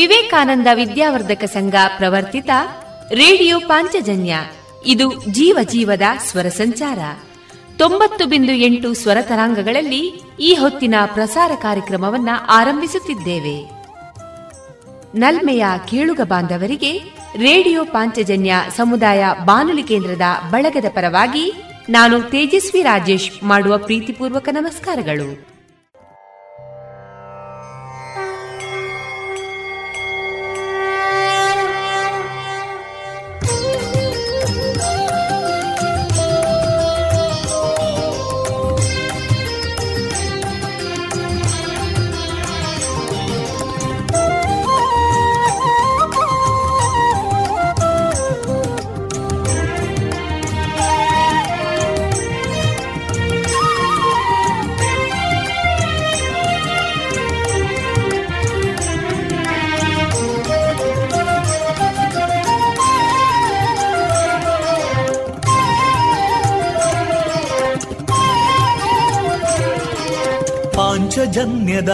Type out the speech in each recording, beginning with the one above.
ವಿವೇಕಾನಂದ ವಿದ್ಯಾವರ್ಧಕ ಸಂಘ ಪ್ರವರ್ತಿತ ರೇಡಿಯೋ ಪಾಂಚಜನ್ಯ. ಇದು ಜೀವ ಜೀವದ ಸ್ವರ ಸಂಚಾರ. ತೊಂಬತ್ತು ಬಿಂದು ಎಂಟು ಸ್ವರ ತರಾಂಗಗಳಲ್ಲಿ ಈ ಹೊತ್ತಿನ ಪ್ರಸಾರ ಕಾರ್ಯಕ್ರಮವನ್ನು ಆರಂಭಿಸುತ್ತಿದ್ದೇವೆ. ನಲ್ಮೆಯ ಕೇಳುಗ ಬಾಂಧವರಿಗೆ ರೇಡಿಯೋ ಪಾಂಚಜನ್ಯ ಸಮುದಾಯ ಬಾನುಲಿ ಕೇಂದ್ರದ ಬಳಗದ ಪರವಾಗಿ ನಾನು ತೇಜಸ್ವಿ ರಾಜೇಶ್ ಮಾಡುವ ಪ್ರೀತಿಪೂರ್ವಕ ನಮಸ್ಕಾರಗಳು.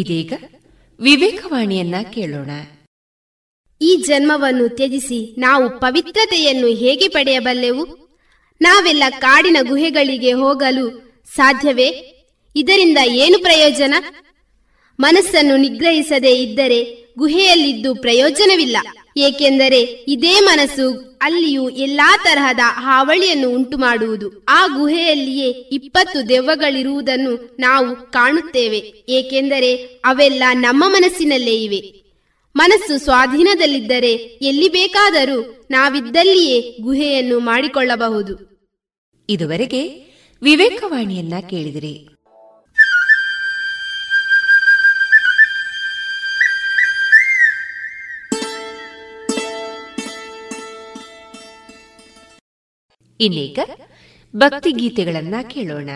ಇದೀಗ ವಿವೇಕವಾಣಿಯನ್ನ ಕೇಳೋಣ. ಈ ಜನ್ಮವನ್ನು ತ್ಯಜಿಸಿ ನಾವು ಪವಿತ್ರತೆಯನ್ನು ಹೇಗೆ ಪಡೆಯಬಲ್ಲೆವು? ನಾವೆಲ್ಲ ಕಾಡಿನ ಗುಹೆಗಳಿಗೆ ಹೋಗಲು ಸಾಧ್ಯವೇ? ಇದರಿಂದ ಏನು ಪ್ರಯೋಜನ? ಮನಸ್ಸನ್ನು ನಿಗ್ರಹಿಸದೇ ಇದ್ದರೆ ಗುಹೆಯಲ್ಲಿದ್ದು ಪ್ರಯೋಜನವಿಲ್ಲ. ಏಕೆಂದರೆ ಇದೇ ಮನಸ್ಸು ಅಲ್ಲಿಯೂ ಎಲ್ಲಾ ತರಹದ ಹಾವಳಿಯನ್ನು ಉಂಟು ಮಾಡುವುದು ಆ ಗುಹೆಯಲ್ಲಿಯೇ ಇಪ್ಪತ್ತು ದೆವ್ವಗಳಿರುವುದನ್ನು ನಾವು ಕಾಣುತ್ತೇವೆ. ಏಕೆಂದರೆ ಅವೆಲ್ಲ ನಮ್ಮ ಮನಸ್ಸಿನಲ್ಲೇ ಇವೆ. ಮನಸ್ಸು ಸ್ವಾಧೀನದಲ್ಲಿದ್ದರೆ ಎಲ್ಲಿ ಬೇಕಾದರೂ ನಾವಿದ್ದಲ್ಲಿಯೇ ಗುಹೆಯನ್ನು ಮಾಡಿಕೊಳ್ಳಬಹುದು. ಇದುವರೆಗೆ ವಿವೇಕವಾಣಿಯನ್ನ ಕೇಳಿದಿರಿ. ಇನ್ನೀಗ ಭಕ್ತಿಗೀತೆಗಳನ್ನ ಕೇಳೋಣ.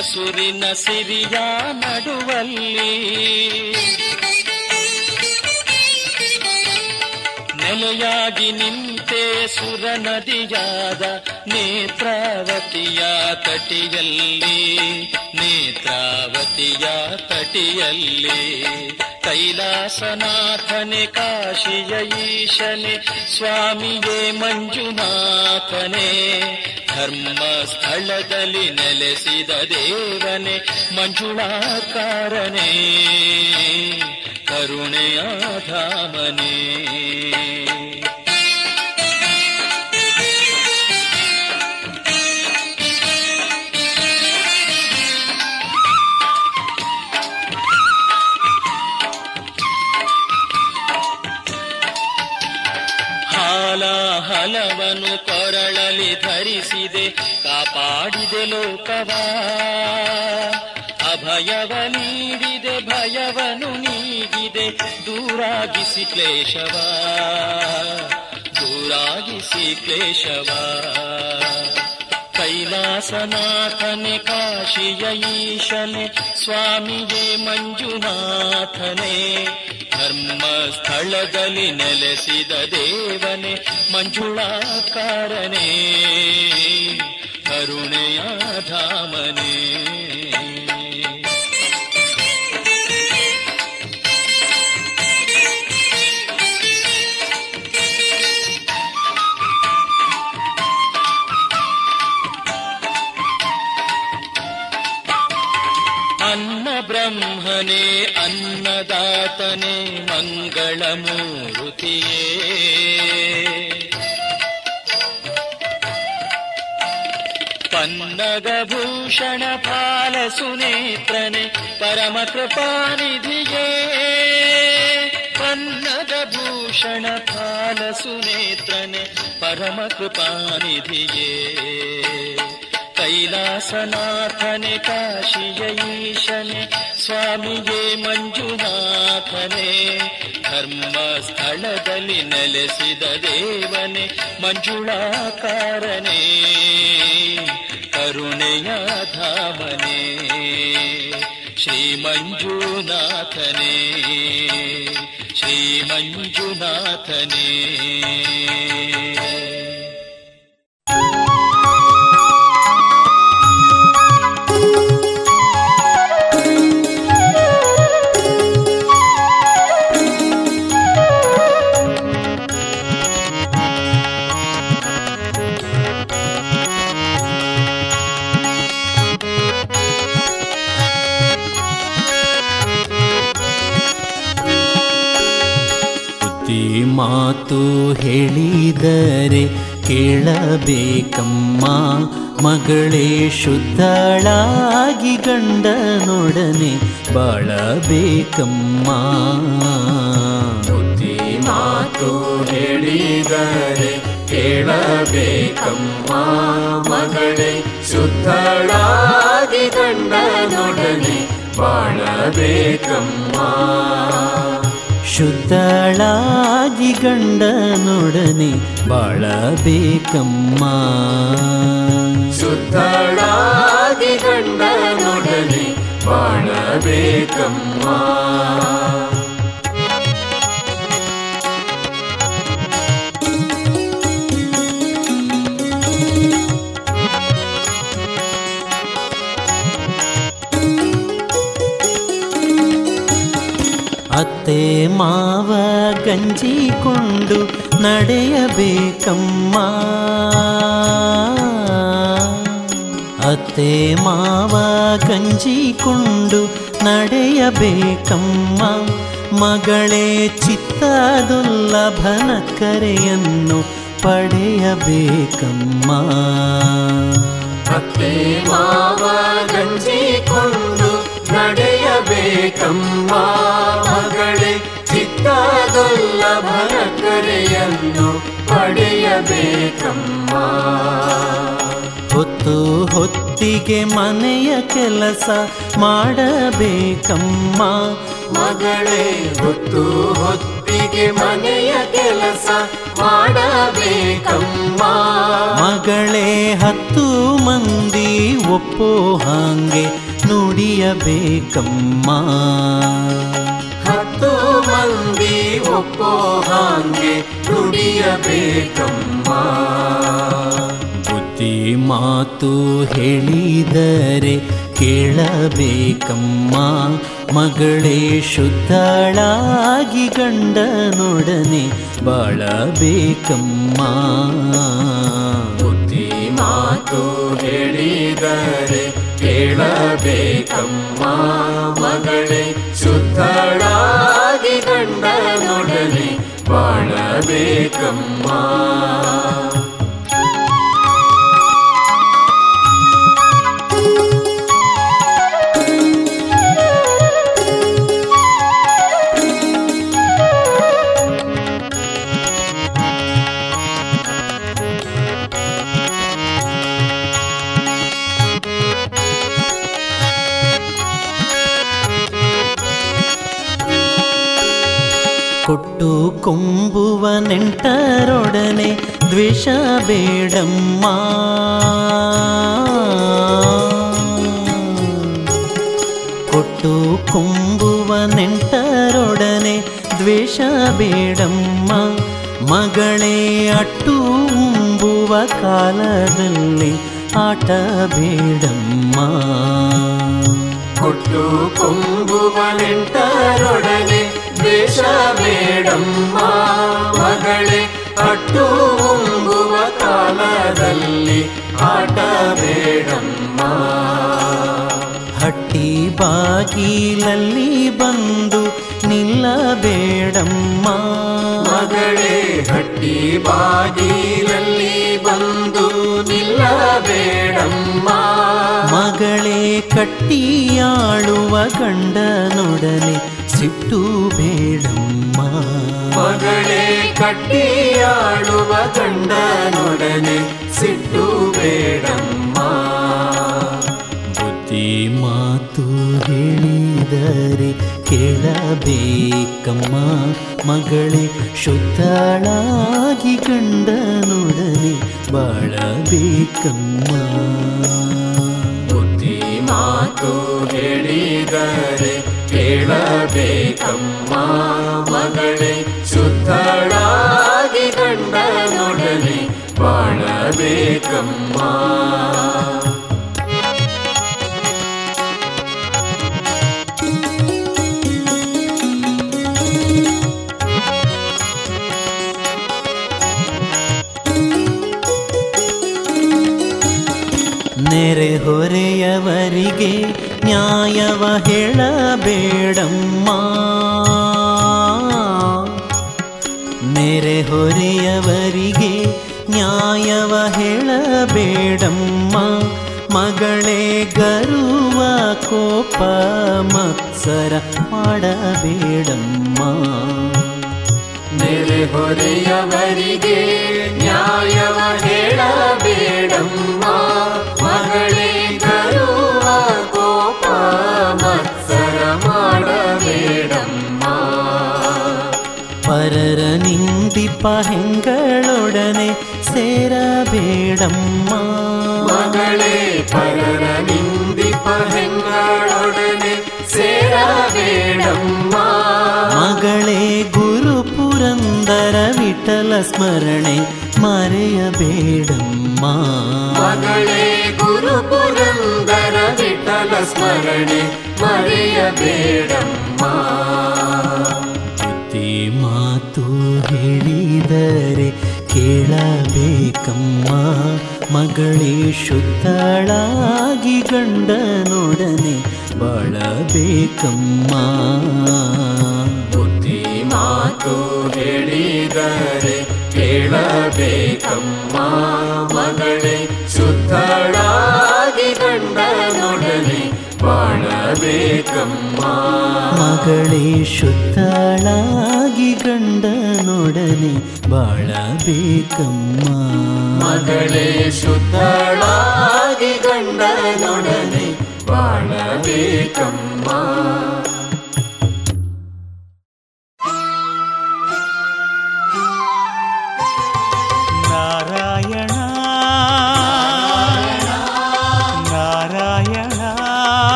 ಹಸುರಿನ ಸಿರಿಯ ನಡುವಲ್ಲಿ ನೆಲೆಯಾಗಿ ನಿಂತೆ ಸುರ ನದಿಯಾದ ನೇತ್ರಾವತಿಯ ತಟಿಯಲ್ಲಿ ನೇತ್ರಾವತಿಯ ತಟಿಯಲ್ಲಿ ಕೈಲಾಸನಾಥನೆ, ಕಾಶಿಯ ಈಶನೆ, ಸ್ವಾಮಿಯೇ ಮಂಜುನಾಥನೇ ಧರ್ಮಸ್ಥಳದಲ್ಲಿ ನೆಲೆಸಿದ ದೇವನೇ ಮಂಜುಳಾಕಾರನೇ ಕರುಣೆಯ ಧಾಮನೇ ಕೊರಳಲಿ ಧರಿಸಿದೆ ಕಾಪಾಡಿದೆ ಲೋಕವ ಅಭಯವ ನೀಡಿದೆ ಭಯವನು ನೀಗಿದೆ ದೂರಾಗಿಸಿ ಕ್ಲೇಶವ ದೂರಾಗಿಸಿ ಕ್ಲೇಶವ ಕೈಲಾಸನಾಥನೆ ಕಾಶಿಯ ಈಶನೆ ಸ್ವಾಮಿಯೇ ಮಂಜುನಾಥನೇ ಧರ್ಮಸ್ಥಳದಲ್ಲಿ ನೆಲೆಸಿದ ದೇವನೇ ಮಂಜುಳಾಕಾರನೇ ಕರುಣೆಯ ಧಾಮನೇ. ಅನ್ನ ಬ್ರಹ್ಮನೇ ಅನ್ನದಾತನೇ ಮಂಗಳ ಮೂರುತಿಯೇ ಪನ್ನಗ ಭೂಷಣ ಫಾಲ ಸುನೇತ್ರನೆ ಪರಮ ಕೃಪಾನಿಧಿಯೇ ಪನ್ನಗ ಭೂಷಣ ಫಾಲ ಸುನೇತ್ರನೆ ಪರಮ ಕೃಪಾನಿಧಿಯೇ ಕೈಲಾಸನಾಥನೆ ಕಾಶಿಯ ಈಶನೆ ಮಂಜುನಾಥನೆ. ಧರ್ಮ ಸ್ಥಳದಲ್ಲಿ ನೆಲೆಸಿದ ದೇವನೆ ಮಂಜುಳಾಕಾರನೇ, ಕರುಣೆಯ ಧಾಮನೆ. ಶ್ರೀ ಮಂಜುನಾಥನೇ ಶ್ರೀ ಮಂಜುನಾಥನೇ. ಮಾತು ಹೇಳಿದರೆ ಕೇಳಬೇಕಮ್ಮ. ಮಗಳೇ ಶುದ್ಧಳಾಗಿ ಗಂಡನೊಡನೆ ಬಾಳಬೇಕಮ್ಮ. ಬುದ್ಧಿ ಮಾತು ಹೇಳಿದರೆ ಕೇಳಬೇಕಮ್ಮ. ಮಗಳೇ ಶುದ್ಧಳಾಗಿ ಗಂಡನೊಡನೆ ಬಾಳಬೇಕಮ್ಮ. ಶುದ್ಧಳಾಗಿ ಗಂಡನೊಡನೆ ಬಾಳಬೇಕಮ್ಮ. ಶುದ್ಧಳಾಗಿ ಗಂಡನೊಡನೆ ಬಾಳಬೇಕಮ್ಮ. ಅತ್ತೆ ಮಾವ ಗಂಜಿಕೊಂಡು ನಡೆಯಬೇಕಮ್ಮ. ಅತ್ತೆ ಮಾವ ಗಂಜಿಕೊಂಡು ನಡೆಯಬೇಕಮ್ಮ. ಮಗಳೇ ಚಿತ್ತದುಲ್ಲಭನ ಕರೆಯನ್ನು ಪಡೆಯಬೇಕಮ್ಮ. ಅತ್ತೆ ಮಾವ ಗಂಜಿಕೊಂಡು ನಡೆಯಬೇಕಮ್ಮ. ಮಗಳೇ ಚಿತ್ತದೊಲ್ಲಭನ ಕರೆಯನ್ನು ಪಡೆಯಬೇಕಮ್ಮ. ಹೊತ್ತು ಹೊತ್ತಿಗೆ ಮನೆಯ ಕೆಲಸ ಮಾಡಬೇಕಮ್ಮ. ಮಗಳೇ, ಹೊತ್ತು ಹೊತ್ತಿಗೆ ಮನೆಯ ಕೆಲಸ ಮಾಡಬೇಕಮ್ಮ. ಮಗಳೇ, ಹತ್ತು ಮಂದಿ ಒಪ್ಪೋ ಹಾಗೆ ನುಡಿಯಬೇಕಮ್ಮ. ಹತ್ತು ಮಂದಿ ಒಪ್ಪೋ ಹಾಗೆ ನುಡಿಯಬೇಕಮ್ಮ. ಬುದ್ಧಿ ಮಾತು ಹೇಳಿದರೆ ಕೇಳಬೇಕಮ್ಮ. ಮಗಳೇ ಶುದ್ಧಳಾಗಿ ಗಂಡನೊಡನೆ ಬಾಳಬೇಕಮ್ಮ. ಬುದ್ಧಿ ಮಾತು ಹೇಳಿದರೆ ಕೇಳಬೇಕಮ್ಮ ಮಗಳೇ ಶುದ್ಧಳಾಗಿ ಗಂಡನೊಡನೆ ಬಾಳಬೇಕಮ್ಮ ಕೊಂಬುವ ನೆಂಟರೊಡನೆ ದ್ವೇಷ ಬೇಡಮ್ಮ. ಕೊಟ್ಟು ಕೊಂಬುವ ನೆಂಟರೊಡನೆ ದ್ವೇಷ ಬೇಡಮ್ಮ. ಮಗಳೇ, ಅಟ್ಟು ಉಂಬುವ ಕಾಲದಲ್ಲಿ ಆಟ ಬೇಡಮ್ಮ. ಕೊಟ್ಟು ಕೊಂಬುವ ನೆಂಟರೊಡನೆ ಬೇಡಮ್ಮ. ಮಗಳೇ ಅಟ್ಟು ಉಂಗುವ ಕಾಲದಲ್ಲಿ ಆಟ ಬೇಡಮ್ಮ. ಹಟ್ಟಿ ಬಾಗಿಲಲ್ಲಿ ಬಂದು ನಿಲ್ಲಬೇಡಮ್ಮ. ಮಗಳೇ, ಹಟ್ಟಿ ಬಾಗಿಲಲ್ಲಿ ಬಂದು ನಿಲ್ಲಬೇಡಮ್ಮ. ಮಗಳೇ, ಕಟ್ಟಿಯಾಳುವ ಗಂಡನೊಡನೆ ಸಿಟ್ಟು ಬೇಡಮ್ಮ. ಮಗಳೇ ಕಟ್ಟಿಯಾಡುವ ಗಂಡನೊಡನೆ ಸಿಟ್ಟು ಬೇಡಮ್ಮ. ಬುದ್ಧಿ ಮಾತು ಹೇಳಿದರೆ ಕೇಳಬೇಕಮ್ಮ. ಮಗಳೇ ಶುದ್ಧಳಾಗಿ ಗಂಡನೊಡನೆ ಬಾಳಬೇಕಮ್ಮ. ಬುದ್ಧಿ ಮಾತು ಹೇಳಿದರೆ ಕೇಳಬೇಕಮ್ಮ ಮಗಳೇ ಶುದ್ಧಳಾಗಿ ಗಂಡನೊಡನೆ ಬಾಳಬೇಕಮ್ಮ. ನೆರೆ ಹೊರೆಯವರಿಗೆ ನ್ಯಾಯವ ಹೇಳಬೇಡಮ್ಮ. ನೆರೆ ಹೊರೆಯವರಿಗೆ ನ್ಯಾಯವ ಹೇಳಬೇಡಮ್ಮ. ಮಗಳೇ ಗರುವ ಕೋಪ ಮತ್ಸರ ಮಾಡಬೇಡಮ್ಮ. ನೆರೆ ಹೊರೆಯವರಿಗೆ ನ್ಯಾಯವ ಹೇಳಬೇಡಮ್ಮ. ಮಗಳೇ ಪರರ ನಿಂದಿಪ ಹೆಂಗಳೊಡನೆ ಸೇರಬೇಡಮ್ಮ ಮಗಳೇ ಪರರ ನಿಂದಿಪ ಹೆಂಗಳೊಡನೆ ಸೇರಬೇಡಮ್ಮ ಮಗಳೇ ಗುರು ಪುರಂದರ ವಿಠಲ ಸ್ಮರಣೆ ಮರೆಯಬೇಡಮ್ಮ ಮಗಳೇ ಗುರು ಪುರಂದರ ವಿಠಲ ಸ್ಮರಣೆ ಮರೆಯಬೇಡಮ್ಮ ಮಾತು ಹೇಳಿದರೆ ಕೇಳಬೇಕಮ್ಮ. ಮಗಳೇ ಶುದ್ಧಳಾಗಿ ಗಂಡನೊಡನೆ ಬಾಳಬೇಕಮ್ಮ. ಬುದ್ಧಿ ಮಾತು ಹೇಳಿದರೆ ಕೇಳಬೇಕಮ್ಮ. ಮಗಳೇ ಶುದ್ಧಳಾಗಿ ಗಂಡನೊಡನೆ ಬಾಳಬೇಕಮ್ಮ. ಮಗಳೇ ಶುದ್ಧಳಾಗಿ ಗಂಡನೊಡನೆ ಬಾಳಬೇಕಮ್ಮ. ಮಗಳೇ ಶುದ್ಧಳಾಗಿ ಗಂಡನೊಡನೆ ಬಾಳಬೇಕಮ್ಮ.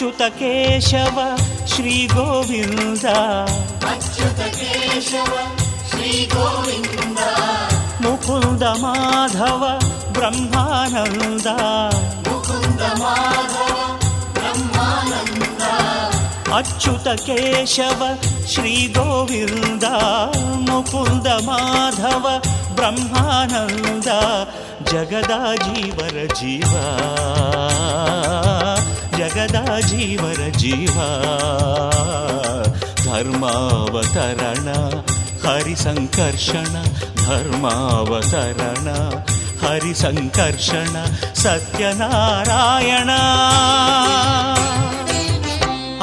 ಅಚ್ಯುತ ಕೇಶವ ಶ್ರೀ ಗೋವಿಂದ. ಮುಕುಂದ ಮಾಧವ ಬ್ರಹ್ಮಾನಂದ. ಅಚ್ಯುತ ಕೇಶವ ಶ್ರೀ ಗೋವಿಂದ. ಮುಕುಂದ ಮಾಧವ ಬ್ರಹ್ಮಾನಂದ. ಜಗದ ಜೀವರ ಜೀವ. ಜಗದ जगदा जीवर जीव। धर्मावतरण हरिसङ्कर्षण धर्मावतरण हरिसङ्कर्षण सत्यनारायण।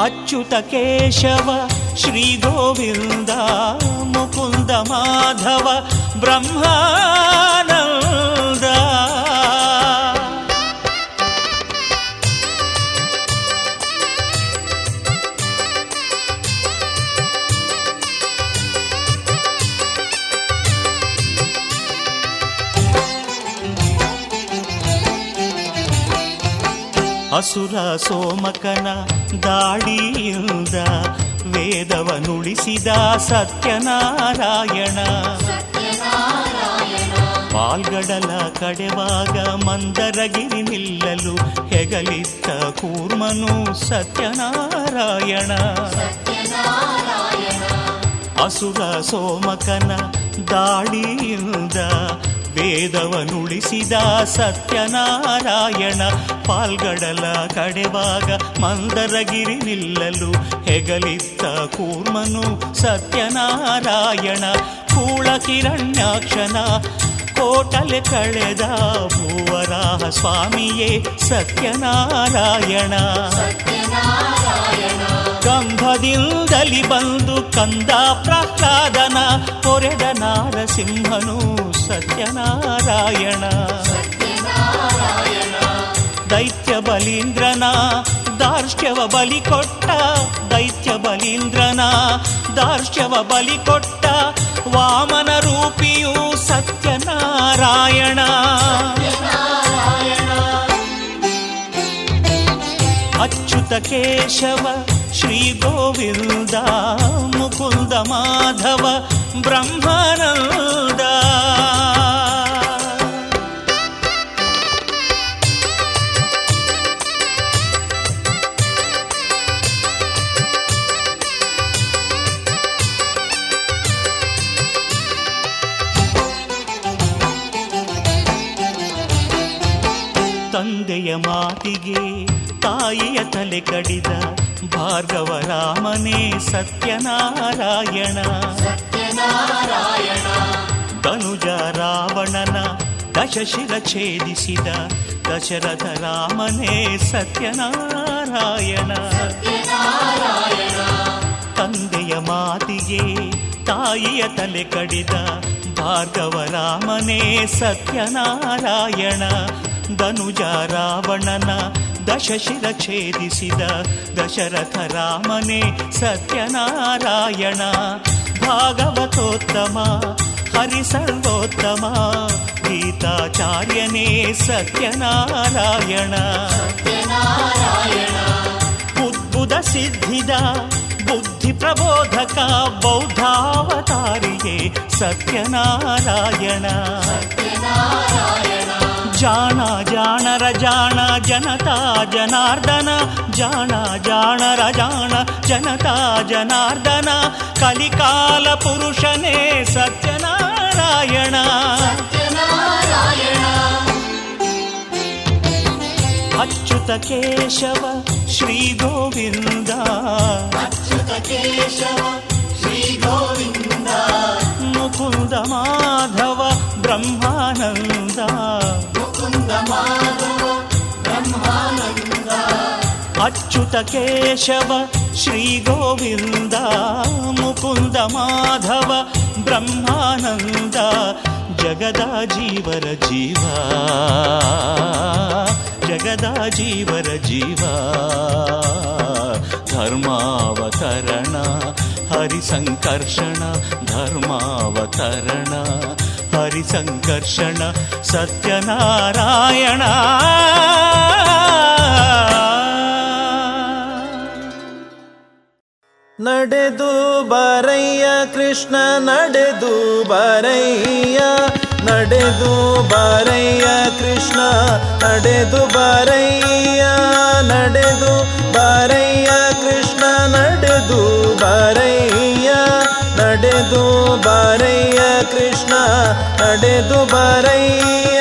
अच्युतकेशव श्रीगोविन्द मुपुन्द माधव ब्रह्मा ಅಸುರ ಸೋಮಕನ ದಾಡಿಯಿಂದ ವೇದವನುಳಿಸಿದ ಸತ್ಯನಾರಾಯಣ. ಪಾಲ್ಗಡಲ ಕಡೆವಾಗ ಮಂದರಗಿರಿ ನಿಲ್ಲಲು ಹೆಗಲಿದ್ದ ಕೂರ್ಮನು ಸತ್ಯನಾರಾಯಣ. ಅಸುರ ಸೋಮಕನ ದಾಳಿಯಿಂದ ವೇದವನುಳಿಸಿದ ಸತ್ಯನಾರಾಯಣ ಪಾಲ್ಗಡಲ ಕಡೆವಾಗ ಮಂದರಗಿರಿ ನಿಲ್ಲಲು ಹೆಗಲಿತ್ತ ಕೂರ್ಮನು ಸತ್ಯನಾರಾಯಣ ಕೂಳ ಕಿರಣ್ಯಾಕ್ಷಣ ಕೋಟಲೆ ಕಳೆದ ಭೂವರಾಹ ಸ್ವಾಮಿಯೇ ಸತ್ಯನಾರಾಯಣ. ಕಂಭದಿಂದಲಿ ಬಂದು ಕಂದ ಪ್ರಹ್ಲಾದನ ಕೊರೆದ ನಾರಸಿಂಹನು ಸತ್ಯನಾರಾಯಣ. ದೈತ್ಯ ಬಲೀಂದ್ರನ, ದಾರ್ಷ್ಟ್ಯವ ಬಲಿ ಕೊಟ್ಟ, ದೈತ್ಯ ಬಲೀಂದ್ರನ, ದಾರ್ಷ್ಟ್ಯವ ಬಲಿ ಕೊಟ್ಟ ವಾಮನ ರೂಪಿಯು ಸತ್ಯನಾರಾಯಣ. ಅಚ್ಯುತ ಕೇಶವ, ಶ್ರೀ ಗೋವಿಂದ, ಮುಕುಂದ ಮಾಧವ ಬ್ರಹ್ಮಾನಂದ ತಂದೆಯ ಮಾತಿಗೆ, ತಾಯಿಯ ತಲೆ ಕಡಿದ ಭಾರ್ಗವರಾಮನೇ ಸತ್ಯನಾರಾಯಣ. ತನುಜ ರಾವಣನ ದಶಶಿರ ಛೇದಿಸಿದ ದಶರಥ ರಾಮನೇ ಸತ್ಯನಾರಾಯಣ. ತಂದೆಯ ಮಾತಿಗೆ, ತಾಯಿಯ ತಲೆ ಕಡಿದ ಭಾರ್ಗವರಾಮನೇ ಸತ್ಯನಾರಾಯಣ. ಧನುಜ ರಾವಣನ ದಶಶಿರ ಛೇದಿಸಿದ ದಶರಥ ರಾಮನೇ ಸತ್ಯನಾರಾಯಣ ಭಾಗವತೋತ್ತಮ ಹರಿಸರ್ವೋತ್ತಮ ಗೀತಾಚಾರ್ಯನೇ ಸತ್ಯನಾರಾಯಣ ಉದ್ಭುತ ಸಿದ್ಧಿದ ಬುದ್ಧಿ ಪ್ರಬೋಧಕ ಬೌದ್ಧಾವತಾರಿಯೇ ಸತ್ಯನಾರಾಯಣ ಜಾಣ ಜಾಣರ ಜಾಣ ಜನತಾ ಜನಾರ್ದನ ಜಾಣ ಜಾಣರ ಜಾಣ ಜನತಾ ಜನಾರ್ದನ ಕಲಿಕಾಲ ಪುರುಷನೇ ಸತ್ಯನಾರಾಯಣ ಅಚ್ಯುತ ಕೇಶವ ಶ್ರೀ ಗೋವಿಂದ ಮುಕುಂದ ಮಾಧವ ಬ್ರಹ್ಮಾನಂದ ಅಚ್ಯುತ ಕೇಶವ, ಶ್ರೀ ಗೋವಿಂದ, ಮುಕುಂದ ಮಾಧವ, ಬ್ರಹ್ಮಾನಂದ, ಜಗದ ಜೀವರ ಜೀವ. ಜಗದ ಜೀವರ ಜೀವ. ಧರ್ಮಾವತರಣ, ಹರಿಸಂಕರ್ಷಣ, ಧರ್ಮಾವತರಣ. ಹರಿಸಂಕರ್ಷಣ ಸತ್ಯನಾರಾಯಣ. ನಡೆದು ಬರಯ್ಯ, ಕೃಷ್ಣ ನಡೆದು ಬರಯ್ಯ. ನಡೆದು ಬರಯ್ಯ, ಕೃಷ್ಣ ನಡೆದು ಬರಯ್ಯ. ನಡೆದು ಬರಯ್ಯ, ಕೃಷ್ಣ ನಡೆದು ಬರಯ್ಯ. ನಡೆದು ಬರಯ್ಯ ಕೃಷ್ಣ, ನಡೆದು ಬರಯ್ಯ,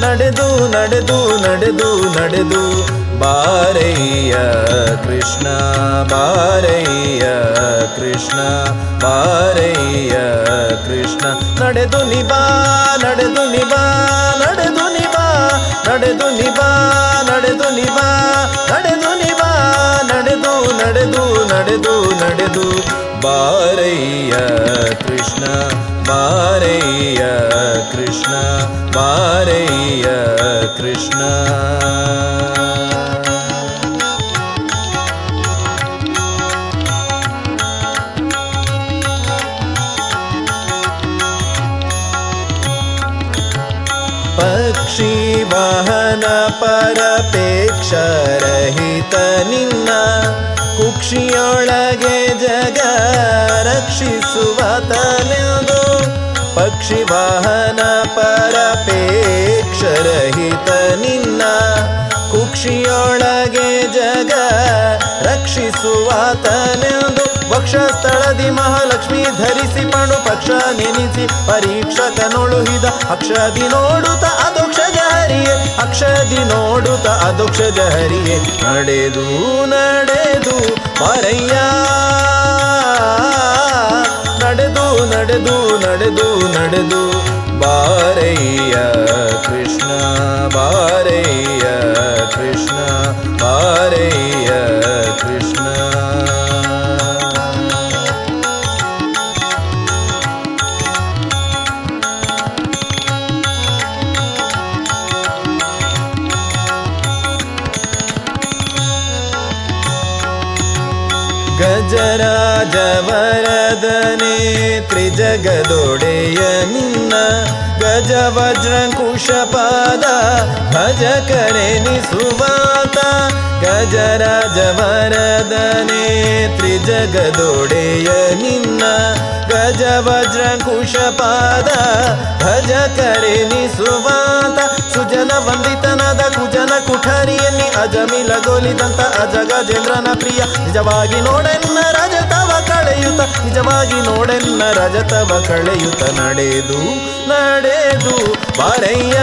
ನಡೆದು ನಡೆದು ನಡೆದು ನಡೆದು ಬಾರಯ್ಯ ಕೃಷ್ಣ ಬಾರಯ್ಯ ಕೃಷ್ಣ ಬಾರಯ್ಯ ಕೃಷ್ಣ. ನಡೆದು ನಿಬಾ ನಡೆದು ನಿಬಾ ನಡೆದು ನಿಬಾ ನಡೆದು ನಿಬಾ ನಡೆದು ನಿಬಾ ನಡೆದು ನಡೆದು ನಡೆದು ನಡೆದು ನಡೆದು ಬಾರಯ್ಯ ಕೃಷ್ಣ ಬಾರಯ್ಯ ಕೃಷ್ಣ ಬಾರಯ್ಯ ಕೃಷ್ಣ ಪಕ್ಷಿ ವಾಹನ ಪರಪೇಕ್ಷರಹಿತ ನಿನ್ನ ಕುಕ್ಷಿಯೊಳಗೆ ಜಗ ರಕ್ಷಿಸುವ ತಲೆದು ಪಕ್ಷಿ ವಾಹನ ಪರಪೇಕ್ಷರಹಿತ ನಿನ್ನ ಕುಕ್ಷಿಯೊಳಗೆ ಜಗ ರಕ್ಷಿಸುವ ತಲೆದು ವಕ್ಷಸ್ಥಳದಿ ಮಹಾಲಕ್ಷ್ಮಿ ಧರಿಸಿ ಪಣು ಪಕ್ಷ ನೆನೆಸಿ ಪರೀಕ್ಷಕನೊಳುಹಿದ ಅಕ್ಷದಿ ನೋಡುತ್ತ ಅದೋಕ್ಷಜ ಹರಿಯೇ ಅಕ್ಷದಿ ನೋಡುತ್ತ ಅದೋಕ್ಷಜ ಹರಿಯೇ. ನಡೆದು ನಡೆದು ಪರಯ್ಯ ನಡೆದು ನಡೆದು ನಡೆದು ನಡೆದು. ಬಾರಯ್ಯ ಕೃಷ್ಣ ಬಾರಯ್ಯ ಕೃಷ್ಣ ಬಾರಯ್ಯ ಕೃಷ್ಣ. ತ್ರಿಜಗದೊಡೆಯ ನಿನ್ನ ಗಜ ವಜ್ರ ಕುಶಪಾದ ಭಜ ಕರೆನಿಸುವಾತ ಭಜಕರೆನಿಸುವಾತ ಗಜರಾಜವರದನೆ ತ್ರಿಜಗದೊಡೆಯ ನಿನ್ನ ಗಜ ವಜ್ರ ಕುಶಪಾದ ಭಜ ಕರೆನಿಸುವಾತ ಸುಜನ ವಂದಿತನಾದ ಕುಜನ ಕುಠರಿಯಲ್ಲಿ ಅಜಮಿಲಗೊಲಿದಂತ ಅಜ ಗಜೇಂದ್ರನ ಪ್ರಿಯ, ನಿಜವಾಗಿ ನೋಡನ್ನ ಕಳೆಯುತ್ತ ನಿಜವಾಗಿ ನೋಡೆನ್ನ ರಜತವ ಕಳೆಯುತ ನಡೆದು ನಡೆದು, ಬಾರಯ್ಯ.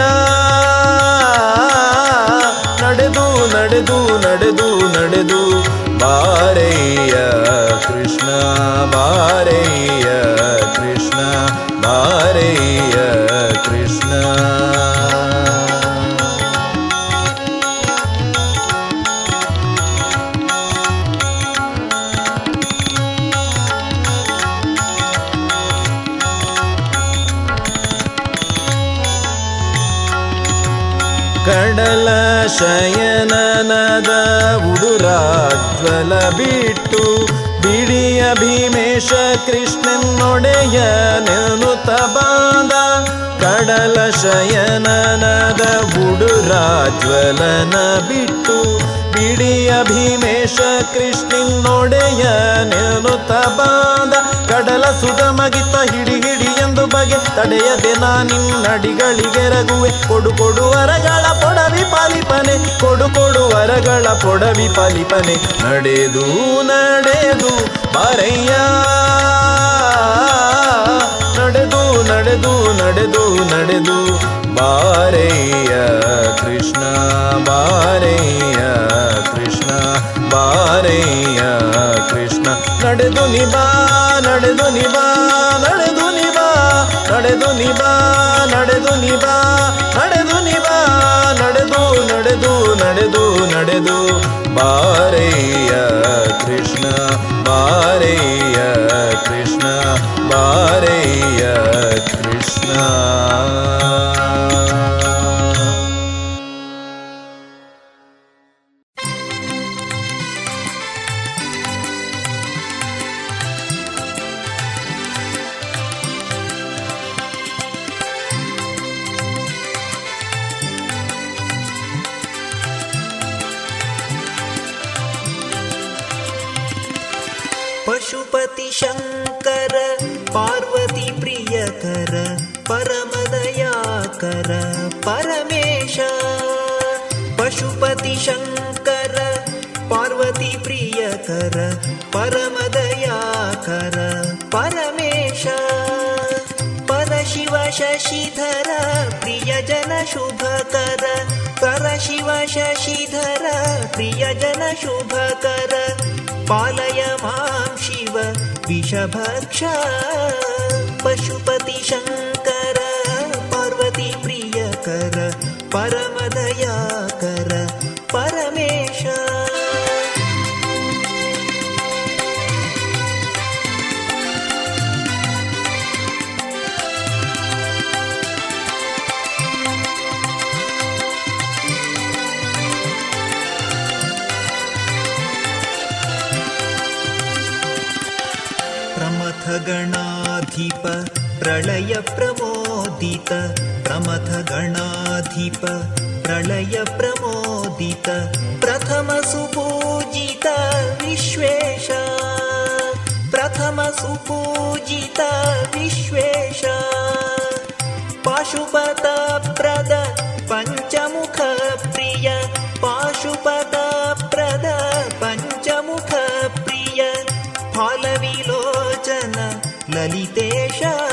ನಡೆದು ನಡೆದು ನಡೆದು ನಡೆದು, ಬಾರಯ್ಯ ಕೃಷ್ಣ ಬಾರಯ್ಯ ಕೃಷ್ಣ ಬಾರಯ್ಯ ಕೃಷ್ಣ. ಶಯನನದ ಉಡುರಾಜ್ವಲ ಬಿಟ್ಟು ಬಿಡಿಯ ಭೀಮೇಶ ಕೃಷ್ಣನೊಡೆಯ ನೆನುತ ಬಾಂದ ಕಡಲ ಶಯನನದ ಉಡುರಾಜ್ವಲನ ಬಿಟ್ಟು ಬಿಡಿಯ ಭೀಮೇಶ ಕೃಷ್ಣನೊಡೆಯ ನೆನುತ ಬಾಂದ ಕಡಲ ಸುಗಮಗಿತ ಹಿಡಿ ಹಿಡಿ ಎಂದು ಬಗೆ ತಡೆಯದೆ ನಾನಿನ್ನಡಿಗಳಿಗೆರಗುವೆ ಕೊಡು ಕೊಡು ವರಗಳ ಪೊಡವಿ ಪಾಲಿಪನೆ, ಕೊಡು ಕೊಡು ವರಗಳ ಪೊಡವಿ ಪಾಲಿಪನೆ. ನಡೆದು ನಡೆದು ಬಾರಯ್ಯ. ನಡೆದು ನಡೆದು ನಡೆದು ನಡೆದು ಬಾರಯ್ಯ ಕೃಷ್ಣ ಬಾರಯ್ಯ ಕೃಷ್ಣ ಬಾರಯ್ಯ ಕೃಷ್ಣ. ನಡೆದು ನಿಬಾ ನಡೆದು ನಿಬಾ ನಡೆದು ನಿಬಾ ನಡೆದು ನಿಬಾ ನಡೆದು ನಿಬಾ ನಡೆದು ನಿಬಾ ನಡೆದು ನಡೆದು ನಡೆದು ನಡೆದು. ಬಾರಯ್ಯ ಕೃಷ್ಣ ಬಾರಯ್ಯ ಕೃಷ್ಣ ಬಾರೆಯ ಕೃಷ್ಣ. परमेश। पशुपतिशङ्कर पार्वतीप्रिय कर परमदया कर परमेश। परशिव शशिधर प्रियजन शुभकर करशिव शशिधर प्रियजन शुभकर। पालय मां शिव विषभक्ष। पशुपतिशङ्कर परमदयाकर परमेश। प्रमथगणाधिप प्रलय प्रमोदित ितमथ प्रलय प्रमोदित प्रथमसुपूजित विश्वेशा। प्रथमसुपूजित विश्वेष पाशुपतप्रद पञ्चमुख प्रिय। पाशुपतप्रद पञ्चमुख प्रिय। फलविलोचन ललितेश।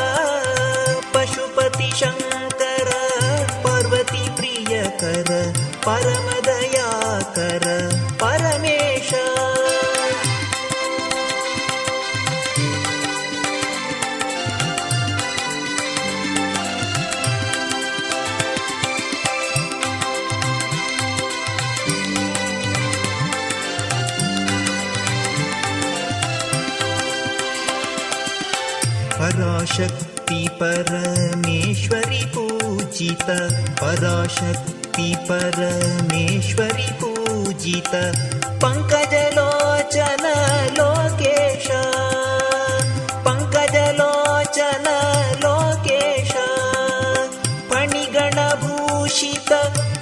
परमेश्वरि पूजित पराशक्ति परमेश्वरि पूजित पङ्कजलोचन लोकेश पङ्कजलोचन लोकेश फणिगणभूषित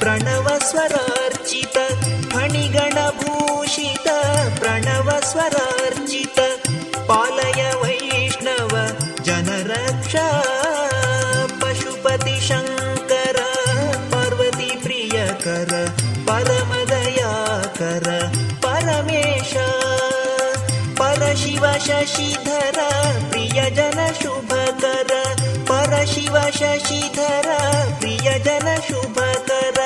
प्रणवस्वरार्चित फणिगणभूषित प्रणवस्वरार्चित शशिधर प्रियजन शुभकर। परशिव शशिधर प्रियजन शुभकर।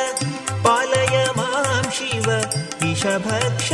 पालय मां शिव विषभक्ष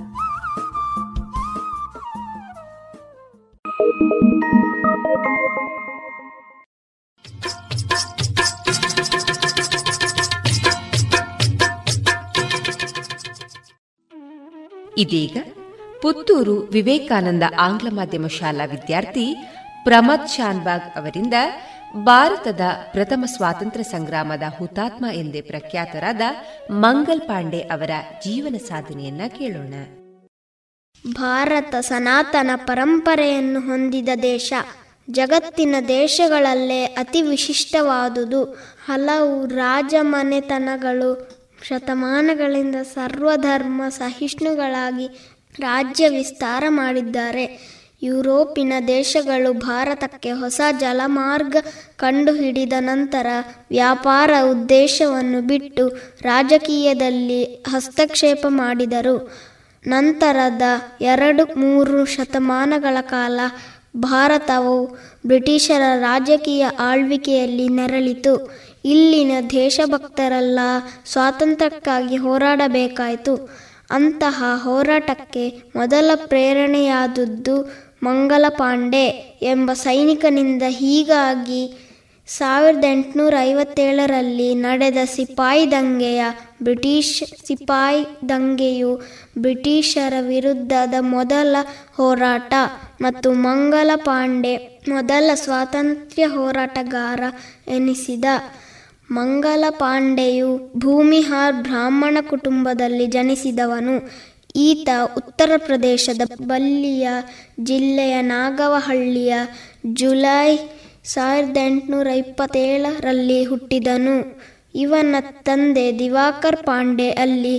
ಇದೀಗ ಪುತ್ತೂರು ವಿವೇಕಾನಂದ ಆಂಗ್ಲ ಮಾಧ್ಯಮ ಶಾಲಾ ವಿದ್ಯಾರ್ಥಿ ಪ್ರಮದ್ ಶಾನ್ಬಾಗ್ ಅವರಿಂದ ಭಾರತದ ಪ್ರಥಮ ಸ್ವಾತಂತ್ರ್ಯ ಸಂಗ್ರಾಮದ ಹುತಾತ್ಮ ಎಂದೇ ಪ್ರಖ್ಯಾತರಾದ ಮಂಗಲ್ ಪಾಂಡೆ ಅವರ ಜೀವನ ಸಾಧನೆಯನ್ನ ಕೇಳೋಣ. ಭಾರತ ಸನಾತನ ಪರಂಪರೆಯನ್ನು ಹೊಂದಿದ ದೇಶ, ಜಗತ್ತಿನ ದೇಶಗಳಲ್ಲೇ ಅತಿ ವಿಶಿಷ್ಟವಾದುದು. ಹಲವು ರಾಜಮನೆತನಗಳು ಶತಮಾನಗಳಿಂದ ಸರ್ವಧರ್ಮ ಸಹಿಷ್ಣುಗಳಾಗಿ ರಾಜ್ಯ ವಿಸ್ತಾರ ಮಾಡಿದ್ದಾರೆ. ಯುರೋಪಿನ ದೇಶಗಳು ಭಾರತಕ್ಕೆ ಹೊಸ ಜಲಮಾರ್ಗ ಕಂಡುಹಿಡಿದ ನಂತರ ವ್ಯಾಪಾರ ಉದ್ದೇಶವನ್ನು ಬಿಟ್ಟು ರಾಜಕೀಯದಲ್ಲಿ ಹಸ್ತಕ್ಷೇಪ ಮಾಡಿದರು. ನಂತರದ ಎರಡು ಮೂರು ಶತಮಾನಗಳ ಕಾಲ ಭಾರತವು ಬ್ರಿಟಿಷರ ರಾಜಕೀಯ ಆಳ್ವಿಕೆಯಲ್ಲಿ ನೆರಳಿತು. ಇಲ್ಲಿನ ದೇಶಭಕ್ತರೆಲ್ಲ ಸ್ವಾತಂತ್ರ್ಯಕ್ಕಾಗಿ ಹೋರಾಡಬೇಕಾಯಿತು. ಅಂತಹ ಹೋರಾಟಕ್ಕೆ ಮೊದಲ ಪ್ರೇರಣೆಯಾದದ್ದು ಮಂಗಲ ಪಾಂಡೆ ಎಂಬ ಸೈನಿಕನಿಂದ ಹೀಗಾಗಿ ಸಾವಿರದ ಎಂಟುನೂರ ಐವತ್ತೇಳರಲ್ಲಿ ನಡೆದ ಸಿಪಾಯಿ ದಂಗೆಯ ಬ್ರಿಟಿಷ್ ಸಿಪಾಯಿ ದಂಗೆಯು ಬ್ರಿಟಿಷರ ವಿರುದ್ಧದ ಮೊದಲ ಹೋರಾಟ ಮತ್ತು ಮಂಗಲ ಪಾಂಡೆ ಮೊದಲ ಸ್ವಾತಂತ್ರ್ಯ ಹೋರಾಟಗಾರ ಎನಿಸಿದ. ಮಂಗಲ ಪಾಂಡೆಯು ಭೂಮಿಹಾರ್ ಬ್ರಾಹ್ಮಣ ಕುಟುಂಬದಲ್ಲಿ ಜನಿಸಿದವನು. ಈತ ಉತ್ತರ ಪ್ರದೇಶದ ಬಲ್ಲಿಯ ಜಿಲ್ಲೆಯ ನಾಗವಹಳ್ಳಿಯ ಜುಲೈ ಸಾವಿರದ ಎಂಟುನೂರ ಇಪ್ಪತ್ತೇಳರಲ್ಲಿ ಹುಟ್ಟಿದನು. ಇವನ ತಂದೆ ದಿವಾಕರ್ ಪಾಂಡೆ ಅಲ್ಲಿ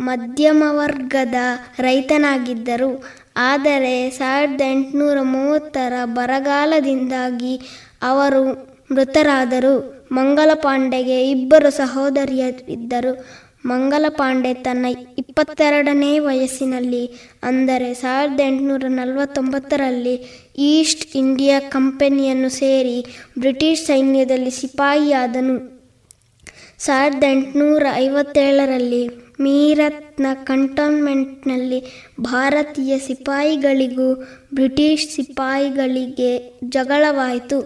ಮಧ್ಯಮ ವರ್ಗದ ರೈತನಾಗಿದ್ದರು. ಆದರೆ ಸಾವಿರದ ಎಂಟುನೂರ ಮೂವತ್ತರ ಬರಗಾಲದಿಂದಾಗಿ ಅವರು ಮೃತರಾದರು. ಮಂಗಲ ಪಾಂಡೆಗೆ ಇಬ್ಬರು ಸಹೋದರಿಯರಿದ್ದರು. ಮಂಗಲ ಪಾಂಡೆ ತನ್ನ ಇಪ್ಪತ್ತೆರಡನೇ ವಯಸ್ಸಿನಲ್ಲಿ, ಅಂದರೆ ಸಾವಿರದ ಎಂಟುನೂರ ನಲವತ್ತೊಂಬತ್ತರಲ್ಲಿ ಈಸ್ಟ್ ಇಂಡಿಯಾ ಕಂಪನಿಯನ್ನು ಸೇರಿ ಬ್ರಿಟಿಷ್ ಸೈನ್ಯದಲ್ಲಿ ಸಿಪಾಯಿಯಾದನು. ಸಾವಿರದ ಎಂಟುನೂರ ಐವತ್ತೇಳರಲ್ಲಿ ಮೀರತ್ನ ಕಂಟೋನ್ಮೆಂಟ್ನಲ್ಲಿ ಭಾರತೀಯ ಸಿಪಾಯಿಗಳಿಗೂ ಬ್ರಿಟಿಷ್ ಸಿಪಾಯಿಗಳಿಗೆ ಜಗಳವಾಯಿತು.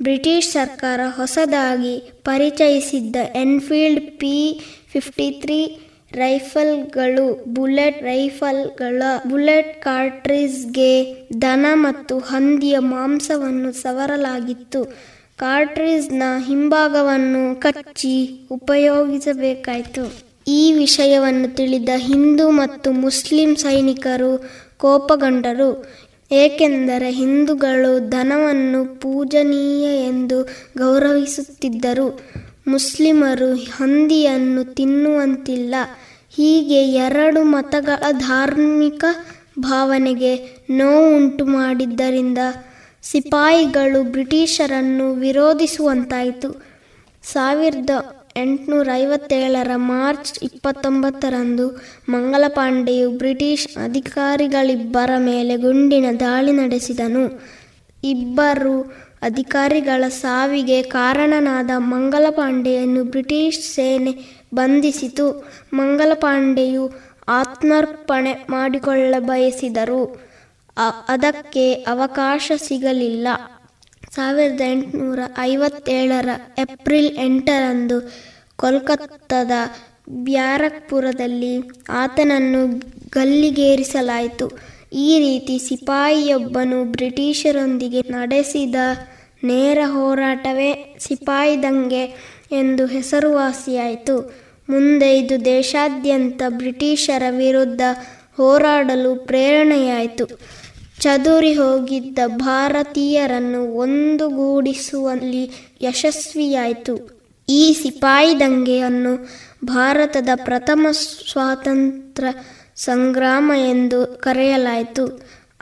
ಬ್ರಿಟಿಷ್ ಸರ್ಕಾರ ಹೊಸದಾಗಿ ಪರಿಚಯಿಸಿದ್ದ ಎನ್ಫೀಲ್ಡ್ ಪಿ ಫಿಫ್ಟಿ ತ್ರೀ ರೈಫಲ್ಗಳು ಬುಲೆಟ್ ರೈಫಲ್ಗಳ ಬುಲೆಟ್ ಕಾರ್ಟ್ರಿಜ್ಗೆ ದನ ಮತ್ತು ಹಂದಿಯ ಮಾಂಸವನ್ನು ಸವರಲಾಗಿತ್ತು. ಕಾರ್ಟ್ರಿಜ್ನ ಹಿಂಭಾಗವನ್ನು ಕಚ್ಚಿ ಉಪಯೋಗಿಸಬೇಕಾಯಿತು. ಈ ವಿಷಯವನ್ನು ತಿಳಿದ ಹಿಂದೂ ಮತ್ತು ಮುಸ್ಲಿಂ ಸೈನಿಕರು ಕೋಪಗೊಂಡರು. ಏಕೆಂದರೆ ಹಿಂದೂಗಳು ಧನವನ್ನು ಪೂಜನೀಯ ಎಂದು ಗೌರವಿಸುತ್ತಿದ್ದರು. ಮುಸ್ಲಿಮರು ಹಂದಿಯನ್ನು ತಿನ್ನುವಂತಿಲ್ಲ. ಹೀಗೆ ಎರಡು ಮತಗಳ ಧಾರ್ಮಿಕ ಭಾವನೆಗೆ ನೋವುಂಟು ಮಾಡಿದ್ದರಿಂದ ಸಿಪಾಯಿಗಳು ಬ್ರಿಟಿಷರನ್ನು ವಿರೋಧಿಸುವಂತಾಯಿತು. ಸಾವಿರದ ಎಂಟುನೂರ ಐವತ್ತೇಳರ ಮಾರ್ಚ್ ಇಪ್ಪತ್ತೊಂಬತ್ತರಂದು ಮಂಗಲಪಾಂಡೆಯು ಬ್ರಿಟಿಷ್ ಅಧಿಕಾರಿಗಳಿಬ್ಬರ ಮೇಲೆ ಗುಂಡಿನ ದಾಳಿ ನಡೆಸಿದನು. ಇಬ್ಬರು ಅಧಿಕಾರಿಗಳ ಸಾವಿಗೆ ಕಾರಣನಾದ ಮಂಗಲಪಾಂಡೆಯನ್ನು ಬ್ರಿಟಿಷ್ ಸೇನೆ ಬಂಧಿಸಿತು. ಮಂಗಲಪಾಂಡೆಯು ಆತ್ಮಾರ್ಪಣೆ ಮಾಡಿಕೊಳ್ಳ ಬಯಸಿದರು ಅದಕ್ಕೆ ಅವಕಾಶ ಸಿಗಲಿಲ್ಲ. ಸಾವಿರದ ಎಂಟುನೂರ ಐವತ್ತೇಳರ ಏಪ್ರಿಲ್ ಎಂಟರಂದು ಕೋಲ್ಕತ್ತಾದ ಬ್ಯಾರಕ್ಪುರದಲ್ಲಿ ಆತನನ್ನು ಗಲ್ಲಿಗೇರಿಸಲಾಯಿತು. ಈ ರೀತಿ ಸಿಪಾಯಿಯೊಬ್ಬನು ಬ್ರಿಟಿಷರೊಂದಿಗೆ ನಡೆಸಿದ ನೇರ ಹೋರಾಟವೇ ಸಿಪಾಯಿ ದಂಗೆ ಎಂದು ಹೆಸರುವಾಸಿಯಾಯಿತು. ಮುಂದೆ ಇದು ದೇಶಾದ್ಯಂತ ಬ್ರಿಟಿಷರ ವಿರುದ್ಧ ಹೋರಾಡಲು ಪ್ರೇರಣೆಯಾಯಿತು. ಚದುರಿ ಹೋಗಿದ್ದ ಭಾರತೀಯರನ್ನು ಒಂದುಗೂಡಿಸುವಲ್ಲಿ ಯಶಸ್ವಿಯಾಯಿತು. ಈ ಸಿಪಾಯಿ ದಂಗೆಯನ್ನು ಭಾರತದ ಪ್ರಥಮ ಸ್ವಾತಂತ್ರ್ಯ ಸಂಗ್ರಾಮ ಎಂದು ಕರೆಯಲಾಯಿತು.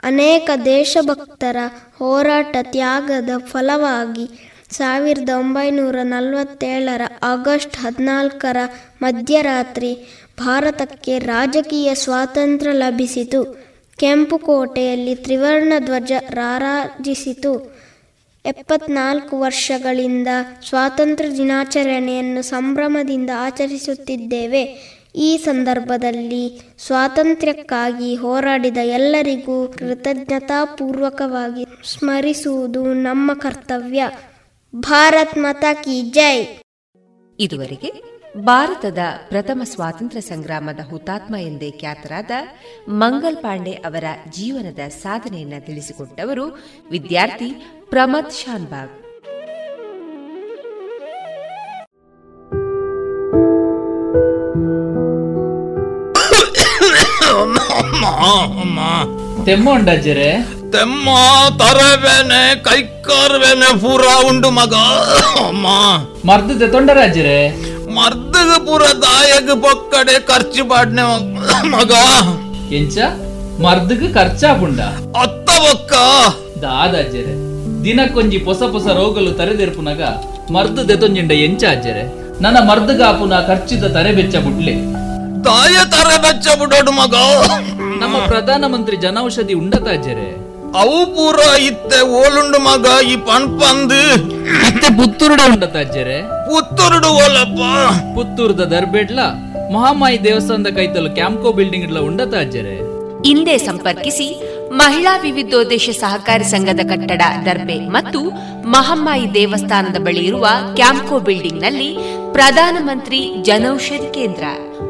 ಅನೇಕ ದೇಶಭಕ್ತರ ಹೋರಾಟ ತ್ಯಾಗದ ಫಲವಾಗಿ ಸಾವಿರದ ಒಂಬೈನೂರ ನಲವತ್ತೇಳರ ಆಗಸ್ಟ್ ಹದಿನಾಲ್ಕರ ಮಧ್ಯರಾತ್ರಿ ಭಾರತಕ್ಕೆ ರಾಜಕೀಯ ಸ್ವಾತಂತ್ರ್ಯ ಲಭಿಸಿತು. ಕೆಂಪು ಕೋಟೆಯಲ್ಲಿ ತ್ರಿವರ್ಣ ಧ್ವಜ ರಾರಾಜಿಸಿತು. ಎಪ್ಪತ್ನಾಲ್ಕು ವರ್ಷಗಳಿಂದ ಸ್ವಾತಂತ್ರ್ಯ ದಿನಾಚರಣೆಯನ್ನು ಸಂಭ್ರಮದಿಂದ ಆಚರಿಸುತ್ತಿದ್ದೇವೆ. ಈ ಸಂದರ್ಭದಲ್ಲಿ ಸ್ವಾತಂತ್ರ್ಯಕ್ಕಾಗಿ ಹೋರಾಡಿದ ಎಲ್ಲರಿಗೂ ಕೃತಜ್ಞತಾಪೂರ್ವಕವಾಗಿ ಸ್ಮರಿಸುವುದು ನಮ್ಮ ಕರ್ತವ್ಯ. ಭಾರತ್ ಮಾತಾ ಕಿ ಜೈ. ಇದುವರೆಗೆ ಭಾರತದ ಪ್ರಥಮ ಸ್ವಾತಂತ್ರ್ಯ ಸಂಗ್ರಾಮದ ಹುತಾತ್ಮ ಎಂದೇ ಖ್ಯಾತರಾದ ಮಂಗಲ್ ಪಾಂಡೆ ಅವರ ಜೀವನದ ಸಾಧನೆಯನ್ನು ತಿಳಿಸಿಕೊಟ್ಟವರು ವಿದ್ಯಾರ್ಥಿ ಪ್ರಮದ್ ಶಾನ್ಬಾಗ್. ತೆಮ್ಮ ಉಂಡಜ್ಜರೆ ತೆಮ್ಮ ತರವೇನೆ ಕೈಕಾರ್ವೇನೆ ಪೂರ ಉಂಡು ಮಗ. ಅಮ್ಮ. ಮರ್ದದ ತೊಂಡರಾಜ್ಜರೆ ಮರ್ದಗ ಪೂರ ದಾಯಗ ಪೊಕ್ಕಡೆ ಖರ್ಚು ಪಾಡ್ನೆ ಮಗ. ಎಂಚ? ಮರ್ದಗ ಖರ್ಚಾಪುಂಡ ಅತ್ತ ಒಕ್ಕ ದಾದಾಜ್ಜರೆ ದಿನಕ್ಕೊಂಜಿ ಹೊಸ ಹೊಸ ರೋಗಲು ತರೆದೆರ್ಪುನಗ ಮರ್ದು ದೆತೊಂಜಿಂಡ ಎಂಚ ಅಜ್ಜರೆ ನನ್ನ ಮರ್ದಗ ಆಪುನ ಖರ್ಚಿದ ತರೆ ಬೆಚ್ಚ ಬುಡ್ಲೆ ತಾಯ ತರೆ ಬೆಚ್ಚ ಬುಡೋಡು ಮಗ. ನಮ್ಮ ಪ್ರಧಾನ ಮಂತ್ರಿ ಜನೌಷಧಿ ಉಂಡತ ಪೂರ ಇತ್ತೆ ಓಲುಂಡು ಮಗ ಈ ಪಂಪಂದು ಮತ್ತೆ ಪುತ್ತೂರುಡ ಉಂಡತ ಅಜ್ಜರೆ ಪುತ್ತೂರುಡು ಓಲಪ್ಪ. ಪುತ್ತೂರ್ದ ದರ್ಬೇಡ್ಲ ಮಹಾಮಾಯಿ ದೇವಸ್ಥಾನದ ಕೈತಲು ಕ್ಯಾಂಪ್ಕೋ ಬಿಲ್ಡಿಂಗ್ ಇಡ್ಲ ಉಂಡತ ಅಜ್ಜರೆ ಹಿಂದೆ ಸಂಪರ್ಕಿಸಿ ಮಹಿಳಾ ವಿವಿಧೋದ್ದೇಶ ಸಹಕಾರಿ ಸಂಘದ ಕಟ್ಟಡ ದರ್ಬೆ ಮತ್ತು ಮಹಮ್ಮಾಯಿ ದೇವಸ್ಥಾನದ ಬಳಿ ಇರುವ ಕ್ಯಾಂಪ್ಕೋ ಬಿಲ್ಡಿಂಗ್ನಲ್ಲಿ ಪ್ರಧಾನಮಂತ್ರಿ ಜನೌಷಧಿ ಕೇಂದ್ರ.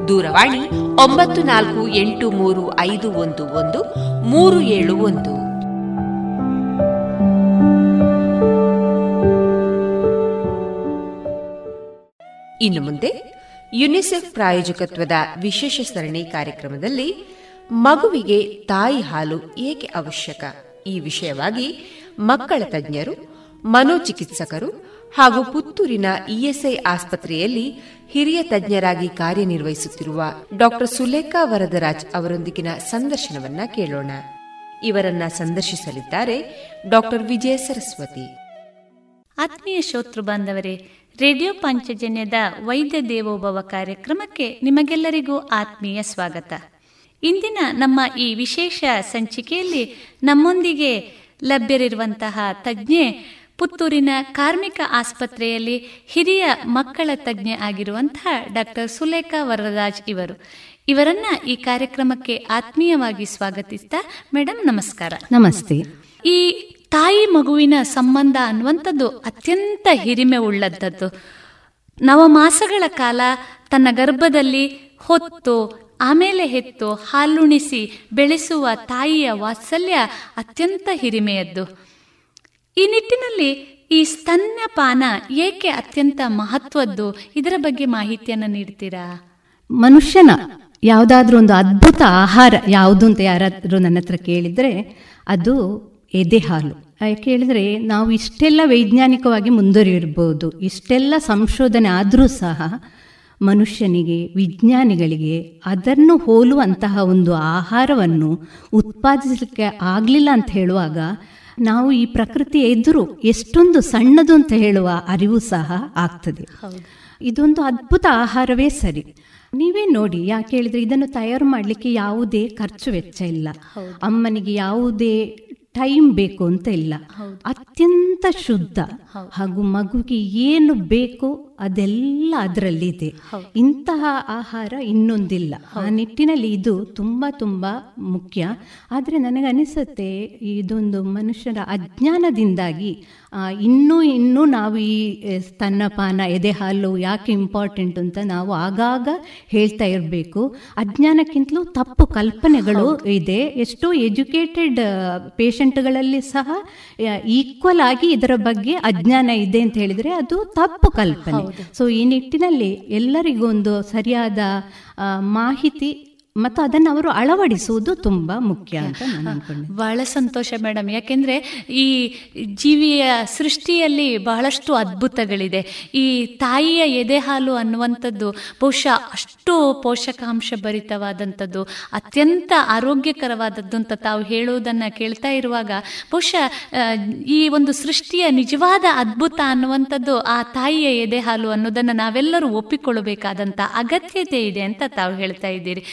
ದೂರವಾಣಿ ಒಂಬತ್ತು ನಾಲ್ಕು ಎಂಟು ಮೂರು ಐದು ಒಂದು ಒಂದು ಮೂರು ಏಳು ಒಂದು. ಇನ್ನು ಮುಂದೆ ಯುನಿಸೆಫ್ ಪ್ರಾಯೋಜಕತ್ವದ ವಿಶೇಷ ಸರಣಿ ಕಾರ್ಯಕ್ರಮದಲ್ಲಿ ಮಗುವಿಗೆ ತಾಯಿ ಹಾಲು ಏಕೆ ಅವಶ್ಯಕ? ಈ ವಿಷಯವಾಗಿ ಮಕ್ಕಳ ತಜ್ಞರು, ಮನೋಚಿಕಿತ್ಸಕರು ಹಾಗೂ ಪುತ್ತೂರಿನ ಇಎಸ್ಐ ಆಸ್ಪತ್ರೆಯಲ್ಲಿ ಹಿರಿಯ ತಜ್ಞರಾಗಿ ಕಾರ್ಯನಿರ್ವಹಿಸುತ್ತಿರುವ ಡಾಕ್ಟರ್ ಸುಲೇಖಾ ವರದರಾಜ್ ಅವರೊಂದಿಗಿನ ಸಂದರ್ಶನವನ್ನ ಕೇಳೋಣ. ಇವರನ್ನ ಸಂದರ್ಶಿಸಲಿದ್ದಾರೆ ಡಾಕ್ಟರ್ ವಿಜಯ ಸರಸ್ವತಿ. ಆತ್ಮೀಯ ಶ್ರೋತೃ ಬಾಂಧವರೇ ರೇಡಿಯೋ ಪಾಂಚಜನ್ಯದ ವೈದ್ಯ ದೇವೋಭವ ಕಾರ್ಯಕ್ರಮಕ್ಕೆ ನಿಮಗೆಲ್ಲರಿಗೂ ಆತ್ಮೀಯ ಸ್ವಾಗತ. ಇಂದಿನ ನಮ್ಮ ಈ ವಿಶೇಷ ಸಂಚಿಕೆಯಲ್ಲಿ ನಮ್ಮೊಂದಿಗೆ ಲಭ್ಯರಿರುವಂತಹ ತಜ್ಞೆ ಪುತ್ತೂರಿನ ಕಾರ್ಮಿಕ ಆಸ್ಪತ್ರೆಯಲ್ಲಿ ಹಿರಿಯ ಮಕ್ಕಳ ತಜ್ಞೆ ಆಗಿರುವಂತಹ ಡಾಕ್ಟರ್ ಸುಲೇಖಾ ವರರಾಜ್ ಇವರು. ಇವರನ್ನ ಈ ಕಾರ್ಯಕ್ರಮಕ್ಕೆ ಆತ್ಮೀಯವಾಗಿ ಸ್ವಾಗತಿಸ್ತಾ ಮೇಡಮ್ ನಮಸ್ಕಾರ. ನಮಸ್ತೆ. ಈ ತಾಯಿ ಮಗುವಿನ ಸಂಬಂಧ ಅನ್ನುವಂಥದ್ದು ಅತ್ಯಂತ ಹಿರಿಮೆ ಉಳ್ಳದ್ದು ನವಮಾಸಗಳ ಕಾಲ ತನ್ನ ಗರ್ಭದಲ್ಲಿ ಹೊತ್ತು, ಆಮೇಲೆ ಹೆತ್ತು, ಹಾಲುಣಿಸಿ ಬೆಳೆಸುವ ತಾಯಿಯ ವಾತ್ಸಲ್ಯ ಅತ್ಯಂತ ಹಿರಿಮೆಯದ್ದು. ಈ ನಿಟ್ಟಿನಲ್ಲಿ ಈ ಸ್ತನ್ಯಪಾನ ಏಕೆ ಅತ್ಯಂತ ಮಹತ್ವದ್ದು? ಇದರ ಬಗ್ಗೆ ಮಾಹಿತಿಯನ್ನು ನೀಡ್ತೀರಾ? ಮನುಷ್ಯನ ಯಾವುದಾದ್ರೂ ಒಂದು ಅದ್ಭುತ ಆಹಾರ ಯಾವುದು ಅಂತ ಯಾರಾದರೂ ನನ್ನ ಹತ್ರ ಕೇಳಿದರೆ ಅದು ಎದೆ ಹಾಲು ಯಾಕೆ ಹೇಳಿದ್ರೆ ನಾವು ಇಷ್ಟೆಲ್ಲ ವೈಜ್ಞಾನಿಕವಾಗಿ ಮುಂದುವರಿಯಿರ್ಬೋದು ಇಷ್ಟೆಲ್ಲ ಸಂಶೋಧನೆ ಆದರೂ ಸಹ ಮನುಷ್ಯನಿಗೆ ವಿಜ್ಞಾನಿಗಳಿಗೆ ಅದನ್ನು ಹೋಲುವಂತಹ ಒಂದು ಆಹಾರವನ್ನು ಉತ್ಪಾದಿಸಲಿಕ್ಕೆ ಆಗಲಿಲ್ಲ ಅಂತ ಹೇಳುವಾಗ ನಾವು ಈ ಪ್ರಕೃತಿ ಎದುರು ಎಷ್ಟೊಂದು ಸಣ್ಣದು ಅಂತ ಹೇಳುವ ಅರಿವು ಸಹ ಆಗ್ತದೆ. ಇದೊಂದು ಅದ್ಭುತ ಆಹಾರವೇ ಸರಿ. ನೀವೇ ನೋಡಿ ಯಾಕೆ ಹೇಳಿದ್ರೆ ಇದನ್ನು ತಯಾರು ಮಾಡಲಿಕ್ಕೆ ಯಾವುದೇ ಖರ್ಚು ವೆಚ್ಚ ಇಲ್ಲ. ಅಮ್ಮನಿಗೆ ಯಾವುದೇ ಟೈಮ್ ಬೇಕು ಅಂತ ಇಲ್ಲ. ಅತ್ಯಂತ ಶುದ್ಧ ಹಾಗೂ ಮಗುಗೆ ಏನು ಬೇಕು ಅದೆಲ್ಲ ಅದರಲ್ಲಿದೆ. ಇಂತಹ ಆಹಾರ ಇನ್ನೊಂದಿಲ್ಲ. ಆ ನಿಟ್ಟಿನಲ್ಲಿ ಇದು ತುಂಬ ತುಂಬ ಮುಖ್ಯ. ಆದರೆ ನನಗನಿಸುತ್ತೆ ಇದೊಂದು ಮನುಷ್ಯರ ಅಜ್ಞಾನದಿಂದಾಗಿ ಇನ್ನೂ ಇನ್ನೂ ನಾವು ಈ ಸ್ತನ್ನಪಾನ ಎದೆ ಹಾಲು ಯಾಕೆ ಇಂಪಾರ್ಟೆಂಟ್ ಅಂತ ನಾವು ಆಗಾಗ ಹೇಳ್ತಾ ಇರಬೇಕು. ಅಜ್ಞಾನಕ್ಕಿಂತಲೂ ತಪ್ಪು ಕಲ್ಪನೆಗಳು ಇದೆ. ಎಷ್ಟೋ ಎಜುಕೇಟೆಡ್ ಪೇಷಂಟ್ಗಳಲ್ಲಿ ಸಹ ಈಕ್ವಲ್ ಆಗಿ ಇದರ ಬಗ್ಗೆ ಅಜ್ಞಾನ ಇದೆ ಅಂತ ಹೇಳಿದರೆ ಅದು ತಪ್ಪು ಕಲ್ಪನೆ. ಸೊ ಈ ನಿಟ್ಟಿನಲ್ಲಿ ಎಲ್ಲರಿಗೂ ಒಂದು ಸರಿಯಾದ ಮಾಹಿತಿ ಮತ್ತು ಅದನ್ನು ಅವರು ಅಳವಡಿಸುವುದು ತುಂಬ ಮುಖ್ಯ ಅಂತ ಬಹಳ ಸಂತೋಷ ಮೇಡಮ್. ಯಾಕೆಂದ್ರೆ ಈ ಜೀವಿಯ ಸೃಷ್ಟಿಯಲ್ಲಿ ಬಹಳಷ್ಟು ಅದ್ಭುತಗಳಿದೆ. ಈ ತಾಯಿಯ ಎದೆ ಹಾಲು ಅನ್ನುವಂಥದ್ದು ಬಹುಶಃ ಅಷ್ಟು ಪೋಷಕಾಂಶ ಭರಿತವಾದಂಥದ್ದು ಅತ್ಯಂತ ಆರೋಗ್ಯಕರವಾದದ್ದು ಅಂತ ತಾವು ಹೇಳುವುದನ್ನು ಕೇಳ್ತಾ ಇರುವಾಗ ಬಹುಶಃ ಈ ಒಂದು ಸೃಷ್ಟಿಯ ನಿಜವಾದ ಅದ್ಭುತ ಅನ್ನುವಂಥದ್ದು ಆ ತಾಯಿಯ ಎದೆ ಹಾಲು ಅನ್ನೋದನ್ನು ನಾವೆಲ್ಲರೂ ಒಪ್ಪಿಕೊಳ್ಳಬೇಕಾದಂಥ ಅಗತ್ಯತೆ ಇದೆ ಅಂತ ತಾವು ಹೇಳ್ತಾ ಇದ್ದೀರಿ.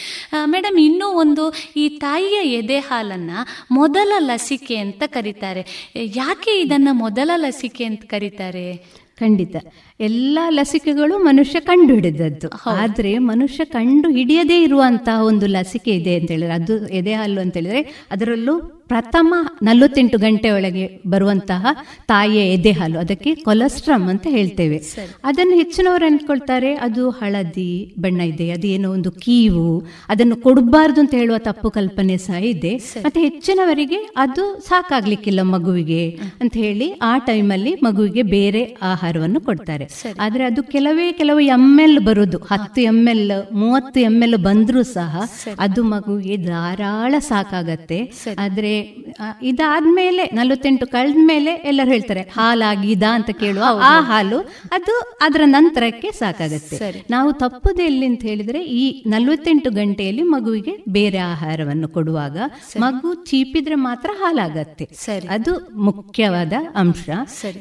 ಮೇಡಮ್, ಇನ್ನೂ ಒಂದು ಈ ತಾಯಿಯ ಎದೆ ಹಾಲನ್ನ ಮೊದಲ ಲಸಿಕೆ ಅಂತ ಕರೀತಾರೆ. ಯಾಕೆ ಇದನ್ನ ಮೊದಲ ಲಸಿಕೆ ಅಂತ ಕರೀತಾರೆ? ಖಂಡಿತ. ಎಲ್ಲ ಲಸಿಕೆಗಳು ಮನುಷ್ಯ ಕಂಡು ಹಿಡಿದದ್ದು ಆದ್ರೆ ಮನುಷ್ಯ ಕಂಡು ಹಿಡಿಯದೇ ಇರುವಂತಹ ಒಂದು ಲಸಿಕೆ ಇದೆ ಅಂತ ಹೇಳಿದ್ರೆ ಅದು ಎದೆ ಹಾಲು ಅಂತ ಹೇಳಿದ್ರೆ ಅದರಲ್ಲೂ ಪ್ರಥಮ ನಲವತ್ತೆಂಟು ಗಂಟೆ ಒಳಗೆ ಬರುವಂತಹ ತಾಯಿಯ ಎದೆ ಹಾಲು ಅದಕ್ಕೆ ಕೊಲೆಸ್ಟ್ರಮ್ ಅಂತ ಹೇಳ್ತೇವೆ. ಅದನ್ನು ಹೆಚ್ಚಿನವರು ಅನ್ಕೊಳ್ತಾರೆ ಅದು ಹಳದಿ ಬಣ್ಣ ಇದೆ ಅದು ಏನೋ ಒಂದು ಕೀವು ಅದನ್ನು ಕೊಡಬಾರ್ದು ಅಂತ ಹೇಳುವ ತಪ್ಪು ಕಲ್ಪನೆ ಸಹ ಇದೆ. ಮತ್ತೆ ಹೆಚ್ಚಿನವರಿಗೆ ಅದು ಸಾಕಾಗ್ಲಿಕ್ಕಿಲ್ಲ ಮಗುವಿಗೆ ಅಂತ ಹೇಳಿ ಆ ಟೈಮಲ್ಲಿ ಮಗುವಿಗೆ ಬೇರೆ ಆಹಾರವನ್ನು ಕೊಡ್ತಾರೆ. ಆದ್ರೆ ಅದು ಕೆಲವೇ ಕೆಲವು ಎಂ ಎಲ್ ಬರುದು. ಹತ್ತು ಎಂ ಎಲ್ ಮೂವತ್ತು ಎಂ ಎಲ್ ಬಂದ್ರೂ ಸಹ ಅದು ಮಗುವಿಗೆ ಧಾರಾಳ ಸಾಕಾಗತ್ತೆ. ಆದ್ರೆ ಇದಾದ್ಮೇಲೆ ನಲವತ್ತೆಂಟು ಕಳೆದ್ಮೇಲೆ ಎಲ್ಲರೂ ಹೇಳ್ತಾರೆ ಹಾಲಾಗಿದ ಅಂತ ಕೇಳುವ ಆ ಹಾಲು ಅದು ಅದರ ನಂತರಕ್ಕೆ ಸಾಕಾಗತ್ತೆ. ನಾವು ತಪ್ಪದೆ ಎಲ್ಲಿ ಅಂತ ಹೇಳಿದ್ರೆ ಈ ನಲವತ್ತೆಂಟು ಗಂಟೆಯಲ್ಲಿ ಮಗುವಿಗೆ ಬೇರೆ ಆಹಾರವನ್ನು ಕೊಡುವಾಗ ಮಗು ಚೀಪಿದ್ರೆ ಮಾತ್ರ ಹಾಲಾಗತ್ತೆ. ಅದು ಮುಖ್ಯವಾದ ಅಂಶ.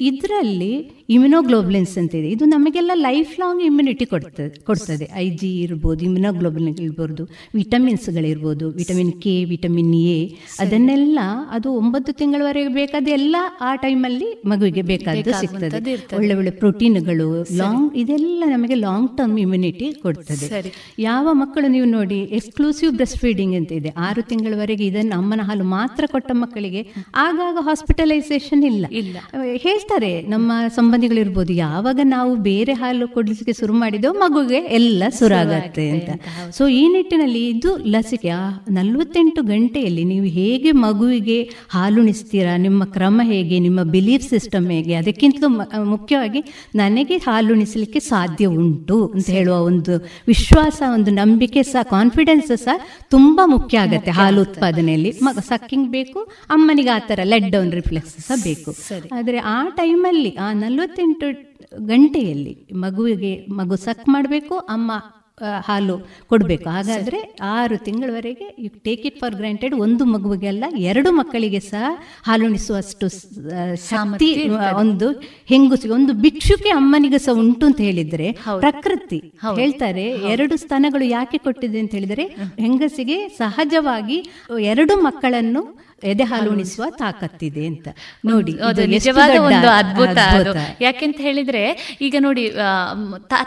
ಇದರಲ್ಲಿ ಇಮ್ಯುನೋಗ್ಲೋಬ್ಲಿನ್ಸ್ ಅಂತ ಇದೆ ಇದು ನಮಗೆಲ್ಲ ಲೈಫ್ ಲಾಂಗ್ ಇಮ್ಯುನಿಟಿ ಕೊಡ್ತದೆ ಕೊಡ್ತದೆ. ಐ ಜಿ ಇರ್ಬೋದು ಇಮ್ಯುನೋಗ್ಲೋಬ್ಲಿನ್ ಇರ್ಬೋದು ವಿಟಮಿನ್ಸ್ಗಳಿರ್ಬೋದು ವಿಟಮಿನ್ ಕೆ ವಿಟಮಿನ್ ಎ ಅದನ್ನೆಲ್ಲ ಅದು ಒಂಬತ್ತು ತಿಂಗಳವರೆಗೆ ಬೇಕಾದ ಎಲ್ಲ ಆ ಟೈಮಲ್ಲಿ ಮಗುವಿಗೆ ಬೇಕಾದ್ದು ಸಿಗ್ತದೆ. ಒಳ್ಳೆ ಒಳ್ಳೆ ಪ್ರೋಟೀನ್ಗಳು ಲಾಂಗ್ ಇದೆಲ್ಲ ನಮಗೆ ಲಾಂಗ್ ಟರ್ಮ್ ಇಮ್ಯುನಿಟಿ ಕೊಡ್ತದೆ. ಯಾವ ಮಕ್ಕಳು ನೀವು ನೋಡಿ ಎಕ್ಸ್ಕ್ಲೂಸಿವ್ ಬ್ರೆಸ್ಟ್ ಫೀಡಿಂಗ್ ಅಂತ ಇದೆ ಆರು ತಿಂಗಳವರೆಗೆ ಇದನ್ನು ಅಮ್ಮನ ಹಾಲು ಮಾತ್ರ ಕೊಟ್ಟ ಮಕ್ಕಳಿಗೆ ಆಗಾಗ ಹಾಸ್ಪಿಟಲೈಸೇಷನ್ ಇಲ್ಲ. ಹೇಳ್ತಾರೆ ನಮ್ಮ ಸಂಬಂಧಿಗಳಿರ್ಬೋದು ಯಾವಾಗ ನಾವು ಬೇರೆ ಹಾಲು ಕೊಡಲಿಕ್ಕೆ ಶುರು ಮಾಡಿದೋ ಮಗುಗೆ ಎಲ್ಲ ಸುರಾಗತ್ತೆ ಅಂತ. ಸೊ ಈ ನಿಟ್ಟಿನಲ್ಲಿ ಇದು ಲಸಿಕೆ ಆ ನಲವತ್ತೆಂಟು ಗಂಟೆಯಲ್ಲಿ ನೀವು ಹೇಗೆ ಮಗುವಿಗೆ ಹಾಲುಣಿಸ್ತೀರಾ ನಿಮ್ಮ ಕ್ರಮ ಹೇಗೆ ನಿಮ್ಮ ಬಿಲೀಫ್ ಸಿಸ್ಟಮ್ ಹೇಗೆ ಅದಕ್ಕಿಂತಲೂ ಮುಖ್ಯವಾಗಿ ನನಗೆ ಹಾಲುಣಿಸಲಿಕ್ಕೆ ಸಾಧ್ಯ ಉಂಟು ಅಂತ ಹೇಳುವ ಒಂದು ವಿಶ್ವಾಸ ಒಂದು ನಂಬಿಕೆ ಸಹ ಕಾನ್ಫಿಡೆನ್ಸ್ ಸಹ ತುಂಬಾ ಮುಖ್ಯ ಆಗತ್ತೆ ಹಾಲು ಉತ್ಪಾದನೆಯಲ್ಲಿ. ಮಗ ಸಕ್ಕಿಂಗ್ ಬೇಕು ಅಮ್ಮನಿಗೆ ಆ ಥರ ಲೆಡ್ ಡೌನ್ ರಿಫ್ಲೆಕ್ಸ್ ಸಹ ಬೇಕು. ಆದರೆ ಆ ಟೈಮಲ್ಲಿ ಆ ನಲವತ್ತೆಂಟು ಗಂಟೆಯಲ್ಲಿ ಮಗುವಿಗೆ ಮಗು ಸಕ್ ಮಾಡಬೇಕು ಅಮ್ಮ ಹಾಲು ಕೊಡಬೇಕು. ಹಾಗಾದ್ರೆ ಆರು ತಿಂಗಳವರೆಗೆ you take it for granted ಒಂದು ಮಗುವಿಗೆಲ್ಲ ಎರಡು ಮಕ್ಕಳಿಗೆ ಸಹ ಹಾಲುಣಿಸುವಷ್ಟು ಶಕ್ತಿ ಒಂದು ಹೆಂಗುಸಿಗೆ ಒಂದು ಭಿಕ್ಷುಕೆ ಅಮ್ಮನಿಗೆ ಸಹ ಉಂಟು ಅಂತ ಹೇಳಿದ್ರೆ ಪ್ರಕೃತಿ ಹೇಳ್ತಾರೆ ಎರಡು ಸ್ತನಗಳು ಯಾಕೆ ಕೊಟ್ಟಿದೆ ಅಂತ ಹೇಳಿದ್ರೆ ಹೆಂಗಸಿಗೆ ಸಹಜವಾಗಿ ಎರಡು ಮಕ್ಕಳನ್ನು ಎದೆ ಹಾಲು ಉಣಿಸುವ ತಾಕತ್ತಿದೆ ಅಂತ. ನೋಡಿ ಅದು ನಿಜವಾದ ಒಂದು ಅದ್ಭುತ ಅದು. ಅದ್ಭುತ. ಯಾಕೆಂತ ಹೇಳಿದ್ರೆ ಈಗ ನೋಡಿ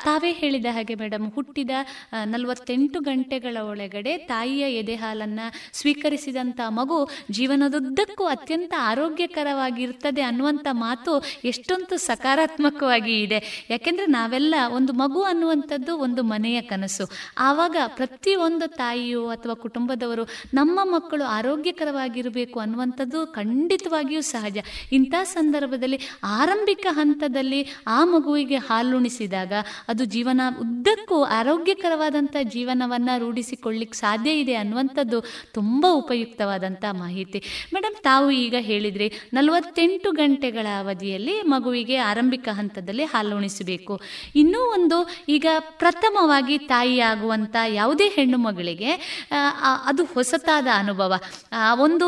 ತಾವೇ ಹೇಳಿದ ಹಾಗೆ ಮೇಡಮ್ ಹುಟ್ಟಿದ ನಲವತ್ತೆಂಟು ಗಂಟೆಗಳ ಒಳಗಡೆ ತಾಯಿಯ ಎದೆ ಹಾಲನ್ನ ಸ್ವೀಕರಿಸಿದಂತ ಮಗು ಜೀವನದುದ್ದಕ್ಕೂ ಅತ್ಯಂತ ಆರೋಗ್ಯಕರವಾಗಿರ್ತದೆ ಅನ್ನುವಂಥ ಮಾತು ಎಷ್ಟೊಂದು ಸಕಾರಾತ್ಮಕವಾಗಿ ಇದೆ. ಯಾಕೆಂದ್ರೆ ನಾವೆಲ್ಲ ಒಂದು ಮಗು ಅನ್ನುವಂಥದ್ದು ಒಂದು ಮನೆಯ ಕನಸು. ಆವಾಗ ಪ್ರತಿಯೊಂದು ತಾಯಿಯು ಅಥವಾ ಕುಟುಂಬದವರು ನಮ್ಮ ಮಕ್ಕಳು ಆರೋಗ್ಯಕರವಾಗಿರಬೇಕು ಅನ್ನುವಂಥದ್ದು ಖಂಡಿತವಾಗಿಯೂ ಸಹಜ. ಇಂಥ ಸಂದರ್ಭದಲ್ಲಿ ಆರಂಭಿಕ ಹಂತದಲ್ಲಿ ಆ ಮಗುವಿಗೆ ಹಾಲುಣಿಸಿದಾಗ ಅದು ಜೀವನ ಉದ್ದಕ್ಕೂ ಆರೋಗ್ಯಕರವಾದಂಥ ಜೀವನವನ್ನು ರೂಢಿಸಿಕೊಳ್ಳಿಕ್ಕೆ ಸಾಧ್ಯ ಇದೆ ಅನ್ನುವಂಥದ್ದು ತುಂಬ ಉಪಯುಕ್ತವಾದಂಥ ಮಾಹಿತಿ. ಮೇಡಮ್ ತಾವು ಈಗ ಹೇಳಿದ್ರಿ ನಲವತ್ತೆಂಟು ಗಂಟೆಗಳ ಅವಧಿಯಲ್ಲಿ ಮಗುವಿಗೆ ಆರಂಭಿಕ ಹಂತದಲ್ಲಿ ಹಾಲುಣಿಸಬೇಕು. ಇನ್ನೂ ಒಂದು ಈಗ ಪ್ರಥಮವಾಗಿ ತಾಯಿ ಆಗುವಂಥ ಯಾವುದೇ ಹೆಣ್ಣು ಮಗಳಿಗೆ ಅದು ಹೊಸತಾದ ಅನುಭವ. ಒಂದು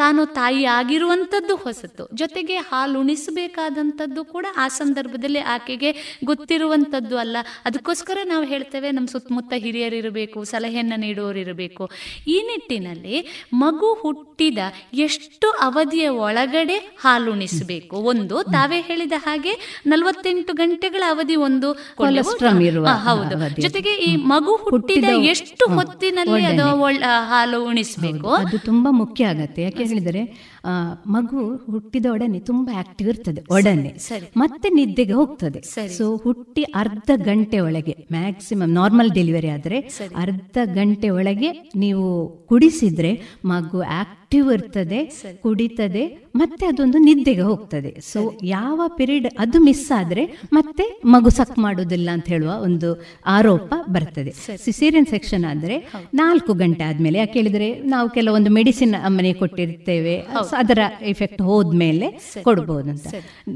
ತಾನು ತಾಯಿ ಆಗಿರುವಂಥದ್ದು ಹೊಸತು. ಜೊತೆಗೆ ಹಾಲು ಉಣಿಸಬೇಕಾದಂಥದ್ದು ಕೂಡ ಆ ಸಂದರ್ಭದಲ್ಲಿ ಆಕೆಗೆ ಗೊತ್ತಿರುವಂಥದ್ದು ಅಲ್ಲ. ಅದಕ್ಕೋಸ್ಕರ ನಾವು ಹೇಳ್ತೇವೆ ನಮ್ಮ ಸುತ್ತಮುತ್ತ ಹಿರಿಯರಿರಬೇಕು ಸಲಹೆಯನ್ನು ನೀಡುವವರಿರಬೇಕು ಈ ನಿಟ್ಟಿನಲ್ಲಿ ಮಗು ಹುಟ್ಟಿದ ಎಷ್ಟು ಅವಧಿಯ ಒಳಗಡೆ ಹಾಲು ಉಣಿಸಬೇಕು ಒಂದು ತಾವೇ ಹೇಳಿದ ಹಾಗೆ ನಲವತ್ತೆಂಟು ಗಂಟೆಗಳ ಅವಧಿ ಒಂದು ಹೌದು. ಜೊತೆಗೆ ಈ ಮಗು ಹುಟ್ಟಿದ ಎಷ್ಟು ಹೊತ್ತಿನಲ್ಲಿ ಅದು ಹಾಲು ಉಣಿಸಬೇಕು? ಅದು ತುಂಬಾ ಮುಖ್ಯ ಆಗತ್ತೆ. ಯಾಕೆ ಹೇಳಿದರೆ ಮಗು ಹುಟ್ಟಿದ ಒಡನೆ ತುಂಬಾ ಆಕ್ಟಿವ್ ಇರ್ತದೆ. ಒಡನೆ. ಮತ್ತೆ ನಿದ್ದೆಗೆ ಹೋಗ್ತದೆ. ಸೊ ಹುಟ್ಟಿ ಅರ್ಧ ಗಂಟೆ ಒಳಗೆ ಮ್ಯಾಕ್ಸಿಮಮ್ ನಾರ್ಮಲ್ ಡೆಲಿವರಿ ಆದ್ರೆ ಅರ್ಧ ಗಂಟೆ ಒಳಗೆ ನೀವು ಕುಡಿಸಿದ್ರೆ ಮಗು ಆಕ್ಟಿವ್ ಇರ್ತದೆ ಕುಡಿತದೆ ಮತ್ತೆ ಅದೊಂದು ನಿದ್ದೆಗೆ ಹೋಗ್ತದೆ. ಸೊ ಯಾವ ಪಿರಿಯಡ್ ಅದು ಮಿಸ್ ಆದ್ರೆ ಮತ್ತೆ ಮಗು ಸಕ್ ಮಾಡೋದಿಲ್ಲ ಅಂತ ಹೇಳುವ ಒಂದು ಆರೋಪ ಬರ್ತದೆ. ಸಿಸೇರಿಯನ್ ಸೆಕ್ಷನ್ ಆದ್ರೆ ನಾಲ್ಕು ಗಂಟೆ ಆದ್ಮೇಲೆ ಯಾಕೆ ಹೇಳಿದ್ರೆ ನಾವು ಕೆಲವೊಂದು ಮೆಡಿಸಿನ್ ಅಮ್ಮನೆ ಕೊಟ್ಟಿರ್ತೇವೆ. ಅದರ ಎಫೆಕ್ಟ್ ಹೋದ್ಮೇಲೆ ಕೊಡ್ಬೋದು ಅಂತ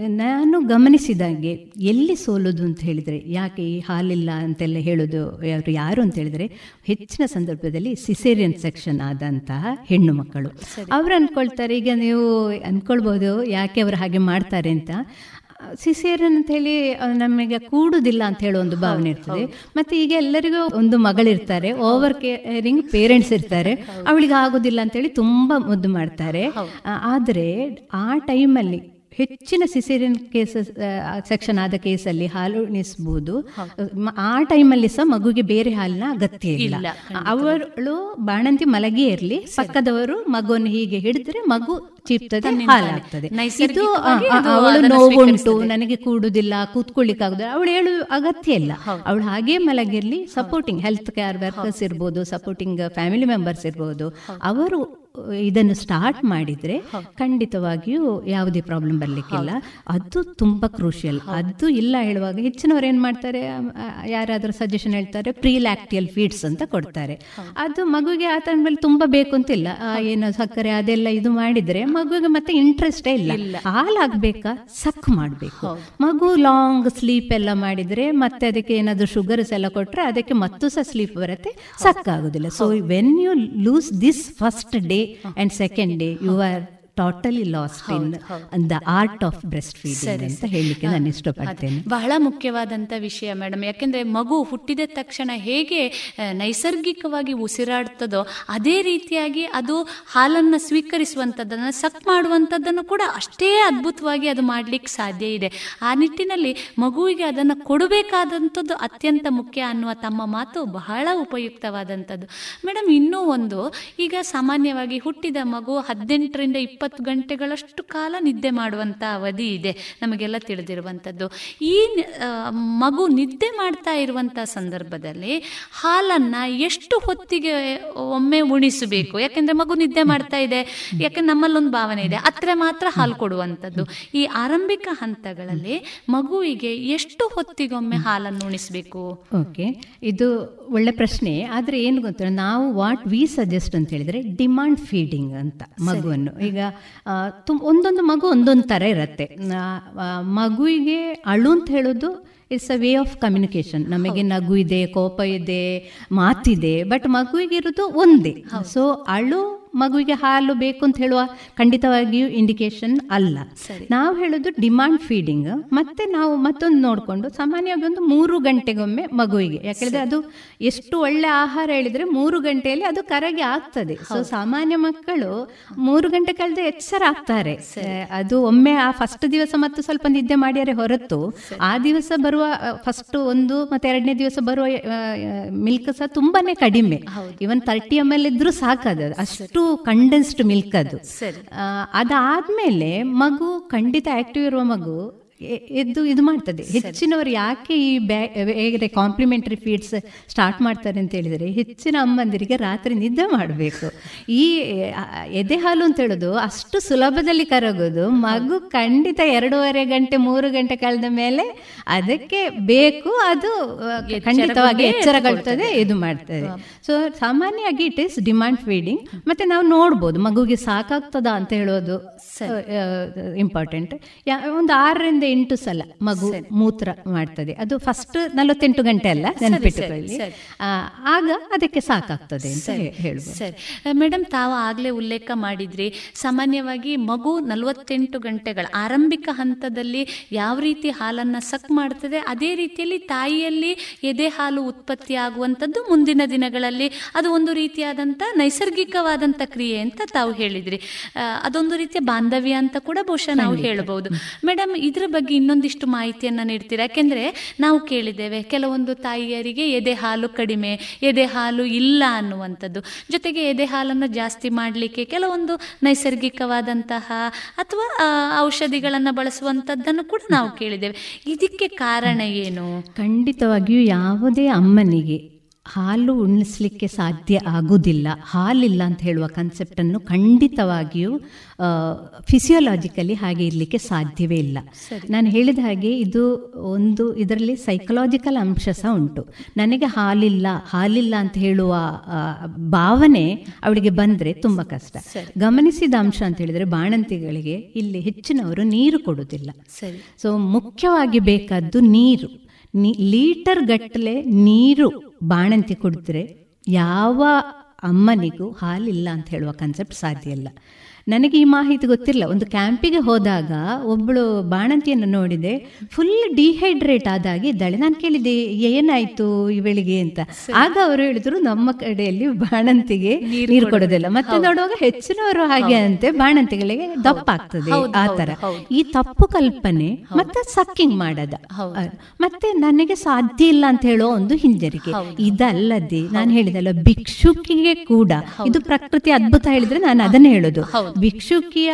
ನಾನು ಗಮನಿಸಿದಾಗೆ ಎಲ್ಲಿ ಸೋಲೋದು ಅಂತ ಹೇಳಿದರೆ ಯಾಕೆ ಈ ಹಾಲಿಲ್ಲ ಅಂತೆಲ್ಲ ಹೇಳೋದು ಯಾರು ಯಾರು ಅಂತ ಹೇಳಿದರೆ ಹೆಚ್ಚಿನ ಸಂದರ್ಭದಲ್ಲಿ ಸಿಸೇರಿಯನ್ ಸೆಕ್ಷನ್ ಆದಂತಹ ಹೆಣ್ಣು ಮಕ್ಕಳು. ಅವ್ರು ಅನ್ಕೊಳ್ತಾರೆ ಈಗ ನೀವು ಅನ್ಕೊಳ್ಬೋದು ಯಾಕೆ ಅವರು ಹಾಗೆ ಮಾಡ್ತಾರೆ? ಅಂತ. ಸಿಸೇರಿಯನ್ ಅಂತ ಹೇಳಿ ನಮಗೆ ಕೂಡುದಿಲ್ಲ ಅಂತ ಹೇಳೋ ಒಂದು ಭಾವನೆ ಇರ್ತದೆ. ಮತ್ತೆ ಈಗ ಎಲ್ಲರಿಗೂ ಒಂದು ಮಗಳಿರ್ತಾರೆ. ಓವರ್ ಕೇರಿಂಗ್ ಪೇರೆಂಟ್ಸ್ ಇರ್ತಾರೆ. ಅವಳಿಗೆ ಆಗೋದಿಲ್ಲ ಅಂತ ಹೇಳಿ ತುಂಬಾ ಮುದ್ದು ಮಾಡ್ತಾರೆ. ಆದ್ರೆ ಆ ಟೈಮಲ್ಲಿ ಹೆಚ್ಚಿನ ಸಿಸೇರಿಯನ್ ಕೇಸಸ್ ಸೆಕ್ಷನ್ ಆದ ಕೇಸಲ್ಲಿ ಹಾಲು ಉಣಿಸಬಹುದು ಆ ಟೈಮಲ್ಲಿ ಸಹ ಮಗುಗೆ ಬೇರೆ ಹಾಲಿನ ಅಗತ್ಯ ಇಲ್ಲ. ಅವಳು ಬಾಣಂತಿ ಮಲಗಿಯೇ ಇರಲಿ. ಪಕ್ಕದವರು ಮಗುವನ್ನು ಹೀಗೆ ಹಿಡಿದ್ರೆ ಮಗು ಚೀಪ್ತದೆ. ಹಾಲಾಗ್ತದೆ ಇದು ಅವಳು ನೋವುಂಟು ನನಗೆ ಕೂಡುದಿಲ್ಲ ಕೂತ್ಕೊಳ್ಳಿಕ್ಕಾಗುದಿಲ್ಲ ಅವಳು ಹೇಳು ಅಗತ್ಯ ಇಲ್ಲ. ಅವಳು ಹಾಗೆ ಮಲಗಿರ್ಲಿ ಸಪೋರ್ಟಿಂಗ್ ಹೆಲ್ತ್ ಕೇರ್ ವರ್ಕರ್ಸ್ ಇರ್ಬೋದು ಸಪೋರ್ಟಿಂಗ್ ಫ್ಯಾಮಿಲಿ ಮೆಂಬರ್ಸ್ ಇರ್ಬೋದು. ಅವರು ಇದನ್ನು ಸ್ಟಾರ್ಟ್ ಮಾಡಿದ್ರೆ ಖಂಡಿತವಾಗಿಯೂ ಯಾವುದೇ ಪ್ರಾಬ್ಲಮ್ ಬರಲಿಕ್ಕಿಲ್ಲ. ಅದು ತುಂಬಾ ಕ್ರೂಷಿಯಲ್ ಅದು ಇಲ್ಲ ಹೇಳುವಾಗ ಹೆಚ್ಚಿನವರು ಏನ್ ಮಾಡ್ತಾರೆ? ಯಾರಾದರೂ ಸಜೆಷನ್ ಹೇಳ್ತಾರೆ ಪ್ರೀ ಲ್ಯಾಕ್ಟಿಯಲ್ ಫೀಡ್ಸ್ ಅಂತ ಕೊಡ್ತಾರೆ. ಅದು ಮಗುವಿಗೆ ಆ ಮೇಲೆ ತುಂಬಾ ಬೇಕು ಅಂತಿಲ್ಲ ಏನು ಸಕ್ಕರೆ ಅದೆಲ್ಲ ಇದು ಮಾಡಿದ್ರೆ ಮಗುವಿಗೆ ಮತ್ತೆ ಇಂಟ್ರೆಸ್ಟೇ ಇಲ್ಲ. ಹಾಲಾಗ್ಬೇಕಾ ಸಕ್ ಮಾಡಬೇಕು. ಮಗು ಲಾಂಗ್ ಸ್ಲೀಪ್ ಎಲ್ಲ ಮಾಡಿದ್ರೆ ಮತ್ತೆ ಅದಕ್ಕೆ ಏನಾದರೂ ಶುಗರ್ಸ್ ಎಲ್ಲ ಕೊಟ್ಟರೆ ಅದಕ್ಕೆ ಮತ್ತೂ ಸಹ ಸ್ಲೀಪ್ ಬರುತ್ತೆ ಸಕ್ ಆಗುದಿಲ್ಲ. So when you lose this first day and second day you are totally lost in the art of breast feeding ಅಂತ ಹೇಳಲಿಕ್ಕೆ ನಾನು ಇಷ್ಟಪಡ್ತೇನೆ. ಬಹಳ ಮುಖ್ಯವಾದಂಥ ವಿಷಯ ಮೇಡಮ್ ಯಾಕೆಂದ್ರೆ ಮಗು ಹುಟ್ಟಿದ ತಕ್ಷಣ ಹೇಗೆ ನೈಸರ್ಗಿಕವಾಗಿ ಉಸಿರಾಡ್ತದೋ ಅದೇ ರೀತಿಯಾಗಿ ಅದು ಹಾಲನ್ನು ಸ್ವೀಕರಿಸುವಂಥದ್ದನ್ನು ಸಕ್ ಮಾಡುವಂಥದ್ದನ್ನು ಕೂಡ ಅಷ್ಟೇ ಅದ್ಭುತವಾಗಿ ಅದು ಮಾಡ್ಲಿಕ್ಕೆ ಸಾಧ್ಯ ಇದೆ. ಆ ನಿಟ್ಟಿನಲ್ಲಿ ಮಗುವಿಗೆ ಅದನ್ನು ಕೊಡಬೇಕಾದಂಥದ್ದು ಅತ್ಯಂತ ಮುಖ್ಯ ಅನ್ನುವ ತಮ್ಮ ಮಾತು ಬಹಳ ಉಪಯುಕ್ತವಾದಂಥದ್ದು. ಮೇಡಮ್ ಇನ್ನೂ ಒಂದು ಈಗ ಸಾಮಾನ್ಯವಾಗಿ ಹುಟ್ಟಿದ ಮಗು ಹದಿನೆಂಟರಿಂದ ಇಪ್ಪತ್ತು ಗಂಟೆಗಳಷ್ಟು ಕಾಲ ನಿದ್ದೆ ಮಾಡುವಂಥ ಅವಧಿ ಇದೆ. ನಮಗೆಲ್ಲ ತಿಳಿದಿರುವಂಥದ್ದು. ಈ ಮಗು ನಿದ್ದೆ ಮಾಡ್ತಾ ಇರುವಂಥ ಸಂದರ್ಭದಲ್ಲಿ ಹಾಲನ್ನು ಎಷ್ಟು ಹೊತ್ತಿಗೆ ಒಮ್ಮೆ ಉಣಿಸಬೇಕು? ಯಾಕೆಂದರೆ ಮಗು ನಿದ್ದೆ ಮಾಡ್ತಾ ಇದೆ. ಯಾಕೆಂದ್ರೆ ನಮ್ಮಲ್ಲೊಂದು ಭಾವನೆ ಇದೆ. ಅತ್ರ ಮಾತ್ರ ಹಾಲು ಕೊಡುವಂಥದ್ದು. ಈ ಆರಂಭಿಕ ಹಂತಗಳಲ್ಲಿ ಮಗುವಿಗೆ ಎಷ್ಟು ಹೊತ್ತಿಗೊಮ್ಮೆ ಹಾಲನ್ನು ಉಣಿಸಬೇಕು? ಓಕೆ. ಇದು ಒಳ್ಳೆ ಪ್ರಶ್ನೆ. ಆದರೆ ಏನು ಗೊತ್ತಿಲ್ಲ ನಾವು ವಾಟ್ ವಿ ಸಜೆಸ್ಟ್ ಅಂತ ಹೇಳಿದ್ರೆ ಡಿಮಾಂಡ್ ಫೀಡಿಂಗ್ ಅಂತ ಮಗುವನ್ನು. ಈಗ ಆ, ತುಂ ಒಂದೊಂದು ಮಗು ಒಂದೊಂದು ಥರ ಇರುತ್ತೆ. ಮಗುವಿಗೆ ಅಳು ಅಂತ ಹೇಳೋದು it's a way of communication ನಮಗೆ ನಗು ಇದೆ ಕೋಪ ಇದೆ ಮಾತಿದೆ ಬಟ್ ಮಗುವಿಗೆ ಇರೋದು ಒಂದೇ. ಸೊ ಅಳು ಮಗುವಿಗೆ ಹಾಲು ಬೇಕು ಅಂತ ಹೇಳುವ ಖಂಡಿತವಾಗಿಯೂ ಇಂಡಿಕೇಶನ್ ಅಲ್ಲ. ನಾವು ಹೇಳೋದು ಡಿಮಾಂಡ್ ಫೀಡಿಂಗ್ ಮತ್ತೆ ನಾವು ಮತ್ತೊಂದು ನೋಡಿಕೊಂಡು ಸಾಮಾನ್ಯವಾಗಿ ಒಂದು ಮೂರು ಗಂಟೆಗೊಮ್ಮೆ ಮಗುವಿಗೆ. ಯಾಕೆಂದ್ರೆ ಅದು ಎಷ್ಟು ಒಳ್ಳೆ ಆಹಾರ ಹೇಳಿದ್ರೆ ಮೂರು ಗಂಟೆಯಲ್ಲಿ ಅದು ಕರಗಿ ಆಗ್ತದೆ. ಸೊ ಸಾಮಾನ್ಯ ಮಕ್ಕಳು ಮೂರು ಗಂಟೆ ಕಳೆದ ಎಚ್ಚರ ಆಗ್ತಾರೆ. ಅದು ಒಮ್ಮೆ ಆ ಫಸ್ಟ್ ದಿವಸ ಮತ್ತು ಸ್ವಲ್ಪ ನಿದ್ದೆ ಮಾಡಿದರೆ ಹೊರತು ಆ ದಿವಸ ಬರುವ ಫಸ್ಟ್ ಒಂದು ಮತ್ತೆ ಎರಡನೇ ದಿವಸ ಬರುವ ಮಿಲ್ಕ್ ಸಹ ತುಂಬಾನೇ ಕಡಿಮೆ. ಇವನ್ ತರ್ಟಿ ಎಂ ಎಲ್ ಇದ್ರೂ ಸಾಕದು. ಅಷ್ಟು ಕಂಡೆನ್ಸ್ಡ್ ಮಿಲ್ಕ್ ಅದು. ಅದಾದ್ಮೇಲೆ ಮಗು ಖಂಡಿತ ಆಕ್ಟಿವ್ ಇರುವ ಮಗು ಎದ್ದು ಇದು ಮಾಡ್ತದೆ. ಹೆಚ್ಚಿನವರು ಯಾಕೆ ಈ ಬೇರೆ ಕಾಂಪ್ಲಿಮೆಂಟರಿ ಫೀಡ್ಸ್ ಸ್ಟಾರ್ಟ್ ಮಾಡ್ತಾರೆ ಅಂತ ಹೇಳಿದರೆ ಹೆಚ್ಚಿನ ಅಮ್ಮಂದಿರಿಗೆ ರಾತ್ರಿ ನಿದ್ದೆ ಮಾಡಬೇಕು. ಈ ಎದೆ ಹಾಲು ಅಂತ ಹೇಳೋದು ಅಷ್ಟು ಸುಲಭದಲ್ಲಿ ಕರಗೋದು ಮಗು ಖಂಡಿತ ಎರಡೂವರೆ ಗಂಟೆ ಮೂರು ಗಂಟೆ ಕಳೆದ ಮೇಲೆ ಅದಕ್ಕೆ ಬೇಕು ಅದು ಖಂಡಿತವಾಗಿ ಎಚ್ಚರಗೊಳ್ತದೆ ಇದು ಮಾಡ್ತದೆ. ಸೊ ಸಾಮಾನ್ಯವಾಗಿ ಇಟ್ ಇಸ್ ಡಿಮಾಂಡ್ ಫೀಡಿಂಗ್ ಮತ್ತೆ ನಾವು ನೋಡ್ಬೋದು ಮಗುಗೆ ಸಾಕಾಗ್ತದ ಅಂತ ಹೇಳೋದು ಇಂಪಾರ್ಟೆಂಟ್ ಒಂದು ಆರರಿಂದ ಎಂಟು ಸಲ ಮಗು ಮೂತ್ರ ಮಾಡ್ತದೆ. ಅದು ಫಸ್ಟ್ ನಲವತ್ತೆಂಟು ಗಂಟೆ ಅಲ್ಲ ನೆನಪಿಟ್ಟುಕೊಳ್ಳಿ. ಆಗ ಅದಕ್ಕೆ ಸಾಕಾಗ್ತದೆ ಅಂತ ಸರಿ ಮೇಡಮ್ ತಾವು ಆಗಲೇ ಉಲ್ಲೇಖ ಮಾಡಿದ್ರಿ ಸಾಮಾನ್ಯವಾಗಿ ಮಗು ನಲವತ್ತೆಂಟು ಗಂಟೆಗಳ ಆರಂಭಿಕ ಹಂತದಲ್ಲಿ ಯಾವ ರೀತಿ ಹಾಲನ್ನ ಸಕ್ ಮಾಡ್ತದೆ ಅದೇ ರೀತಿಯಲ್ಲಿ ತಾಯಿಯಲ್ಲಿ ಎದೆ ಹಾಲು ಉತ್ಪತ್ತಿ ಆಗುವಂಥದ್ದು ಮುಂದಿನ ದಿನಗಳಲ್ಲಿ. ಅದು ಒಂದು ರೀತಿಯಾದಂಥ ನೈಸರ್ಗಿಕವಾದಂಥ ಕ್ರಿಯೆ ಅಂತ ತಾವು ಹೇಳಿದ್ರಿ. ಅದೊಂದು ರೀತಿಯ ಬಾಂಧವ್ಯ ಅಂತ ಕೂಡ ಬಹುಶಃ ನಾವು ಹೇಳಬಹುದು ಮೇಡಮ್ ಇದ್ರ ಬಗ್ಗೆ ಇನ್ನೊಂದಿಷ್ಟು ಮಾಹಿತಿಯನ್ನು ನೀಡ್ತೀರಾ? ಯಾಕೆಂದರೆ ನಾವು ಕೇಳಿದ್ದೇವೆ, ಕೆಲವೊಂದು ತಾಯಿಯರಿಗೆ ಎದೆ ಹಾಲು ಕಡಿಮೆ, ಎದೆ ಹಾಲು ಇಲ್ಲ ಅನ್ನುವಂಥದ್ದು. ಜೊತೆಗೆ ಎದೆ ಹಾಲನ್ನು ಜಾಸ್ತಿ ಮಾಡಲಿಕ್ಕೆ ಕೆಲವೊಂದು ನೈಸರ್ಗಿಕವಾದಂತಹ ಅಥವಾ ಔಷಧಿಗಳನ್ನು ಬಳಸುವಂಥದ್ದನ್ನು ಕೂಡ ನಾವು ಕೇಳಿದ್ದೇವೆ. ಇದಕ್ಕೆ ಕಾರಣ ಏನು? ಖಂಡಿತವಾಗಿಯೂ ಯಾವುದೇ ಅಮ್ಮನಿಗೆ ಹಾಲು ಉಣಿಸ್ಲಿಕ್ಕೆ ಸಾಧ್ಯ ಆಗುವುದಿಲ್ಲ ಹಾಲಿಲ್ಲ ಅಂತ ಹೇಳುವ ಕನ್ಸೆಪ್ಟನ್ನು ಖಂಡಿತವಾಗಿಯೂ ಫಿಸಿಯೋಲಾಜಿಕಲಿ ಹಾಗೆ ಇರಲಿಕ್ಕೆ ಸಾಧ್ಯವೇ ಇಲ್ಲ. ನಾನು ಹೇಳಿದ ಹಾಗೆ ಇದು ಒಂದು ಇದರಲ್ಲಿ ಸೈಕಲಾಜಿಕಲ್ ಅಂಶ ಸಹ ಉಂಟು. ನನಗೆ ಹಾಲಿಲ್ಲ ಹಾಲಿಲ್ಲ ಅಂತ ಹೇಳುವ ಭಾವನೆ ಅವಳಿಗೆ ಬಂದರೆ ತುಂಬ ಕಷ್ಟ. ಗಮನಿಸಿದ ಅಂಶ ಅಂತ ಹೇಳಿದರೆ ಬಾಣಂತಿಗಳಿಗೆ ಇಲ್ಲಿ ಹೆಚ್ಚಿನವರು ನೀರು ಕೊಡುವುದಿಲ್ಲ. ಸೊ ಮುಖ್ಯವಾಗಿ ಬೇಕಾದ್ದು ನೀರು. ಲೀಟರ್ ಗಟ್ಟಲೆ ನೀರು ಬಾಣಂತಿ ಕುಡಿದ್ರೆ ಯಾವ ಅಮ್ಮನಿಗೂ ಹಾಲಿಲ್ಲ ಅಂತ ಹೇಳುವ ಕನ್ಸೆಪ್ಟ್ ಸಾಧ್ಯ ಇಲ್ಲ. ನನಗೆ ಈ ಮಾಹಿತಿ ಗೊತ್ತಿಲ್ಲ. ಒಂದು ಕ್ಯಾಂಪಿಗೆ ಹೋದಾಗ ಒಬ್ಬಳು ಬಾಣಂತಿಯನ್ನು ನೋಡಿದೆ. ಫುಲ್ ಡಿಹೈಡ್ರೇಟ್ ಆದಾಗಿ ಇದ್ದಾಳೆ. ನಾನು ಕೇಳಿದೆ ಏನಾಯ್ತು ಇವಳಿಗೆ ಅಂತ. ಆಗ ಅವರು ಹೇಳಿದ್ರು ನಮ್ಮ ಕಡೆಯಲ್ಲಿ ಬಾಣಂತಿಗೆ ನೀರು ಕೊಡೋದಿಲ್ಲ. ಮತ್ತೆ ನೋಡುವಾಗ ಹೆಚ್ಚಿನವರು ಹಾಗೆ ಅಂತೆ ಬಾಣಂತಿಗಳಿಗೆ ದಪ್ಪ ಆಗ್ತದೆ ಆ ತರ ಈ ತಪ್ಪು ಕಲ್ಪನೆ ಮತ್ತೆ ಸಕ್ಕಿಂಗ್ ಮಾಡದ. ಮತ್ತೆ ನನಗೆ ಸಾಧ್ಯ ಇಲ್ಲ ಅಂತ ಹೇಳೋ ಒಂದು ಹಿಂಜರಿಕೆ. ಇದಲ್ಲದೆ ನಾನು ಹೇಳಿದಲ್ಲ ಭಿಕ್ಷುಕಿಗೆ ಕೂಡ. ಇದು ಪ್ರಕೃತಿ ಅದ್ಭುತ ಹೇಳಿದ್ರೆ ನಾನು ಅದನ್ನೇ ಹೇಳೋದು. ಭಿಕ್ಷುಕಿಯ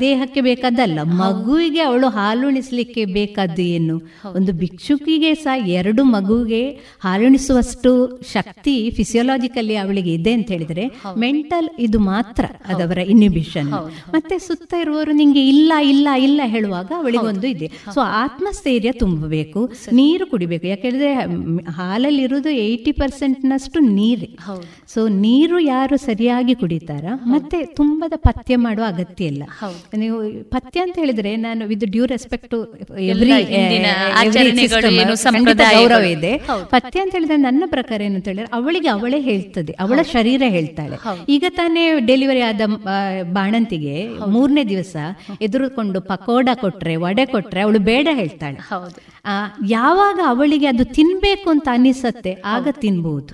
ದೇಹಕ್ಕೆ ಬೇಕಾದಲ್ಲ ಮಗುವಿಗೆ ಅವಳು ಹಾಲುಣಿಸ್ಲಿಕ್ಕೆ ಬೇಕಾದ್ದು ಏನು? ಒಂದು ಭಿಕ್ಷುಕಿಗೆ ಸಹ ಎರಡು ಮಗುವಿಗೆ ಹಾಲುಣಿಸುವಷ್ಟು ಶಕ್ತಿ ಫಿಸಿಯೋಲಾಜಿಕಲಿ ಅವಳಿಗೆ ಇದೆ ಅಂತ ಹೇಳಿದ್ರೆ ಮೆಂಟಲ್ ಇದು ಮಾತ್ರ ಅದವರ ಇನ್ಹಿಬಿಷನ್ ಮತ್ತೆ ಸುತ್ತ ಇರುವವರು ನಿಂಗೆ ಇಲ್ಲ ಇಲ್ಲ ಇಲ್ಲ ಹೇಳುವಾಗ ಅವಳಿಗೆ ಒಂದು ಇದೆ. ಸೊ ಆತ್ಮಸ್ಥೈರ್ಯ ತುಂಬಬೇಕು ನೀರು ಕುಡಿಬೇಕು. ಯಾಕೆಂದ್ರೆ ಹೇಳಿದ್ರೆ ಹಾಲಲ್ಲಿ ಇರುವುದು ಏಯ್ಟಿ ಪರ್ಸೆಂಟ್ನಷ್ಟು ನೀರೇ. ಸೊ ನೀರು ಯಾರು ಸರಿಯಾಗಿ ಕುಡಿತಾರ? ಮತ್ತೆ ತುಂಬದ ಪಥ್ಯ ಮಾಡುವ ಅಗತ್ಯ ಇಲ್ಲ. ನೀವು ಪಥ್ಯ ಅಂತ ಹೇಳಿದ್ರೆ ನಾನು ವಿತ್ ಡ್ಯೂ ರೆಸ್ಪೆಕ್ಟ್ ಸಂಪ್ರದಾಯಗಳು. ಗೌರವ ಇದೆ. ಪಥ್ಯ ಅಂತ ಹೇಳಿದ್ರೆ ನನ್ನ ಪ್ರಕಾರ ಏನು ಅಂತ ಹೇಳಿದ್ರೆ ಅವಳಿಗೆ ಅವಳೇ ಹೇಳ್ತದೆ ಅವಳ ಶರೀರ ಹೇಳ್ತಾಳೆ. ಈಗ ತಾನೇ ಡೆಲಿವರಿ ಆದ ಬಾಣಂತಿಗೆ ಮೂರನೇ ದಿವಸ ಎದುರುಕೊಂಡು ಪಕೋಡ ಕೊಟ್ರೆ ವಡೆ ಕೊಟ್ರೆ ಅವಳು ಬೇಡ ಹೇಳ್ತಾಳೆ. ಯಾವಾಗ ಅವಳಿಗೆ ಅದು ತಿನ್ಬೇಕು ಅಂತ ಅನಿಸತ್ತೆ ಆಗ ತಿನ್ಬಹುದು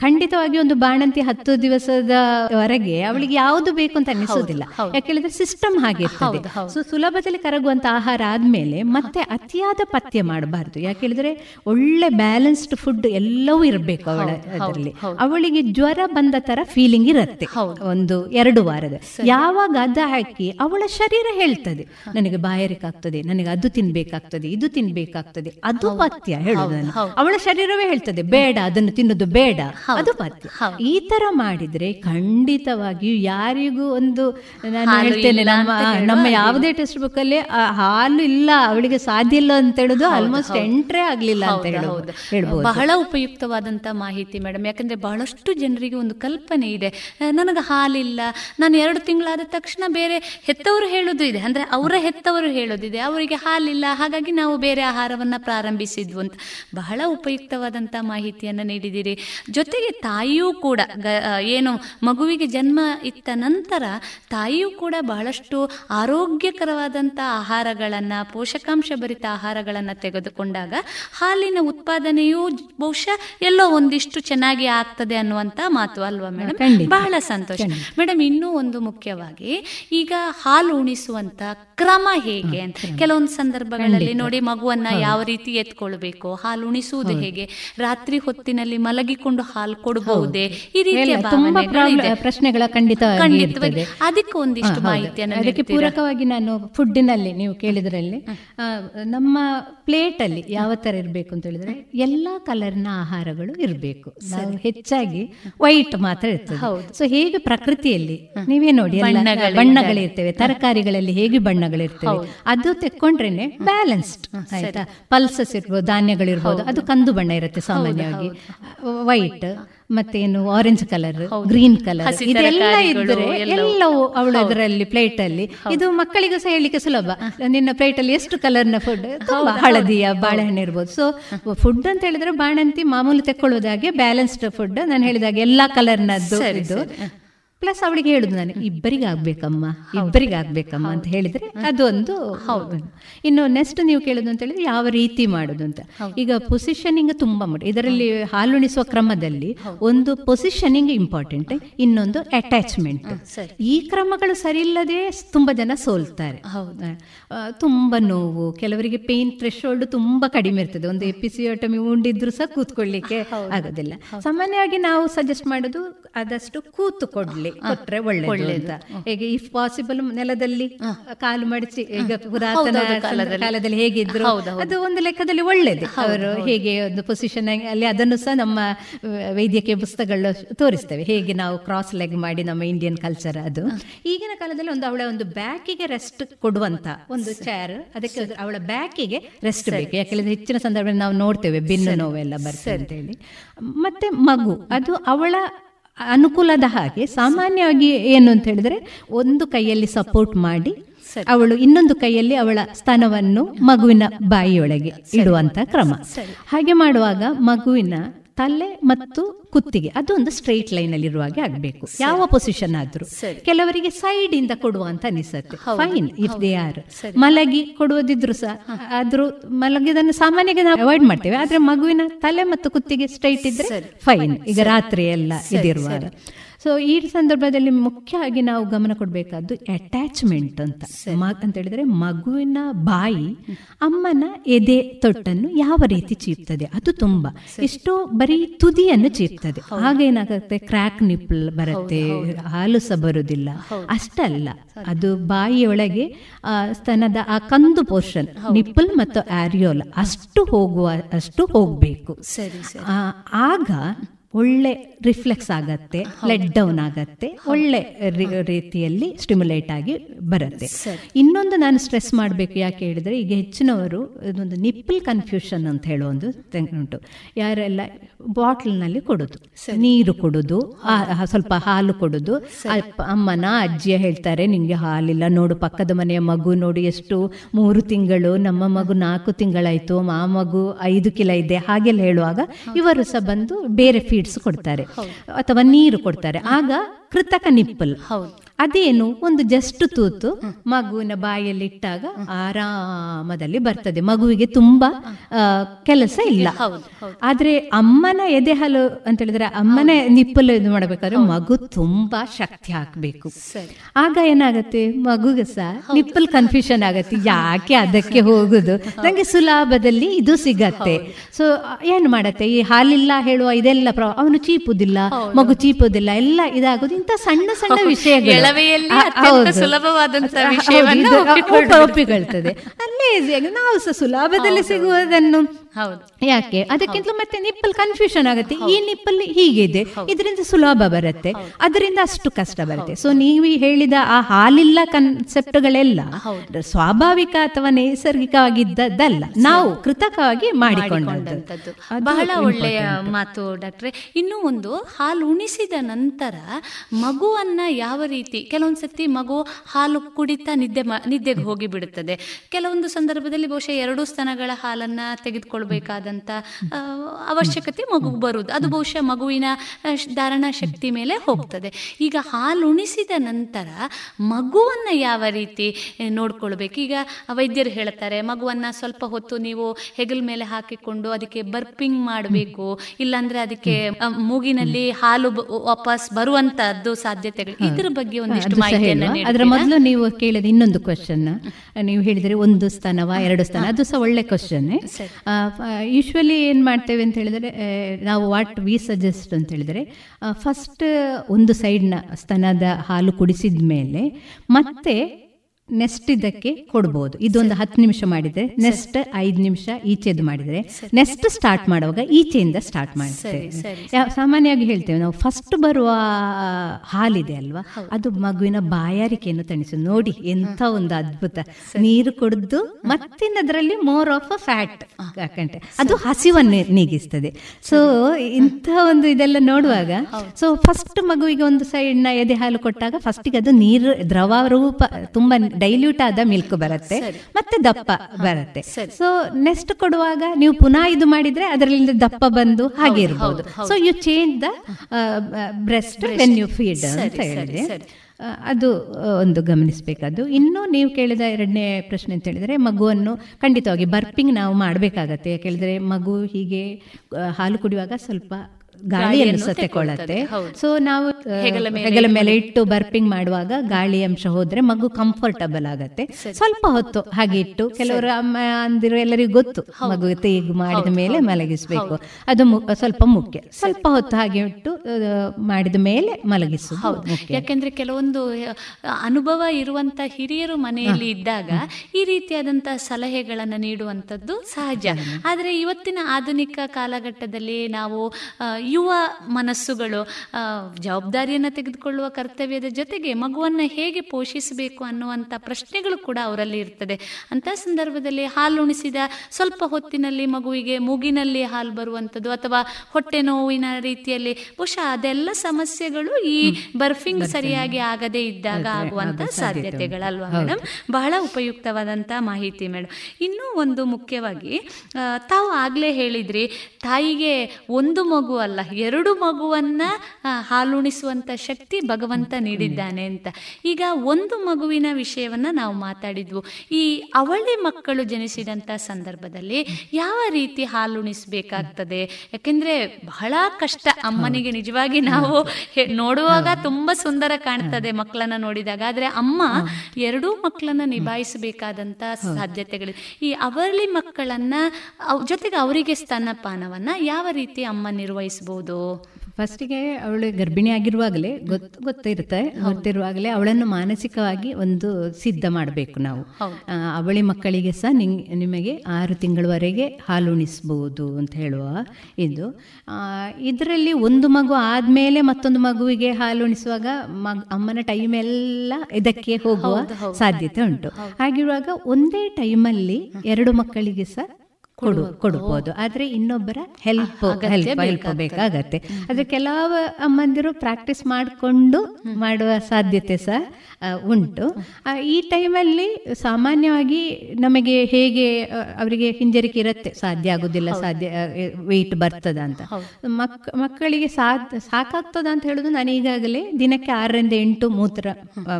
ಖಂಡಿತವಾಗಿ ಒಂದು ಬಾಣಂತಿ ಹತ್ತು ದಿವಸದವರೆಗೆ ಅವಳಿಗೆ ಯಾವುದು ಬೇಕು ಅಂತ ಅನಿಸೋದಿಲ್ಲ ಯಾಕೆಂದ್ರೆ ಸಿಸ್ಟಮ್ ಹಾಗೆ ಇರ್ತದೆ. ಸೊ ಸುಲಭದಲ್ಲಿ ಕರಗುವಂತ ಆಹಾರ ಆದ್ಮೇಲೆ ಮತ್ತೆ ಅತಿಯಾದ ಪಥ್ಯ ಮಾಡಬಾರ್ದು. ಯಾಕೆಂದ್ರೆ ಒಳ್ಳೆ ಬ್ಯಾಲೆನ್ಸ್ಡ್ ಫುಡ್ ಎಲ್ಲವೂ ಇರಬೇಕು ಅವಳ ಅದರಲ್ಲಿ. ಅವಳಿಗೆ ಜ್ವರ ಬಂದ ತರ ಫೀಲಿಂಗ್ ಇರುತ್ತೆ. ಒಂದು ಎರಡು ವಾರದ. ಯಾವಾಗ ಅದ ಹಾಕಿ ಅವಳ ಶರೀರ ಹೇಳ್ತದೆ. ನನಗೆ ಬಾಯಾರಿಕಾಗ್ತದೆ ನನಗೆ ಅದು ತಿನ್ಬೇಕಾಗ್ತದೆ ಇದು ತಿನ್ಬೇಕಾಗ್ತದೆ. ಅದು ಪಥ್ಯ ಹೇಳುದು ಅವಳ ಶರೀರವೇ ಹೇಳ್ತದೆ ಬೇಡ ಅದನ್ನು ತಿನ್ನೋದು ಬೇಡ. ಅದು ಪದ್ಯ ಈ ತರ ಮಾಡಿದ್ರೆ ಖಂಡಿತವಾಗಿಯೂ ಯಾರಿಗೂ ಒಂದು ನಾನು ಹೇಳ್ತೇನೆ ನಮ್ಮ ನಮ್ಮ ಯಾವುದೇ ಟೆಕ್ಸ್ಟ್ ಬುಕ್ ಅಲ್ಲಿ ಹಾಲು ಇಲ್ಲ ಅವಳಿಗೆ ಸಾಧ್ಯ ಇಲ್ಲ ಅಂತ ಹೇಳುದು ಆಲ್ಮೋಸ್ಟ್ ಎಂಟ್ರೆ ಆಗ್ಲಿಲ್ಲ ಅಂತ ಹೇಳಬಹುದು ಹೇಳುದು ಬಹಳ ಉಪಯುಕ್ತವಾದಂತ ಮಾಹಿತಿ ಮೇಡಮ್ ಯಾಕಂದ್ರೆ ಬಹಳಷ್ಟು ಜನರಿಗೆ ಒಂದು ಕಲ್ಪನೆ ಇದೆ. ನನಗೆ ಹಾಲಿಲ್ಲ ನಾನು ಎರಡು ತಿಂಗಳಾದ ತಕ್ಷಣ ಬೇರೆ ಹೆತ್ತವರು ಹೇಳೋದು ಇದೆ. ಅಂದ್ರೆ ಅವರ ಹೆತ್ತವರು ಹೇಳೋದಿದೆ ಅವರಿಗೆ ಹಾಲಿಲ್ಲ ಹಾಗಾಗಿ ನಾವು ಬೇರೆ ಆಹಾರವನ್ನ ಪ್ರಾರಂಭಿಸಿದ್ವು ಅಂತ. ಬಹಳ ಉಪಯುಕ್ತವಾದಂತ ಮಾಹಿತಿಯನ್ನ ನೀಡಿದ್ದೀರಿ ಜೊತೆಗೆ ತಾಯಿಯೂ ಕೂಡ ಏನು ಮಗುವಿಗೆ ಜನ್ಮ ಇತ್ತ ನಂತರ ತಾಯಿಯೂ ಕೂಡ ಬಹಳಷ್ಟು ಆರೋಗ್ಯಕರವಾದಂಥ ಆಹಾರಗಳನ್ನು ಪೋಷಕಾಂಶ ಭರಿತ ಆಹಾರಗಳನ್ನು ತೆಗೆದುಕೊಂಡಾಗ ಹಾಲಿನ ಉತ್ಪಾದನೆಯು ಬಹುಶಃ ಎಲ್ಲೋ ಒಂದಿಷ್ಟು ಚೆನ್ನಾಗಿ ಆಗ್ತದೆ ಅನ್ನುವಂತ ಮಾತು ಅಲ್ವಾ ಮೇಡಮ್? ಬಹಳ ಸಂತೋಷ. ಮೇಡಮ್ ಇನ್ನೂ ಒಂದು ಮುಖ್ಯವಾಗಿ ಈಗ ಹಾಲು ಉಣಿಸುವಂತ ಕ್ರಮ ಹೇಗೆ ಅಂತ? ಕೆಲವೊಂದು ಸಂದರ್ಭಗಳಲ್ಲಿ ನೋಡಿ ಮಗುವನ್ನ ಯಾವ ರೀತಿ ಎತ್ಕೊಳ್ಬೇಕು ಹಾಲು ಉಣಿಸುವುದು ಹೇಗೆ? ರಾತ್ರಿ ಹೊತ್ತಿನಲ್ಲಿ ಮಲಗಿಕೊಂಡು ಹಾಲು ಕೊಡಬಹುದೇ? ಈ ರೀತಿಯ. ಪ್ರಶ್ನೆಗಳ ಖಂಡಿತ ಖಂಡಿತವಾಗಿ. ಅದಕ್ಕೆ ಒಂದಿಷ್ಟು. ಮಾಹಿತಿಯನ್ನು ಅದಕ್ಕೆ ಪೂರಕವಾಗಿ ನಾನು ಫುಡ್ಡಿನಲ್ಲಿ ನೀವು ಕೇಳಿದ್ರಲ್ಲಿ ನಮ್ಮ ಪ್ಲೇಟ್ ಅಲ್ಲಿ ಯಾವ ತರ ಇರಬೇಕು ಅಂತ ಹೇಳಿದ್ರೆ ಎಲ್ಲಾ ಕಲರ್ನ ಆಹಾರಗಳು ಇರಬೇಕು. ಹೆಚ್ಚಾಗಿ ವೈಟ್ ಮಾತ್ರ ಇರ್ತದೆ. ಸೊ ಹೇಗೆ ಪ್ರಕೃತಿಯಲ್ಲಿ? ನೀವೇ ನೋಡಿ. ಬಣ್ಣಗಳಿರ್ತವೆ. ತರಕಾರಿಗಳಲ್ಲಿ ಹೇಗೆ ಬಣ್ಣಗಳಿರ್ತೇವೆ? ಅದು ತೆಕ್ಕೊಂಡ್ರೇನೆ ಬ್ಯಾಲೆನ್ಸ್ಡ್ ಆಯ್ತಾ? ಪಲ್ಸಸ್ ಇರ್ಬೋದು ಧಾನ್ಯಗಳಿರ್ಬೋದು ಅದು ಕಂದು ಬಣ್ಣ ಇರುತ್ತೆ ಸಾಮಾನ್ಯವಾಗಿ. ವೈಟ್ ಮತ್ತೇನು ಆರೆಂಜ್ ಕಲರ್ ಗ್ರೀನ್ ಕಲರ್ ಇದೆಲ್ಲ ಇದ್ರೆ ಎಲ್ಲವೂ. ಅವಳು ಅದರಲ್ಲಿ ಪ್ಲೇಟ್ ಅಲ್ಲಿ. ಇದು ಮಕ್ಕಳಿಗೂ ಸಹ ಹೇಳಲಿಕ್ಕೆ ಸುಲಭ. ನಿನ್ನ ಪ್ಲೇಟ್ ಅಲ್ಲಿ ಎಷ್ಟು ಕಲರ್ನ ಫುಡ್ ತುಂಬಾ ಹಳದಿಯ ಬಾಳೆಹಣ್ಣು ಇರ್ಬೋದು. ಸೊ ಫುಡ್ ಅಂತ ಹೇಳಿದ್ರೆ ಬಾಣಂತಿ ಮಾಮೂಲಿ ತೆಕ್ಕೊಳ್ಳೋದಾಗೆ ಬ್ಯಾಲೆನ್ಸ್ಡ್ ಫುಡ್ ನಾನು ಹೇಳಿದಾಗ ಎಲ್ಲಾ ಕಲರ್ನದ್ದು ಇದು. ಪ್ಲಸ್ ಅವಳಿಗೆ ಹೇಳುದು ನಾನು ಇಬ್ಬರಿಗೆ ಆಗ್ಬೇಕಮ್ಮ ಇಬ್ಬರಿಗೆ ಆಗ್ಬೇಕಮ್ಮ ಅಂತ ಹೇಳಿದ್ರೆ ಅದೊಂದು ಹೌದು. ಇನ್ನು ನೆಕ್ಸ್ಟ್ ನೀವು ಕೇಳುದು ಅಂತ ಹೇಳಿದ್ರೆ ಯಾವ ರೀತಿ ಮಾಡುದು ಅಂತ. ಈಗ ಪೊಸಿಷನಿಂಗ್ ತುಂಬಾ ಮಾಡಿ ಇದರಲ್ಲಿ ಹಾಲುಣಿಸುವ ಕ್ರಮದಲ್ಲಿ ಒಂದು ಪೊಸಿಷನಿಂಗ್ ಇಂಪಾರ್ಟೆಂಟ್ ಇನ್ನೊಂದು ಅಟ್ಯಾಚ್ಮೆಂಟ್ ಈ ಕ್ರಮಗಳು ಸರಿ ಇಲ್ಲದೆ ತುಂಬಾ ಜನ ಸೋಲ್ತಾರೆ. ತುಂಬಾ ನೋವು ಕೆಲವರಿಗೆ ಪೇನ್ ಥ್ರೆಶೋಲ್ಡ್ ತುಂಬಾ ಕಡಿಮೆ ಇರ್ತದೆ. ಒಂದು ಎಪಿಸಿಯೋಟಮಿ ಉಂಡಿದ್ರು ಸಹ ಕೂತ್ಕೊಳ್ಳಿಕ್ಕೆ ಆಗೋದಿಲ್ಲ. ಸಾಮಾನ್ಯವಾಗಿ ನಾವು ಸಜೆಸ್ಟ್ ಮಾಡೋದು ಆದಷ್ಟು ಕೂತು ಕೊಡ್ಲಿ ಕೊಟ್ರೆ ಒಳ್ಳೆ ಅಂತ. ಹೇಗೆ ಇಫ್ ಪಾಸಿಬಲ್ ನೆಲದಲ್ಲಿ ಕಾಲು ಮಡಿಸಿ ಈಗ ಪುರಾತನ ಕಾಲದಲ್ಲಿ. ಕಾಲದಲ್ಲಿ ಹೇಗಿದ್ರು ಅದು ಒಂದು ಲೆಕ್ಕದಲ್ಲಿ ಒಳ್ಳೇದು. ಅವರು ಹೇಗೆ ಒಂದು ಪೊಸಿಷನ್ ಅಲ್ಲಿ ಅದನ್ನು ಸಹ ನಮ್ಮ ವೈದ್ಯಕೀಯ ಪುಸ್ತಕಗಳು ತೋರಿಸ್ತೇವೆ. ಹೇಗೆ ನಾವು ಕ್ರಾಸ್ ಲೆಗ್ ಮಾಡಿ ನಮ್ಮ ಇಂಡಿಯನ್ ಕಲ್ಚರ್ ಅದು. ಈಗಿನ ಕಾಲದಲ್ಲಿ ಒಂದು ಅವಳ ಒಂದು ಬ್ಯಾಕಿಗೆ ರೆಸ್ಟ್ ಕೊಡುವಂತ ಒಂದು ಚೇರ್ ಅದಕ್ಕೆ ಅದು ಅವಳ ಬ್ಯಾಕಿಗೆ ರೆಸ್ಟ್ ಬೇಕು. ಯಾಕೆಂದ್ರೆ ಹೆಚ್ಚಿನ ಸಂದರ್ಭದಲ್ಲಿ ನಾವು ನೋಡ್ತೇವೆ ಬೆನ್ನು ನೋವೆಲ್ಲ ಬರ್ತದೆ ಅಂತ ಹೇಳಿ ಮತ್ತೆ ಮಗು ಅದು ಅವಳ ಅನುಕೂಲದ ಹಾಗೆ ಸಾಮಾನ್ಯವಾಗಿ ಏನು ಅಂತ ಹೇಳಿದ್ರೆ ಒಂದು ಕೈಯಲ್ಲಿ ಸಪೋರ್ಟ್ ಮಾಡಿ ಅವಳು ಇನ್ನೊಂದು ಕೈಯಲ್ಲಿ ಅವಳ ಸ್ತನವನ್ನು ಮಗುವಿನ ಬಾಯಿಯೊಳಗೆ ಇಡುವಂತ ಕ್ರಮ. ಹಾಗೆ ಮಾಡುವಾಗ ಮಗುವಿನ ತಲೆ ಮತ್ತು ಕುತ್ತಿಗೆ ಅದೊಂದು ಸ್ಟ್ರೈಟ್ ಲೈನ್ ಅಲ್ಲಿ ಇರುವಾಗೆ ಆಗಬೇಕು. ಯಾವ ಪೊಸಿಷನ್ ಆದ್ರೂ. ಕೆಲವರಿಗೆ ಸೈಡ್ ಇಂದ ಕೊಡುವ ಅಂತ ಅನಿಸುತ್ತೆ. ಫೈನ್ ಇಫ್ ದೇ ಆರ್ ಮಲಗಿ ಕೊಡುವುದಿದ್ರು ಸಹ. ಆದ್ರೂ ಮಲಗಿದನ್ನು ಸಾಮಾನ್ಯವಾಗಿ ನಾವು ಅವಾಯ್ಡ್ ಮಾಡ್ತೇವೆ. ಆದ್ರೆ ಮಗುವಿನ ತಲೆ ಮತ್ತು ಕುತ್ತಿಗೆ ಸ್ಟ್ರೈಟ್ ಇದ್ರೆ ಫೈನ್ ಈಗ ರಾತ್ರಿ ಎಲ್ಲ ಇದಿರುವಾಗ. ಸೊ ಈ ಸಂದರ್ಭದಲ್ಲಿ ಮುಖ್ಯವಾಗಿ ನಾವು ಗಮನ ಕೊಡಬೇಕಾದ್ದು ಅಟ್ಯಾಚ್ಮೆಂಟ್ ಅಂತ. ಅಂತ ಹೇಳಿದ್ರೆ ಮಗುವಿನ ಬಾಯಿ ಅಮ್ಮನ ಎದೆ ತೊಟ್ಟನ್ನು ಯಾವ ರೀತಿ ಚೀಪ್ತದೆ ಅದು ತುಂಬಾ. ಎಷ್ಟೋ ಬರೀ ತುದಿಯನ್ನು ಚೀಪ್ತದೆ ಆಗ ಏನಾಗುತ್ತೆ? ಕ್ರ್ಯಾಕ್ ನಿಪ್ಪಲ್ ಬರುತ್ತೆ ಹಾಲು ಸಹ ಬರುವುದಿಲ್ಲ ಅಷ್ಟಲ್ಲ. ಅದು ಬಾಯಿಯೊಳಗೆ ಆ ಸ್ತನದ ಆ ಕಂದು ಪೋರ್ಷನ್ ನಿಪ್ಪಲ್ ಮತ್ತು ಆರಿಯೋಲ್ ಅಷ್ಟು ಹೋಗುವ ಅಷ್ಟು ಹೋಗ್ಬೇಕು. ಆ, ಆಗ ಒಳ್ಳೆ ರಿಫ್ಲೆಕ್ಸ್ ಆಗತ್ತೆ ಲೆಟ್ ಡೌನ್ ಆಗತ್ತೆ ಒಳ್ಳೆ ರೀತಿಯಲ್ಲಿ ಸ್ಟಿಮ್ಯುಲೇಟ್ ಆಗಿ ಬರುತ್ತೆ. ಇನ್ನೊಂದು ನಾನು ಸ್ಟ್ರೆಸ್ ಮಾಡಬೇಕು ಯಾಕೆ ಹೇಳಿದ್ರೆ ಈಗ ಹೆಚ್ಚಿನವರು ಇದೊಂದು ನಿಪ್ಪಲ್ ಕನ್ಫ್ಯೂಷನ್ ಅಂತ ಹೇಳೋ ಒಂದು ಉಂಟು. ಯಾರೆಲ್ಲ ಬಾಟ್ಲ್ನಲ್ಲಿ ಕೊಡೋದು ನೀರು ಕೊಡೋದು ಸ್ವಲ್ಪ ಹಾಲು ಕೊಡೋದು. ಅಮ್ಮನ ಅಜ್ಜಿಯ ಹೇಳ್ತಾರೆ ನಿಮಗೆ ಹಾಲಿಲ್ಲ ನೋಡು ಪಕ್ಕದ ಮನೆಯ ಮಗು ನೋಡಿ ಎಷ್ಟು ಮೂರು ತಿಂಗಳು ನಮ್ಮ ಮಗು ನಾಲ್ಕು ತಿಂಗಳಾಯ್ತು ಮಾ ಮಗು ಐದು ಕಿಲ ಇದೆ ಹಾಗೆಲ್ಲ ಹೇಳುವಾಗ ಇವರು ಸಹ ಬಂದು ಬೇರೆ ಫೀಡ್ಸ್ ಕೊಡ್ತಾರೆ. ಅಥವಾ ನೀರು ಕೊಡ್ತಾರೆ. ಆಗ ಕೃತಕ ನಿಪ್ಪಲ್. ಅದೇನು? ಒಂದು ಜಸ್ಟ್ ತೂತು ಮಗುವಿನ ಬಾಯಲ್ಲಿ ಇಟ್ಟಾಗ ಆರಾಮದಲ್ಲಿ ಬರ್ತದೆ. ಮಗುವಿಗೆ ತುಂಬಾ ಕೆಲಸ ಇಲ್ಲ. ಆದ್ರೆ ಅಮ್ಮನ ಎದೆ ಹಾಲು ಅಂತ ಹೇಳಿದ್ರೆ ಅಮ್ಮನ ನಿಪ್ಪಲು ಇದು ಮಾಡಬೇಕಾದ್ರೆ ಮಗು ತುಂಬಾ ಶಕ್ತಿ ಹಾಕ್ಬೇಕು. ಆಗ ಏನಾಗತ್ತೆ? ಮಗುಗೆ ಸಹ ನಿಪ್ಪಲ್ ಕನ್ಫ್ಯೂಷನ್ ಆಗತ್ತೆ. ಯಾಕೆ ಅದಕ್ಕೆ ಹೋಗುದು? ನಂಗೆ ಸುಲಭದಲ್ಲಿ ಇದು ಸಿಗತ್ತೆ. ಸೊ ಏನ್ ಮಾಡತ್ತೆ? ಈ ಹಾಲಿಲ್ಲ ಹೇಳುವ ಇದೆಲ್ಲ ಅವನು ಚೀಪುದಿಲ್ಲ ಮಗು ಚೀಪುದಿಲ್ಲ ಎಲ್ಲ ಇದಾಗೋದು. ಇಂತ ಸಣ್ಣ ಸಣ್ಣ ವಿಷಯಗಳು. ಎಳವೆಯಲ್ಲಿ ಅತ್ಯಂತ. ಸುಲಭವಾದಂತಹ ವಿಷಯವನ್ನು. ಒಪ್ಪಿಕೊಳ್ತದೆ ಅಲ್ಲೇ ಈಸಿಯಾಗಿ ನಾವು ಸಹ ಸುಲಭದಲ್ಲಿ ಸಿಗುವುದನ್ನು ಯಾಕೆ? ಅದಕ್ಕಿಂತ ಮತ್ತೆ ನಿಪ್ಪಲ್ ಕನ್ಫ್ಯೂಷನ್ ಆಗುತ್ತೆ. ಈ ನಿಪ್ಪಲ್ ಹೀಗಿದೆ ಇದರಿಂದ ಸುಲಭ ಬರುತ್ತೆ. ಅದರಿಂದ ಅಷ್ಟು ಕಷ್ಟ ಬರುತ್ತೆ. ಸೊ ನೀವು ಹೇಳಿದ ಆ ಹಾಲಿಲ್ಲ ಕನ್ಸೆಪ್ಟ್ಗಳೆಲ್ಲ ಸ್ವಾಭಾವಿಕ ಅಥವಾ ನೈಸರ್ಗಿಕವಾಗಿದ್ದದ್ದಲ್ಲ. ನಾವು ಕೃತಕವಾಗಿ ಮಾಡಿಕೊಂಡಂತದ್ದು ಬಹಳ ಒಳ್ಳೆಯ ಮಾತು ಡಾಕ್ಟ್ರೆ. ಇನ್ನೂ ಒಂದು ಹಾಲು ಉಣಿಸಿದ ನಂತರ ಮಗುವನ್ನ ಯಾವ ರೀತಿ ಕೆಲವೊಂದ್ಸತಿ ಮಗು ಹಾಲು ಕುಡಿತಾ ನಿದ್ದೆ ನಿದ್ದೆಗೆ ಹೋಗಿ ಬಿಡುತ್ತದೆ ಕೆಲವೊಂದು ಸಂದರ್ಭದಲ್ಲಿ ಬಹುಶಃ ಎರಡು ಸ್ತನಗಳ ಹಾಲನ್ನ ತೆಗೆದುಕೊಳ್ಬೇಕಾದಂತ ಆ, ಅವಶ್ಯಕತೆ ಮಗುಗೆ ಬರುವುದು. ಅದು ಬಹುಶಃ ಮಗುವಿನ ಧಾರಣಾ ಶಕ್ತಿ ಮೇಲೆ ಹೋಗ್ತದೆ. ಈಗ ಹಾಲು ಉಣಿಸಿದ ನಂತರ ಮಗುವನ್ನ ಯಾವ ರೀತಿ ನೋಡ್ಕೊಳ್ಬೇಕು? ಈಗ ವೈದ್ಯರು ಹೇಳ್ತಾರೆ ಮಗುವನ್ನ ಸ್ವಲ್ಪ ಹೊತ್ತು ನೀವು ಹೆಗಲ ಮೇಲೆ ಹಾಕಿಕೊಂಡು ಅದಕ್ಕೆ ಬರ್ಪಿಂಗ್ ಮಾಡಬೇಕು. ಇಲ್ಲಾಂದ್ರೆ ಅದಕ್ಕೆ ಮೂಗಿನಲ್ಲಿ ಹಾಲು ವಾಪಸ್ ಬರುವಂತಹದ್ದು ಸಾಧ್ಯತೆಗಳು. ಇದ್ರ ಬಗ್ಗೆ ಒಂದಿಷ್ಟು ಮಾಹಿತಿ ಅದರ ಮೊದಲು ನೀವು ಕೇಳಿದ ಇನ್ನೊಂದು ಕ್ವಶನ್ ನೀವು ಹೇಳಿದ್ರೆ ಒಂದು ಸ್ಥಾನವಾ ಎರಡು ಸ್ಥಾನ? ಅದು ಸಹ ಒಳ್ಳೆ ಕ್ವಶನ್ ಯೂಶ್ವಲಿ ಏನು ಮಾಡ್ತೇವೆ ಅಂತ ಹೇಳಿದ್ರೆ ನಾವು ವಾಟ್ ವಿ ಸಜೆಸ್ಟ್ ಅಂತ ಹೇಳಿದ್ರೆ ಫಸ್ಟ್ ಒಂದು ಸೈಡ್ನ ಸ್ತನದ ಹಾಲು ಕುಡಿಸಿದ ಮೇಲೆ ಮತ್ತೆ ನೆಕ್ಸ್ಟ್ ಇದಕ್ಕೆ ಕೊಡ್ಬೋದು. ಇದೊಂದು ಹತ್ತು ನಿಮಿಷ ಮಾಡಿದ್ರೆ ನೆಸ್ಟ್ ಐದು ನಿಮಿಷ ಈಚೆದು ಮಾಡಿದ್ರೆ ನೆಸ್ಟ್ ಸ್ಟಾರ್ಟ್ ಮಾಡುವಾಗ ಈಚೆಯಿಂದ ಸ್ಟಾರ್ಟ್ ಮಾಡ್ತೇವೆ ಸಾಮಾನ್ಯವಾಗಿ ಹೇಳ್ತೇವೆ ನಾವು ಫಸ್ಟ್ ಬರುವ ಹಾಲಿದೆ ಅಲ್ವಾ ಅದು ಮಗುವಿನ ಬಾಯಾರಿಕೆಯನ್ನು ತಣಿಸು ನೋಡಿ ಎಂತ ಒಂದು ಅದ್ಭುತ. ನೀರು ಕುಡಿದು ಮತ್ತಿನದರಲ್ಲಿ ಮೋರ್ ಆಫ್ ಅ ಫ್ಯಾಟ್ ಯಾಕಂತೆ ಅದು ಹಸಿವನ್ನು ನೀಗಿಸ್ತದೆ. ಸೊ ಇಂಥ ಒಂದು ಇದೆಲ್ಲ ನೋಡುವಾಗ ಸೊ ಫಸ್ಟ್ ಮಗುವಿಗೆ ಒಂದು ಸೈಡ್ನ ಎದೆ ಹಾಲು ಕೊಟ್ಟಾಗ ಫಸ್ಟಿಗೆ ಅದು ನೀರು ದ್ರವ ರೂಪ ತುಂಬಾ ಡೈಲ್ಯೂಟ್ ಆದ ಮಿಲ್ಕ್ ಬರುತ್ತೆ ಮತ್ತೆ ದಪ್ಪ ಬರುತ್ತೆ. ಸೊ ನೆಕ್ಸ್ಟ್ ಕೊಡುವಾಗ ನೀವು ಪುನಃ ಇದು ಮಾಡಿದ್ರೆ ಅದರಿಂದ ದಪ್ಪ ಬಂದು ಹಾಗೆ ಇರಬಹುದು so you change the breast when you feed ಅಂತ ಹೇಳಿದೆ. ಅದು ಒಂದು ಗಮನಿಸಬೇಕಾದ್ದು. ಇನ್ನು ನೀವು ಕೇಳಿದ ಎರಡನೇ ಪ್ರಶ್ನೆ ಅಂತ ಹೇಳಿದ್ರೆ ಮಗುವನ್ನು ಖಂಡಿತವಾಗಿ ಬರ್ಪಿಂಗ್ ನಾವು ಮಾಡಬೇಕಾಗತ್ತೆ. ಯಾಕೆ ಹೇಳಿದ್ರೆ ಮಗು ಹೀಗೆ ಹಾಲು ಕುಡಿಯುವಾಗ ಸ್ವಲ್ಪ ಗಾಳಿಯನ್ನು ಸತ್ತೆಕೊಳ್ಳುತ್ತೆ ಸೊ ನಾವು ಹೆಗಲ ಮೇಲೆ ಇಟ್ಟು ಬರ್ಪಿಂಗ್ ಮಾಡುವಾಗ ಗಾಳಿ ಅಂಶ ಹೋದ್ರೆ ಮಗು ಕಂಫರ್ಟಬಲ್ ಆಗತ್ತೆ. ಸ್ವಲ್ಪ ಹೊತ್ತು ಹಾಗೆ ಇಟ್ಟು ಕೆಲವರು ಅಮ್ಮ ಅಂದಿರೋ ಎಲ್ಲರಿಗೂ ಗೊತ್ತು. ಮಗು ಈಗ ಮಾಡಿದ ಮೇಲೆ ಮಲಗಿಸಬೇಕು. ಅದು ಸ್ವಲ್ಪ ಮುಖ್ಯ. ಸ್ವಲ್ಪ ಹೊತ್ತು ಹಾಗೆ ಇಟ್ಟು ಮಾಡಿದ ಮೇಲೆ ಮುಖ್ಯ. ಯಾಕೆಂದ್ರೆ ಕೆಲವೊಂದು ಅನುಭವ ಇರುವಂತ ಹಿರಿಯರು ಮನೆಯಲ್ಲಿ ಇದ್ದಾಗ ಈ ರೀತಿಯಾದಂತಹ ಸಲಹೆಗಳನ್ನು ನೀಡುವಂತದ್ದು ಸಹಜ. ಆದರೆ ಇವತ್ತಿನ ಆಧುನಿಕ ಕಾಲಘಟ್ಟದಲ್ಲಿ ನಾವು ಯುವ ಮನಸ್ಸುಗಳು ಜವಾಬ್ದಾರಿಯನ್ನು ತೆಗೆದುಕೊಳ್ಳುವ ಕರ್ತವ್ಯದ ಜೊತೆಗೆ ಮಗುವನ್ನು ಹೇಗೆ ಪೋಷಿಸಬೇಕು ಅನ್ನುವಂಥ ಪ್ರಶ್ನೆಗಳು ಕೂಡ ಅವರಲ್ಲಿ ಇರ್ತದೆ. ಅಂತ ಸಂದರ್ಭದಲ್ಲಿ ಹಾಲು ಉಣಿಸಿದ ಸ್ವಲ್ಪ ಹೊತ್ತಿನಲ್ಲಿ ಮಗುವಿಗೆ ಮೂಗಿನಲ್ಲಿ ಹಾಲು ಬರುವಂಥದ್ದು ಅಥವಾ ಹೊಟ್ಟೆ ನೋವಿನ ರೀತಿಯಲ್ಲಿ ಬಹುಶಃ ಅದೆಲ್ಲ ಸಮಸ್ಯೆಗಳು ಈ ಬರ್ಫಿಂಗ್ ಸರಿಯಾಗಿ ಆಗದೇ ಇದ್ದಾಗ ಆಗುವಂಥ ಸಾಧ್ಯತೆಗಳಲ್ವಾ ಮೇಡಮ್ ಬಹಳ ಉಪಯುಕ್ತವಾದಂಥ ಮಾಹಿತಿ ಮೇಡಮ್ ಇನ್ನೂ ಒಂದು ಮುಖ್ಯವಾಗಿ ತಾವು ಆಗ್ಲೇ ಹೇಳಿದ್ರಿ ತಾಯಿಗೆ ಒಂದು ಮಗು ಅಲ್ಲ ಅಲ್ಲ ಎರಡು ಮಗುವನ್ನ ಹಾಲುಣಿಸುವಂತ ಶಕ್ತಿ ಭಗವಂತ ನೀಡಿದ್ದಾನೆ ಅಂತ. ಈಗ ಒಂದು ಮಗುವಿನ ವಿಷಯವನ್ನ ನಾವು ಮಾತಾಡಿದ್ವು. ಈ ಅವಳಿ ಮಕ್ಕಳು ಜನಿಸಿದಂತ ಸಂದರ್ಭದಲ್ಲಿ ಯಾವ ರೀತಿ ಹಾಲುಣಿಸಬೇಕಾಗ್ತದೆ? ಯಾಕೆಂದ್ರೆ ಬಹಳ ಕಷ್ಟ. ಅಮ್ಮನಿಗೆ ನಿಜವಾಗಿ ನಾವು ನೋಡುವಾಗ ತುಂಬಾ ಸುಂದರ ಕಾಣ್ತದೆ ಮಕ್ಕಳನ್ನ ನೋಡಿದಾಗ. ಆದ್ರೆ ಅಮ್ಮ ಎರಡೂ ಮಕ್ಕಳನ್ನ ನಿಭಾಯಿಸಬೇಕಾದಂತ ಸಾಧ್ಯತೆಗಳಿದೆ. ಈ ಅವಳಿ ಮಕ್ಕಳನ್ನ ಜೊತೆಗೆ ಅವರಿಗೆ ಸ್ತನಪಾನವನ್ನ ಯಾವ ರೀತಿ ಅಮ್ಮ ನಿರ್ವಹಿಸಬಹುದು ಫಸ್ಟಿಗೆ ಅವಳು ಗರ್ಭಿಣಿ ಆಗಿರುವಾಗಲೇ ಗೊತ್ತು ಗೊತ್ತಿರುತ್ತೆ ಗೊತ್ತಿರುವಾಗಲೇ ಅವಳನ್ನು ಮಾನಸಿಕವಾಗಿ ಒಂದು ಸಿದ್ಧ ಮಾಡಬೇಕು ನಾವು. ಅವಳಿ ಮಕ್ಕಳಿಗೆ ಸಹ ನಿಮಗೆ ಆರು ತಿಂಗಳವರೆಗೆ ಹಾಲು ಉಣಿಸ್ಬೋದು ಅಂತ ಹೇಳುವ ಇದು. ಇದರಲ್ಲಿ ಒಂದು ಮಗು ಆದಮೇಲೆ ಮತ್ತೊಂದು ಮಗುವಿಗೆ ಹಾಲು ಉಣಿಸುವಾಗ ಮಗ್ ಅಮ್ಮನ ಟೈಮ್ ಎಲ್ಲ ಇದಕ್ಕೆ ಹೋಗುವ ಸಾಧ್ಯತೆ ಉಂಟು. ಹಾಗಿರುವಾಗ ಒಂದೇ ಟೈಮಲ್ಲಿ ಎರಡು ಮಕ್ಕಳಿಗೆ ಸಹ ಕೊಡು ಕೊಡ್ಬೋದು. ಆದ್ರೆ ಇನ್ನೊಬ್ಬರ ಹೆಲ್ಪ್ ಹೆಲ್ಪ್ ಹೆಲ್ಪ್ ಬೇಕಾಗತ್ತೆ. ಆದ್ರೆ ಕೆಲವು ಅಮ್ಮಂದಿರು ಪ್ರಾಕ್ಟೀಸ್ ಮಾಡಿಕೊಂಡು ಮಾಡುವ ಸಾಧ್ಯತೆ ಸಹ ಉಂಟು. ಈ ಟೈಮಲ್ಲಿ ಸಾಮಾನ್ಯವಾಗಿ ನಮಗೆ ಹೇಗೆ ಅವರಿಗೆ ಹಿಂಜರಿಕೆ ಇರುತ್ತೆ ಸಾಧ್ಯ ಆಗುದಿಲ್ಲ ಸಾಧ್ಯ ವೆಯ್ಟ್ ಬರ್ತದ ಅಂತ. ಮಕ್ ಮಕ್ಕಳಿಗೆ ಸಾಕಾಗ್ತದ ಅಂತ ಹೇಳುದು ನಾನು ಈಗಾಗಲೇ ದಿನಕ್ಕೆ ಆರರಿಂದ ಎಂಟು ಮೂತ್ರ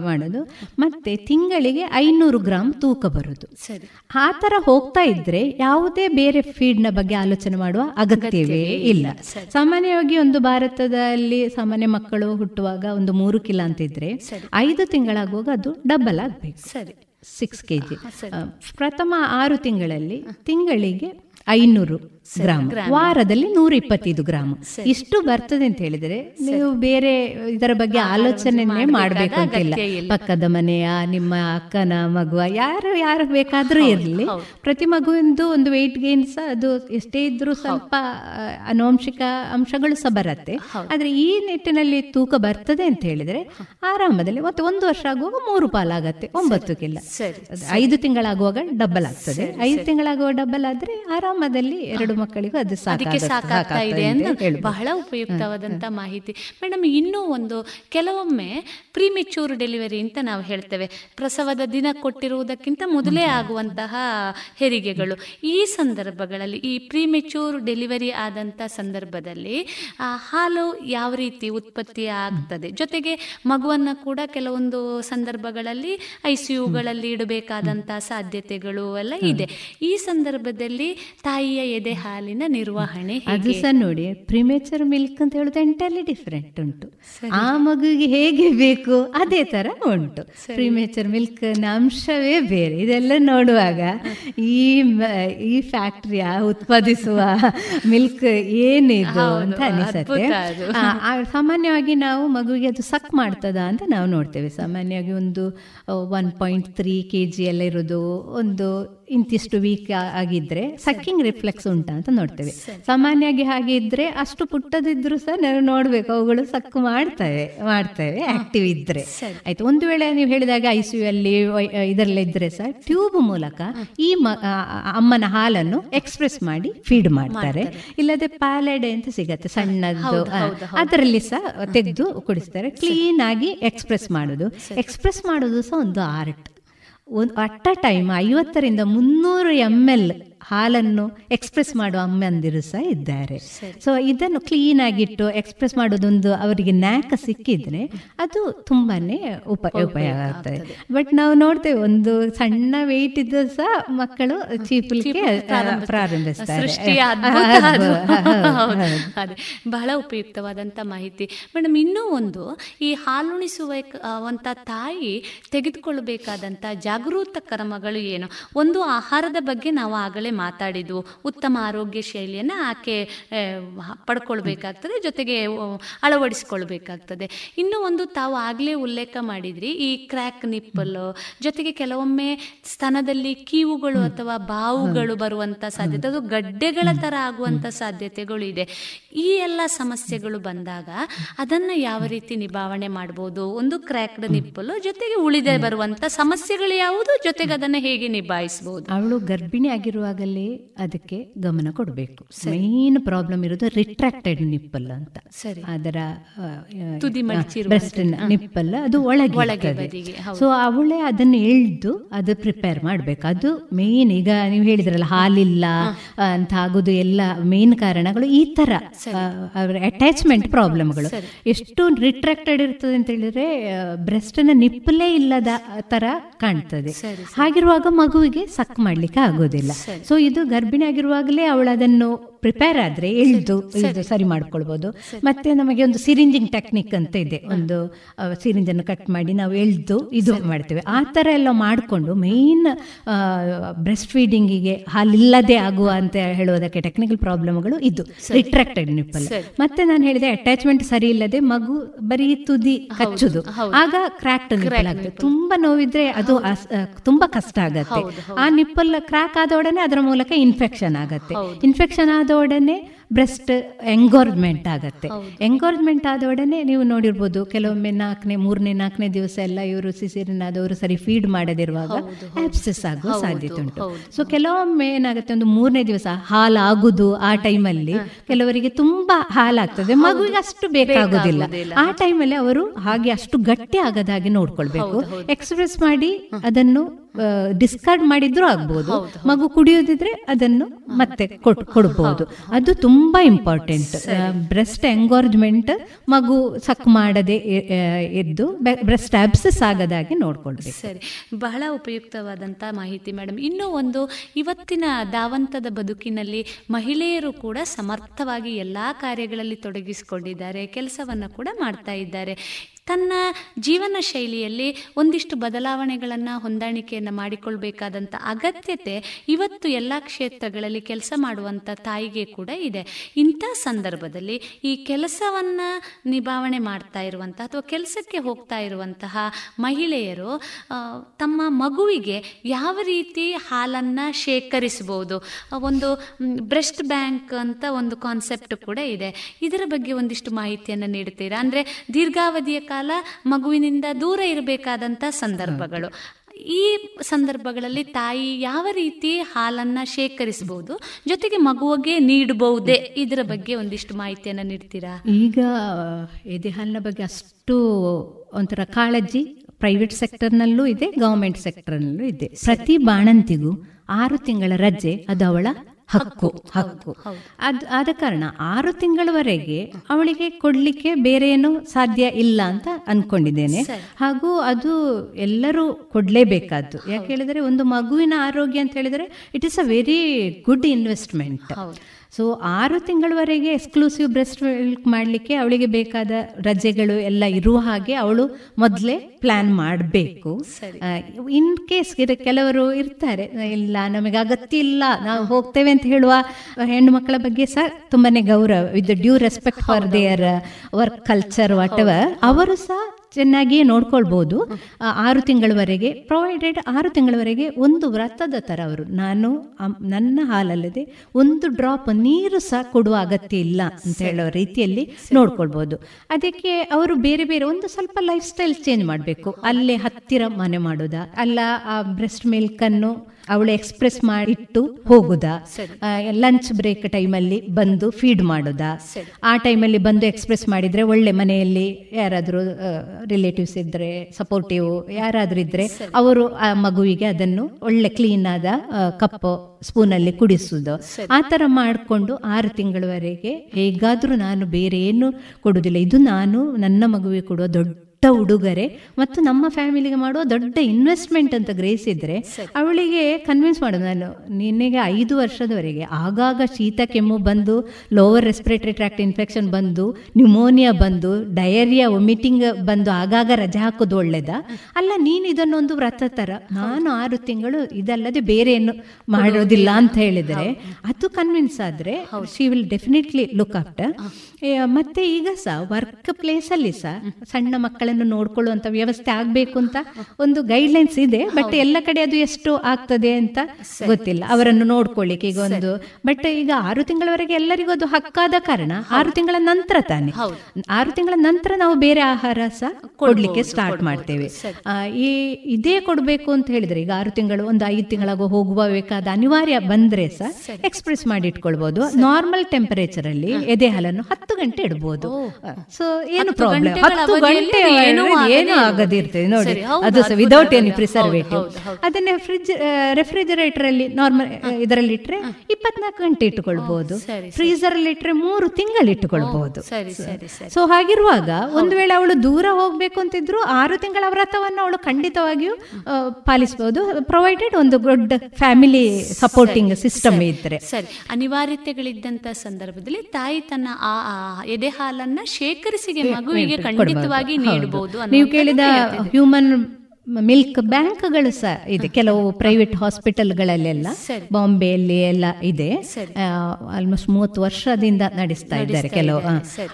ಮಾಡೋದು. ಮತ್ತೆ ತಿಂಗಳಿಗೆ ಐನೂರು ಗ್ರಾಮ್ ತೂಕ ಬರುದು. ಆ ತರ ಹೋಗ್ತಾ ಇದ್ರೆ ಯಾವುದೇ ಬೇರೆ ಫೀಡ್ನ ಬಗ್ಗೆ ಆಲೋಚನೆ ಮಾಡುವ ಅಗತ್ಯವೇ ಇಲ್ಲ. ಸಾಮಾನ್ಯವಾಗಿ ಒಂದು ಭಾರತದಲ್ಲಿ ಸಾಮಾನ್ಯ ಮಕ್ಕಳು ಹುಟ್ಟುವಾಗ ಒಂದು ಮೂರು ಕಿಲೋ ಅಂತಿದ್ರೆ ಐದು ತಿಂಗಳಾಗುವಾಗ ಅದು ಡಬಲ್ ಆಗ್ಬೇಕು. ಸರಿ. ಸಿಕ್ಸ್ ಕೆ ಜಿ ಪ್ರಥಮ ಆರು ತಿಂಗಳಲ್ಲಿ ತಿಂಗಳಿಗೆ ಐನೂರು. ಗ್ರಾಮ್. ವಾರದಲ್ಲಿ ನೂರ ಇಪ್ಪತ್ತೈದು ಗ್ರಾಮ್. ಇಷ್ಟು ಬರ್ತದೆ ಅಂತ ಹೇಳಿದ್ರೆ ನೀವು ಬೇರೆ ಇದರ ಬಗ್ಗೆ ಆಲೋಚನೆ ಮಾಡಬೇಕು ಅಂತಿಲ್ಲ ಪಕ್ಕದ ಮನೆಯ ನಿಮ್ಮ ಅಕ್ಕನ ಮಗುವ ಯಾರು ಯಾರು ಬೇಕಾದ್ರೂ ಇರಲಿ. ಪ್ರತಿ ಮಗುವಿಂದು ಒಂದು ವೆಯ್ಟ್ ಗೇನ್ ಸಹ ಅದು ಎಷ್ಟೇ ಇದ್ರೂ ಸ್ವಲ್ಪ ಅನುವಂಶಿಕ ಅಂಶಗಳು ಸಹ ಬರತ್ತೆ. ಆದ್ರೆ ಈ ನಿಟ್ಟಿನಲ್ಲಿ ತೂಕ ಬರ್ತದೆ ಅಂತ ಹೇಳಿದ್ರೆ ಆರಾಮದಲ್ಲಿ ಮತ್ತೆ ಒಂದು ವರ್ಷ ಆಗುವಾಗ ಮೂರು ಪಾಲಾಗತ್ತೆ ಒಂಬತ್ತು ಕಿಲ್ಲ ಐದು ತಿಂಗಳಾಗುವಾಗ ಡಬಲ್ ಆಗ್ತದೆ ಐದು ತಿಂಗಳಾಗುವ ಡಬಲ್ ಆದ್ರೆ ಆರಾಮದಲ್ಲಿ ಎರಡು ಮಕ್ಕಳಿಗೂ ಅದು ಅದಕ್ಕೆ ಸಾಕಾಗ್ತಾ ಇದೆ ಅಂತ ಬಹಳ ಉಪಯುಕ್ತವಾದಂಥ ಮಾಹಿತಿ. ಮೇಡಮ್ ಇನ್ನೂ ಒಂದು ಕೆಲವೊಮ್ಮೆ ಪ್ರಿಮೆಚೂರ್ ಡೆಲಿವರಿ ಅಂತ ನಾವು ಹೇಳ್ತೇವೆ. ಪ್ರಸವದ ದಿನ ಕೊಟ್ಟಿರುವುದಕ್ಕಿಂತ ಮೊದಲೇ ಆಗುವಂತಹ ಹೆರಿಗೆಗಳು. ಈ ಸಂದರ್ಭಗಳಲ್ಲಿ ಈ ಪ್ರಿಮೆಚೂರ್ ಡೆಲಿವರಿ ಆದಂಥ ಸಂದರ್ಭದಲ್ಲಿ ಹಾಲು ಯಾವ ರೀತಿ ಉತ್ಪತ್ತಿ ಆಗ್ತದೆ? ಜೊತೆಗೆ ಮಗುವನ್ನ ಕೂಡ ಕೆಲವೊಂದು ಸಂದರ್ಭಗಳಲ್ಲಿ ಐ ಸಿ ಯುಗಳಲ್ಲಿ ಇಡಬೇಕಾದಂತಹ ಸಾಧ್ಯತೆಗಳು ಎಲ್ಲ ಇದೆ. ಈ ಸಂದರ್ಭದಲ್ಲಿ ತಾಯಿಯ ಎದೆ ಹಾಲಿನ ನಿರ್ವಹಣೆ ಅದು ಸಹ ನೋಡಿ ಪ್ರಿಮೇಚರ್ ಮಿಲ್ಕ್ ಅಂತ ಹೇಳುದು ಎಂಟಲ್ಲಿ ಡಿಫ್ರೆಂಟ್ ಉಂಟು. ಆ ಮಗುವಿಗೆ ಹೇಗೆ ಬೇಕು ಅದೇ ತರ ಉಂಟು. ಪ್ರಿಮೇಚರ್ ಮಿಲ್ಕ್ನ ಅಂಶವೇ ಬೇರೆ. ಇದೆಲ್ಲ ನೋಡುವಾಗ ಈ ಈ ಫ್ಯಾಕ್ಟ್ರಿಯ ಉತ್ಪಾದಿಸುವ ಮಿಲ್ಕ್ ಏನಿದು ಅಂತ ಅನಿಸುತ್ತೆ. ಸಾಮಾನ್ಯವಾಗಿ ನಾವು ಮಗುವಿಗೆ ಅದು ಸಕ್ ಮಾಡ್ತದ ಅಂತ ನಾವು ನೋಡ್ತೇವೆ. ಸಾಮಾನ್ಯವಾಗಿ ಒಂದು one point three K G ಎಲ್ಲ ಇರೋದು ಒಂದು ಇಂತಿಷ್ಟು ವೀಕ್ ಆಗಿದ್ರೆ ಸಕ್ಕಿಂಗ್ ರಿಫ್ಲೆಕ್ಸ್ ಉಂಟಾ ಅಂತ ನೋಡ್ತೇವೆ. ಸಾಮಾನ್ಯವಾಗಿ ಹಾಗೆ ಇದ್ರೆ ಅಷ್ಟು ಪುಟ್ಟದಿದ್ರು ಸಹ ನಾವು ನೋಡ್ಬೇಕು ಅವುಗಳು ಸಕ್ಕು ಮಾಡ್ತವೆ ಮಾಡ್ತವೆ ಆಕ್ಟಿವ್ ಇದ್ರೆ. ಆಯ್ತು ಒಂದು ವೇಳೆ ನೀವು ಹೇಳಿದಾಗ ಐ ಸಿ ಯು ಅಲ್ಲಿ ವೈ- ಇದರಲ್ಲಿ ಇದ್ರೆ ಸಹ ಟ್ಯೂಬ್ ಮೂಲಕ ಈ ಅಮ್ಮನ ಹಾಲನ್ನು ಎಕ್ಸ್ಪ್ರೆಸ್ ಮಾಡಿ ಫೀಡ್ ಮಾಡ್ತಾರೆ. ಇಲ್ಲದೆ ಪ್ಯಾಲೆಡೆ ಅಂತ ಸಿಗತ್ತೆ ಸಣ್ಣದ್ದು ಅದರಲ್ಲಿ ಸಹ ತೆಗೆದು ಕುಡಿಸ್ತಾರೆ. ಕ್ಲೀನ್ ಆಗಿ ಎಕ್ಸ್ಪ್ರೆಸ್ ಮಾಡೋದು. ಎಕ್ಸ್ಪ್ರೆಸ್ ಮಾಡೋದು ಸಹ ಒಂದು ಆರ್ಟ್ ಅಟ್ ಅ ಟೈಮ್ ಐವತ್ತರಿಂದ ಮುನ್ನೂರು ಎಂ ಎಲ್ ಹಾಲನ್ನು ಎಕ್ಸ್ಪ್ರೆಸ್ ಮಾಡುವ ಅಮ್ಮಂದಿರು ಸಹ ಇದ್ದಾರೆ. ಸೊ ಇದನ್ನು ಕ್ಲೀನ್ ಆಗಿಟ್ಟು ಎಕ್ಸ್ಪ್ರೆಸ್ ಮಾಡೋದೊಂದು ಅವರಿಗೆ ನ್ಯಾಕ ಸಿಕ್ಕಿದ್ರೆ ಅದು ತುಂಬಾನೇ ಉಪ ಉಪಯೋಗ ಆಗ್ತದೆ. ಬಟ್ ನಾವು ನೋಡ್ತೇವೆ ಒಂದು ಸಣ್ಣ ವೆಯ್ಟ್ ಇದ್ದು ಸಹ ಮಕ್ಕಳು ಚೀಪಲಿಕ್ಕೆ ಪ್ರಾರಂಭಿಸ್ತಾರೆ. ಬಹಳ ಉಪಯುಕ್ತವಾದಂತ ಮಾಹಿತಿ. ಮೇಡಮ್ ಇನ್ನೂ ಒಂದು ಈ ಹಾಲುಣಿಸುವ ಅಂತ ತಾಯಿ ತೆಗೆದುಕೊಳ್ಳಬೇಕಾದಂತ ಜಾಗೃತ ಕ್ರಮಗಳು ಏನು? ಒಂದು ಆಹಾರದ ಬಗ್ಗೆ ನಾವು ಆಗಲೇ ಮಾತಾಡಿದ್ವು ಉತ್ತಮ ಆರೋಗ್ಯ ಶೈಲಿಯನ್ನು ಆಕೆ ಪಡ್ಕೊಳ್ಬೇಕಾಗ್ತದೆ, ಜೊತೆಗೆ ಅಳವಡಿಸ್ಕೊಳ್ಬೇಕಾಗ್ತದೆ ಅಳವಡಿಸಿಕೊಳ್ಬೇಕಾಗ್ತದೆ. ಇನ್ನೂ ಒಂದು ತಾವು ಆಗಲೇ ಉಲ್ಲೇಖ ಮಾಡಿದ್ರಿ, ಈ ಕ್ರ್ಯಾಕ್ ನಿಪ್ಪಲ್. ಜೊತೆಗೆ ಕೆಲವೊಮ್ಮೆ ಸ್ತನದಲ್ಲಿ ಕೀವುಗಳು ಅಥವಾ ಬಾವುಗಳು ಬರುವಂಥ ಸಾಧ್ಯತೆ, ಅದು ಗಡ್ಡೆಗಳ ಥರ ಆಗುವಂಥ ಸಾಧ್ಯತೆಗಳು ಇದೆ ಈ ಎಲ್ಲ ಸಮಸ್ಯೆಗಳು ಬಂದಾಗ ಅದನ್ನು ಯಾವ ರೀತಿ ನಿಭಾವಣೆ ಮಾಡ್ಬೋದು? ಒಂದು ಕ್ರ್ಯಾಕ್ಡ್ ನಿಪ್ಪಲ್, ಜೊತೆಗೆ ಉಳಿದೇ ಬರುವಂಥ ಸಮಸ್ಯೆಗಳು ಯಾವುದು? ಜೊತೆಗೆ ಅದನ್ನು ಹೇಗೆ ನಿಭಾಯಿಸಬಹುದು ಅವಳು ಗರ್ಭಿಣಿ ಆಗಿರುವಾಗ ಆವಾಗಲೇ ಅದಕ್ಕೆ ಗಮನ ಕೊಡಬೇಕು. ಮೇನ್ ಪ್ರಾಬ್ಲಮ್ ಇರೋದು ರಿಟ್ರಾಕ್ಟೆಡ್ ನಿಪ್ಪಲ್ ಅಂತ. ಸರಿ. ಅದರ ಬ್ರೆಸ್ಟ್ನ ನಿಪ್ಪಲ್ ಅದು ಒಳಗೆ ಒಳಗೆ. ಸೊ ಅವಳೇ ಅದನ್ನು ಎಳ್ದು ಅದು ಪ್ರಿಪೇರ್ ಮಾಡಬೇಕು. ಅದು ಮೇನ್ ಈಗ ನೀವು ಹೇಳಿದ್ರಲ್ಲ ಹಾಲಿಲ್ಲ ಅಂತ ಆಗೋದು ಎಲ್ಲ ಮೇನ್ ಕಾರಣಗಳು ಈ ತರ ಅವರ ಅಟ್ಯಾಚ್ಮೆಂಟ್ ಪ್ರಾಬ್ಲಮ್ಗಳು ಎಷ್ಟು ರಿಟ್ರಾಕ್ಟೆಡ್ ಇರ್ತದೆ ಅಂತ ಹೇಳಿದ್ರೆ ಬ್ರೆಸ್ಟ್ನ ನಿಪ್ಪಲೇ ಇಲ್ಲದ ತರ ಕಾಣ್ತದೆ. ಹಾಗಿರುವಾಗ ಮಗುವಿಗೆ ಸಕ್ ಮಾಡ್ಲಿಕ್ಕೆ ಆಗೋದಿಲ್ಲ. ಸೊ ಇದು ಗರ್ಭಿಣಿ ಆಗಿರುವಾಗಲೇ ಅವಳು ಅದನ್ನು ಪ್ರಿಪೇರ್ ಆದ್ರೆ ಇಳಿದು ಇಳಿದು ಸರಿ. ಮಾಡ್ಕೊಳ್ಬೋದು. ಮತ್ತೆ ನಮಗೆ ಒಂದು ಸಿರಿಂಜಿಂಗ್ ಟೆಕ್ನಿಕ್ ಅಂತ ಇದೆ. ಒಂದು ಸಿರಿಂಜ್ ಅನ್ನು ಕಟ್ ಮಾಡಿ ನಾವು ಎಳ್ದು ಇದು ಮಾಡ್ತೇವೆ. ಆ ತರ ಎಲ್ಲ ಮಾಡಿಕೊಂಡು ಮೇನ್ ಬ್ರೆಸ್ಟ್ ಫೀಡಿಂಗಿಗೆ ಹಾಲಿಲ್ಲದೆ ಆಗುವ ಅಂತ ಹೇಳುವುದಕ್ಕೆ ಟೆಕ್ನಿಕಲ್ ಪ್ರಾಬ್ಲಮ್ಗಳು ಇದು. ರಿಟ್ರಾಕ್ಟೆಡ್ ನಿಪ್ಪಲ್ ಮತ್ತೆ ನಾನು ಹೇಳಿದೆ ಅಟ್ಯಾಚ್ಮೆಂಟ್ ಸರಿ ಇಲ್ಲದೆ ಮಗು ಬರೀ ತುದಿ ಕಚ್ಚುದು. ಆಗ ಕ್ರ್ಯಾಕ್ಟ್ ನಿಪ್ಪಲ್ ಆಗ್ತದೆ ತುಂಬಾ ನೋವಿದ್ರೆ ಅದು ತುಂಬಾ ಕಷ್ಟ ಆಗತ್ತೆ. ಆ ನಿಪ್ಪಲ್ ಕ್ರ್ಯಾಕ್ ಆದೊಡನೆ ಅದರ ಮೂಲಕ ಇನ್ಫೆಕ್ಷನ್ ಆಗತ್ತೆ. ಇನ್ಫೆಕ್ಷನ್ ಆದೊಡನೆ ಬ್ರೆಸ್ಟ್ ಎಂಗೋರ್ಜ್ಮೆಂಟ್ ಆಗತ್ತೆ. ಎಂಗೋರ್ಜ್ಮೆಂಟ್ ಆದೊಡನೆ ನೀವು ನೋಡಿರ್ಬೋದು ಕೆಲವೊಮ್ಮೆ ನಾಲ್ಕನೇ ಮೂರನೇ ನಾಲ್ಕನೇ ದಿವಸ ಎಲ್ಲ ಇವರು ಸಿಸಿರಿನಾದವರು ಸರಿ ಫೀಡ್ ಮಾಡದಿರುವಾಗ ಆಪ್ಸಸ್ ಆಗುವ ಸಾಧ್ಯತೆ ಉಂಟು. ಸೊ ಕೆಲವೊಮ್ಮೆ ಏನಾಗುತ್ತೆ ಒಂದು ಮೂರನೇ ದಿವಸ ಹಾಲು ಆಗುದು ಆ ಟೈಮಲ್ಲಿ ಕೆಲವರಿಗೆ ತುಂಬಾ ಹಾಲಾಗ್ತದೆ ಮಗುವಿಗೆ ಅಷ್ಟು ಬೇಕಾಗುದಿಲ್ಲ. ಆ ಟೈಮಲ್ಲಿ ಅವರು ಹಾಗೆ ಅಷ್ಟು ಗಟ್ಟಿ ಆಗದ ಹಾಗೆ ನೋಡ್ಕೊಳ್ಬೇಕು. ಎಕ್ಸ್ಪ್ರೆಸ್ ಮಾಡಿ ಅದನ್ನು ಡಿಸ್ಕಾರ್ಡ್ ಮಾಡಿದ್ರೂ ಆಗ್ಬೋದು. ಮಗು ಕುಡಿಯೋದಿದ್ರೆ ಅದನ್ನು ಮತ್ತೆ ಕೊಡ್ಬೋದು. ಅದು ತುಂಬಾ ಇಂಪಾರ್ಟೆಂಟ್ ಬ್ರೆಸ್ಟ್ ಎಂಗೋರ್ಜ್ಮೆಂಟ್ ಮಗು ಸಕ್ ಮಾಡದೆ ಎದ್ದು ಬ್ರೆಸ್ಟ್ ಆಬ್ಸಸ್ ಆಗದಾಗಿ ನೋಡ್ಕೊಳ್ಬೇಕು. ಸರಿ. ಬಹಳ ಉಪಯುಕ್ತವಾದಂತ ಮಾಹಿತಿ ಮೇಡಮ್. ಇನ್ನೂ ಒಂದು ಇವತ್ತಿನ ದಾವಂತದ ಬದುಕಿನಲ್ಲಿ ಮಹಿಳೆಯರು ಕೂಡ ಸಮರ್ಥವಾಗಿ ಎಲ್ಲಾ ಕಾರ್ಯಗಳಲ್ಲಿ ತೊಡಗಿಸಿಕೊಂಡಿದ್ದಾರೆ ಕೆಲಸವನ್ನ ಕೂಡ ಮಾಡ್ತಾ ಇದ್ದಾರೆ. ತನ್ನ ಜೀವನ ಶೈಲಿಯಲ್ಲಿ ಒಂದಿಷ್ಟು ಬದಲಾವಣೆಗಳನ್ನು, ಹೊಂದಾಣಿಕೆಯನ್ನು ಮಾಡಿಕೊಳ್ಬೇಕಾದಂಥ ಅಗತ್ಯತೆ ಇವತ್ತು ಎಲ್ಲ ಕ್ಷೇತ್ರಗಳಲ್ಲಿ ಕೆಲಸ ಮಾಡುವಂಥ ತಾಯಿಗೆ ಕೂಡ ಇದೆ. ಇಂಥ ಸಂದರ್ಭದಲ್ಲಿ ಈ ಕೆಲಸವನ್ನು ನಿಭಾವಣೆ ಮಾಡ್ತಾ ಇರುವಂಥ ಅಥವಾ ಕೆಲಸಕ್ಕೆ ಹೋಗ್ತಾ ಇರುವಂತಹ ಮಹಿಳೆಯರು ತಮ್ಮ ಮಗುವಿಗೆ ಯಾವ ರೀತಿ ಹಾಲನ್ನು ಶೇಖರಿಸಬಹುದು? ಒಂದು ಬ್ರೆಸ್ಟ್ ಬ್ಯಾಂಕ್ ಅಂತ ಒಂದು ಕಾನ್ಸೆಪ್ಟ್ ಕೂಡ ಇದೆ. ಇದರ ಬಗ್ಗೆ ಒಂದಿಷ್ಟು ಮಾಹಿತಿಯನ್ನು ನೀಡುತ್ತೀರಾ? ಅಂದರೆ ದೀರ್ಘಾವಧಿಯ ಕಾಲ ಮಗುವಿನಿಂದ ದೂರ ಇರಬೇಕಾದಂಥ ಸಂದರ್ಭಗಳು. ಈ ಸಂದರ್ಭಗಳಲ್ಲಿ ತಾಯಿ ಯಾವ ರೀತಿ ಹಾಲನ್ನ ಶೇಖರಿಸಬಹುದು? ಜೊತೆಗೆ ಮಗುವಿಗೆ ನೀಡಬಹುದೇ? ಇದರ ಬಗ್ಗೆ ಒಂದಿಷ್ಟು ಮಾಹಿತಿಯನ್ನು ನೀಡ್ತೀರಾ? ಈಗ ಎದೆ ಹಾಲಿನ ಬಗ್ಗೆ ಅಷ್ಟು ಒಂಥರ ಕಾಳಜಿ ಪ್ರೈವೇಟ್ ಸೆಕ್ಟರ್ನಲ್ಲೂ ಇದೆ ಗವರ್ಮೆಂಟ್ ಸೆಕ್ಟರ್ನಲ್ಲೂ ಇದೆ. ಪ್ರತಿ ಬಾಣಂತಿಗೂ ಆರು ತಿಂಗಳ ರಜೆ ಅದು ಅವಳ ಹಕ್ಕು ಹಕ್ಕು. ಅದ್ ಆದ ಕಾರಣ ಆರು ತಿಂಗಳವರೆಗೆ ಅವಳಿಗೆ ಕೊಡ್ಲಿಕ್ಕೆ ಬೇರೆ ಏನು ಸಾಧ್ಯ ಇಲ್ಲ ಅಂತ ಅನ್ಕೊಂಡಿದ್ದೇನೆ. ಹಾಗೂ ಅದು ಎಲ್ಲರೂ ಕೊಡ್ಲೇಬೇಕಾದ್ದು. ಯಾಕೆ ಹೇಳಿದ್ರೆ ಒಂದು ಮಗುವಿನ ಆರೋಗ್ಯ ಅಂತ ಹೇಳಿದ್ರೆ it is a very good investment so ಆರು ತಿಂಗಳವರೆಗೆ ಎಕ್ಸ್ಕ್ಲೂಸಿವ್ ಬ್ರೆಸ್ಟ್ ಮಿಲ್ಕ್ ಮಾಡಲಿಕ್ಕೆ ಅವಳಿಗೆ ಬೇಕಾದ ರಜೆಗಳು ಎಲ್ಲ ಇರುವ ಹಾಗೆ ಅವಳು ಮೊದಲೇ ಪ್ಲಾನ್ ಮಾಡಬೇಕು. ಇನ್ ಕೇಸ್ ಕೆಲವರು ಇರ್ತಾರೆ. ಇಲ್ಲ ನಮಗೆ ಅಗತ್ಯ ಇಲ್ಲ ನಾವು ಹೋಗ್ತೇವೆ ಅಂತ ಹೇಳುವ ಹೆಣ್ಣು ಮಕ್ಕಳ ಬಗ್ಗೆ ಸಹ ತುಂಬಾನೇ ಗೌರವ. With due respect for their work culture whatever ಅವರು ಸಹ ಚೆನ್ನಾಗಿಯೇ ನೋಡ್ಕೊಳ್ಬೋದು. ಆರು ತಿಂಗಳವರೆಗೆ ಪ್ರೊವೈಡೆಡ್ ಆರು ತಿಂಗಳವರೆಗೆ ಒಂದು ವ್ರತದ ಥರ ಅವರು. ನಾನು ನನ್ನ ಹಾಲಲ್ಲದೆ ಒಂದು ಡ್ರಾಪ್ ನೀರು ಸಹ ಕೊಡುವ ಅಗತ್ಯ ಇಲ್ಲ ಅಂತ ಹೇಳೋ ರೀತಿಯಲ್ಲಿ ನೋಡ್ಕೊಳ್ಬೋದು. ಅದಕ್ಕೆ ಅವರು ಬೇರೆ ಬೇರೆ ಒಂದು ಸ್ವಲ್ಪ ಲೈಫ್ ಸ್ಟೈಲ್ ಚೇಂಜ್ ಮಾಡಬೇಕು. ಅಲ್ಲೇ ಹತ್ತಿರ ಮನೆ ಮಾಡೋದಾ? ಅಲ್ಲ ಆ ಬ್ರೆಸ್ಟ್ ಮಿಲ್ಕ್ ಅನ್ನು ಅವಳು ಎಕ್ಸ್ಪ್ರೆಸ್ ಮಾಡಿಟ್ಟು ಹೋಗುದಾ? ಲಂಚ್ ಬ್ರೇಕ್ ಟೈಮಲ್ಲಿ ಬಂದು ಫೀಡ್ ಮಾಡೋದಾ? ಆ ಟೈಮಲ್ಲಿ ಬಂದು ಎಕ್ಸ್ಪ್ರೆಸ್ ಮಾಡಿದ್ರೆ ಒಳ್ಳೆ ಮನೆಯಲ್ಲಿ ಯಾರಾದರೂ ರಿಲೇಟಿವ್ಸ್ ಇದ್ರೆ ಸಪೋರ್ಟಿವ್ ಯಾರಾದ್ರೂ ಇದ್ರೆ ಅವರು ಆ ಮಗುವಿಗೆ ಅದನ್ನು ಒಳ್ಳೆ ಕ್ಲೀನ್ ಆದ ಕಪ್ ಸ್ಪೂನಲ್ಲಿ ಕುಡಿಸುದು. ಆ ಥರ ಮಾಡಿಕೊಂಡು ಆರು ತಿಂಗಳವರೆಗೆ ಹೇಗಾದರೂ ನಾನು ಬೇರೆ ಏನು ಕೊಡುವುದಿಲ್ಲ ಇದು ನಾನು ನನ್ನ ಮಗುವಿಗೆ ಕೊಡುವ ದೊಡ್ಡ ಉಡುಗೊರೆ ಮತ್ತು ನಮ್ಮ ಫ್ಯಾಮಿಲಿಗೆ ಮಾಡುವ ದೊಡ್ಡ ಇನ್ವೆಸ್ಟ್ಮೆಂಟ್ ಅಂತ ಗ್ರಹಿಸಿದ್ರೆ ಅವಳಿಗೆ ಕನ್ವಿನ್ಸ್ ಮಾಡೋದು ನಾನು ನಿನಗೆ ಐದು ವರ್ಷದವರೆಗೆ ಆಗಾಗ ಶೀತ ಕೆಮ್ಮು ಬಂದು ಲೋವರ್ ರೆಸ್ಪಿರೇಟರಿ ಟ್ರ್ಯಾಕ್ಟ್ ಇನ್ಫೆಕ್ಷನ್ ಬಂದು ನ್ಯೂಮೋನಿಯಾ ಬಂದು ಡಯರಿಯಾ ವೊಮಿಟಿಂಗ್ ಬಂದು ಆಗಾಗ ರಜೆ ಹಾಕೋದು ಒಳ್ಳೇದ? ಅಲ್ಲ ನೀನು ಇದನ್ನೊಂದು ವ್ರತ ತರ. ನಾನು ಆರು ತಿಂಗಳು ಇದಲ್ಲದೆ ಬೇರೆ ಏನು ಮಾಡೋದಿಲ್ಲ ಅಂತ ಹೇಳಿದರೆ ಅದು ಕನ್ವಿನ್ಸ್ ಆದ್ರೆ she will definitely look after ಮತ್ತೆ ಈಗ ಸಹ ವರ್ಕ್ ಪ್ಲೇಸಲ್ಲಿ ಸಹ ಸಣ್ಣ ಮಕ್ಕಳನ್ನು ಮಕ್ಕಳನ್ನು ನೋಡ್ಕೊಳ್ಳುವಂತ ವ್ಯವಸ್ಥೆ ಆಗ್ಬೇಕು ಅಂತ ಒಂದು ಗೈಡ್ಲೈನ್ಸ್ ಇದೆ ಬಟ್ ಎಲ್ಲ ಕಡೆ ಅದು ಎಷ್ಟು ಆಗ್ತದೆ ಅಂತ ಗೊತ್ತಿಲ್ಲ. ಅವರನ್ನು ನೋಡ್ಕೊಳ್ಳಿಕ್ಕೆ ಈಗ ಒಂದು ಬಟ್ ಈಗ ಆರು ತಿಂಗಳವರೆಗೆ ಎಲ್ಲರಿಗೂ ಅದು ಹಕ್ಕಾದ ಕಾರಣ ಆರು ತಿಂಗಳ ನಂತರ ತಾನೆ. ಆರು ತಿಂಗಳ ನಂತರ ನಾವು ಬೇರೆ ಆಹಾರ ಸಹ ಕೊಡ್ಲಿಕ್ಕೆ ಸ್ಟಾರ್ಟ್ ಮಾಡ್ತೇವೆ. ಈ ಇದೇ ಕೊಡಬೇಕು ಅಂತ ಹೇಳಿದ್ರೆ ಈಗ ಆರು ತಿಂಗಳು ಒಂದು ಐದು ತಿಂಗಳಾಗೋ ಹೋಗುವ ಬೇಕಾದ ಅನಿವಾರ್ಯ ಬಂದ್ರೆ ಸಹ ಎಕ್ಸ್ಪ್ರೆಸ್ ಮಾಡಿ ಇಟ್ಕೊಳ್ಬಹುದು ನಾರ್ಮಲ್ ಟೆಂಪರೇಚರ್ ಅಲ್ಲಿ ಎದೆ ಹಾಲನ್ನು ಹತ್ತು ಗಂಟೆ ಇಡಬಹುದು ಸೊ ಏನು ಪ್ರಾಬ್ಲಮ್ ಹತ್ತು ಗಂಟೆ ಏನೂ ಏನು ಆಗದೇ ಆಗದಿರ್ತದೆ ನೋಡಿ ಅದು ವಿದೌಟ್ ಎನಿ ಪ್ರಿಸರ್ವೇಟಿವ್. ಅದನ್ನೇ ಫ್ರಿಜ್ ರೆಫ್ರಿಜರೇಟರ್ ಅಲ್ಲಿ ನಾರ್ಮಲ್ ಇದರಲ್ಲಿ ಇಟ್ರೆ ಇಪ್ಪತ್ನಾಲ್ಕು ಗಂಟೆ ಇಟ್ಟುಕೊಳ್ಬಹುದು ಫ್ರೀಜರ್ ಅಲ್ಲಿ ಇಟ್ರೆ ಮೂರು ತಿಂಗಳು ಇಟ್ಟುಕೊಳ್ಬಹುದು ಸೊ ಹಾಗಿರುವಾಗ ಒಂದು ವೇಳೆ ಅವಳು ದೂರ ಹೋಗ್ಬೇಕು ಅಂತಿದ್ರು ಆರು ತಿಂಗಳ ವ್ರತವನ್ನು ಅವಳು ಖಂಡಿತವಾಗಿಯೂ ಪಾಲಿಸಬಹುದು ಪ್ರೊವೈಡೆಡ್ ಒಂದು ದೊಡ್ಡ ಫ್ಯಾಮಿಲಿ ಸಪೋರ್ಟಿಂಗ್ ಸಿಸ್ಟಮ್ ಇದ್ರೆ. ಸರಿ. ಅನಿವಾರ್ಯತೆಗಳಿದ್ದಂತ ಸಂದರ್ಭದಲ್ಲಿ ತಾಯಿ ತನ್ನ ಆ ಎದೆ ಹಾಲನ್ನ ಶೇಖರಿಸಿಗೆ ಮಗುವಿಗೆ ಖಂಡಿತವಾಗಿ ಹೌದು. ನೀಡಬಹುದು ನೀವು ಕೇಳಿದ ಹ್ಯೂಮನ್ ಮಿಲ್ಕ್ ಬ್ಯಾಂಕ್ಗಳು ಸಹ ಇದೆ. ಕೆಲವು ಪ್ರೈವೇಟ್ ಹಾಸ್ಪಿಟಲ್ಗಳಲ್ಲೆಲ್ಲ ಬಾಂಬೆಯಲ್ಲಿ ಎಲ್ಲ ಇದೆ. ಆಲ್ಮೋಸ್ಟ್ ಮೂವತ್ತು ವರ್ಷದಿಂದ ನಡೆಸ್ತಾ ಇದ್ದಾರೆ ಕೆಲವು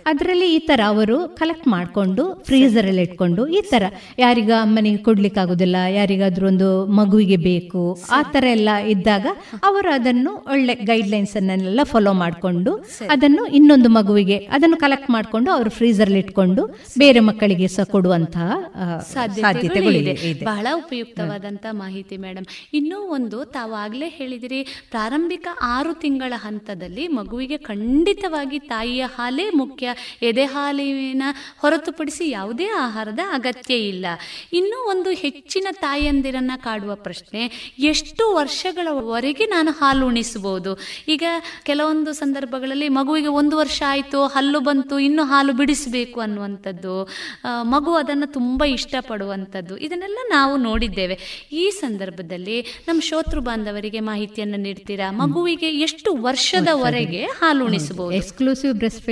ಅದರಲ್ಲಿ ಈ ತರ ಅವರು ಕಲೆಕ್ಟ್ ಮಾಡಿಕೊಂಡು ಫ್ರೀಸರ್ ಅಲ್ಲಿ ಇಟ್ಕೊಂಡು ಈ ತರ ಯಾರಿಗ ಅಮ್ಮನಿಗೆ ಕೊಡ್ಲಿಕ್ಕೆ ಆಗುದಿಲ್ಲ ಯಾರಿಗಾದ್ರೂ ಒಂದು ಮಗುವಿಗೆ ಬೇಕು ಆ ತರ ಎಲ್ಲ ಇದ್ದಾಗ ಅವರು ಅದನ್ನು ಒಳ್ಳೆ ಗೈಡ್ಲೈನ್ಸ್ ಅನ್ನೆಲ್ಲ ಫಾಲೋ ಮಾಡಿಕೊಂಡು ಅದನ್ನು ಇನ್ನೊಂದು ಮಗುವಿಗೆ ಅದನ್ನು ಕಲೆಕ್ಟ್ ಮಾಡಿಕೊಂಡು ಅವರು ಫ್ರೀಸರ್ ಅಲ್ಲಿ ಇಟ್ಕೊಂಡು ಬೇರೆ ಮಕ್ಕಳಿಗೆ ಸಹ ಕೊಡುವಂತಹ ಸಾಧ್ಯತೆಗಳಿದೆ ಬಹಳ ಉಪಯುಕ್ತವಾದಂತ ಮಾಹಿತಿ ಮೇಡಮ್ ಇನ್ನೂ ಒಂದು, ತಾವಾಗಲೇ ಹೇಳಿದಿರಿ, ಪ್ರಾರಂಭಿಕ ಆರು ತಿಂಗಳ ಹಂತದಲ್ಲಿ ಮಗುವಿಗೆ ಖಂಡಿತವಾಗಿ ತಾಯಿಯ ಹಾಲೇ ಮುಖ್ಯ. ಎದೆ ಹಾಲಿನ ಹೊರತುಪಡಿಸಿ ಯಾವುದೇ ಆಹಾರದ ಅಗತ್ಯ ಇಲ್ಲ. ಇನ್ನೂ ಒಂದು ಹೆಚ್ಚಿನ ತಾಯಂದಿರನ್ನ ಕಾಡುವ ಪ್ರಶ್ನೆ, ಎಷ್ಟು ವರ್ಷಗಳವರೆಗೆ ನಾನು ಹಾಲು ಉಣಿಸಬಹುದು? ಈಗ ಕೆಲವೊಂದು ಸಂದರ್ಭಗಳಲ್ಲಿ ಮಗುವಿಗೆ ಒಂದು ವರ್ಷ ಆಯಿತು, ಹಲ್ಲು ಬಂತು, ಇನ್ನು ಹಾಲು ಬಿಡಿಸಬೇಕು ಅನ್ನುವಂಥದ್ದು ಮಗು ಅದನ್ನು ತುಂಬ ಇಷ್ಟಪಡುವಂಥದ್ದು, ಇದನ್ನೆಲ್ಲ ನಾವು ನೋಡಿದ್ದೇವೆ. ಈ ಸಂದರ್ಭದಲ್ಲಿ ನಮ್ಮ ಶೋತೃ ಬಾಂಧವರಿಗೆ ಮಾಹಿತಿಯನ್ನು ನೀಡ್ತೀರಾ? ಮಗುವಿಗೆ ಎಷ್ಟು ವರ್ಷದವರೆಗೆ ಹಾಲು ಉಣಿಸಬಹುದು exclusive breast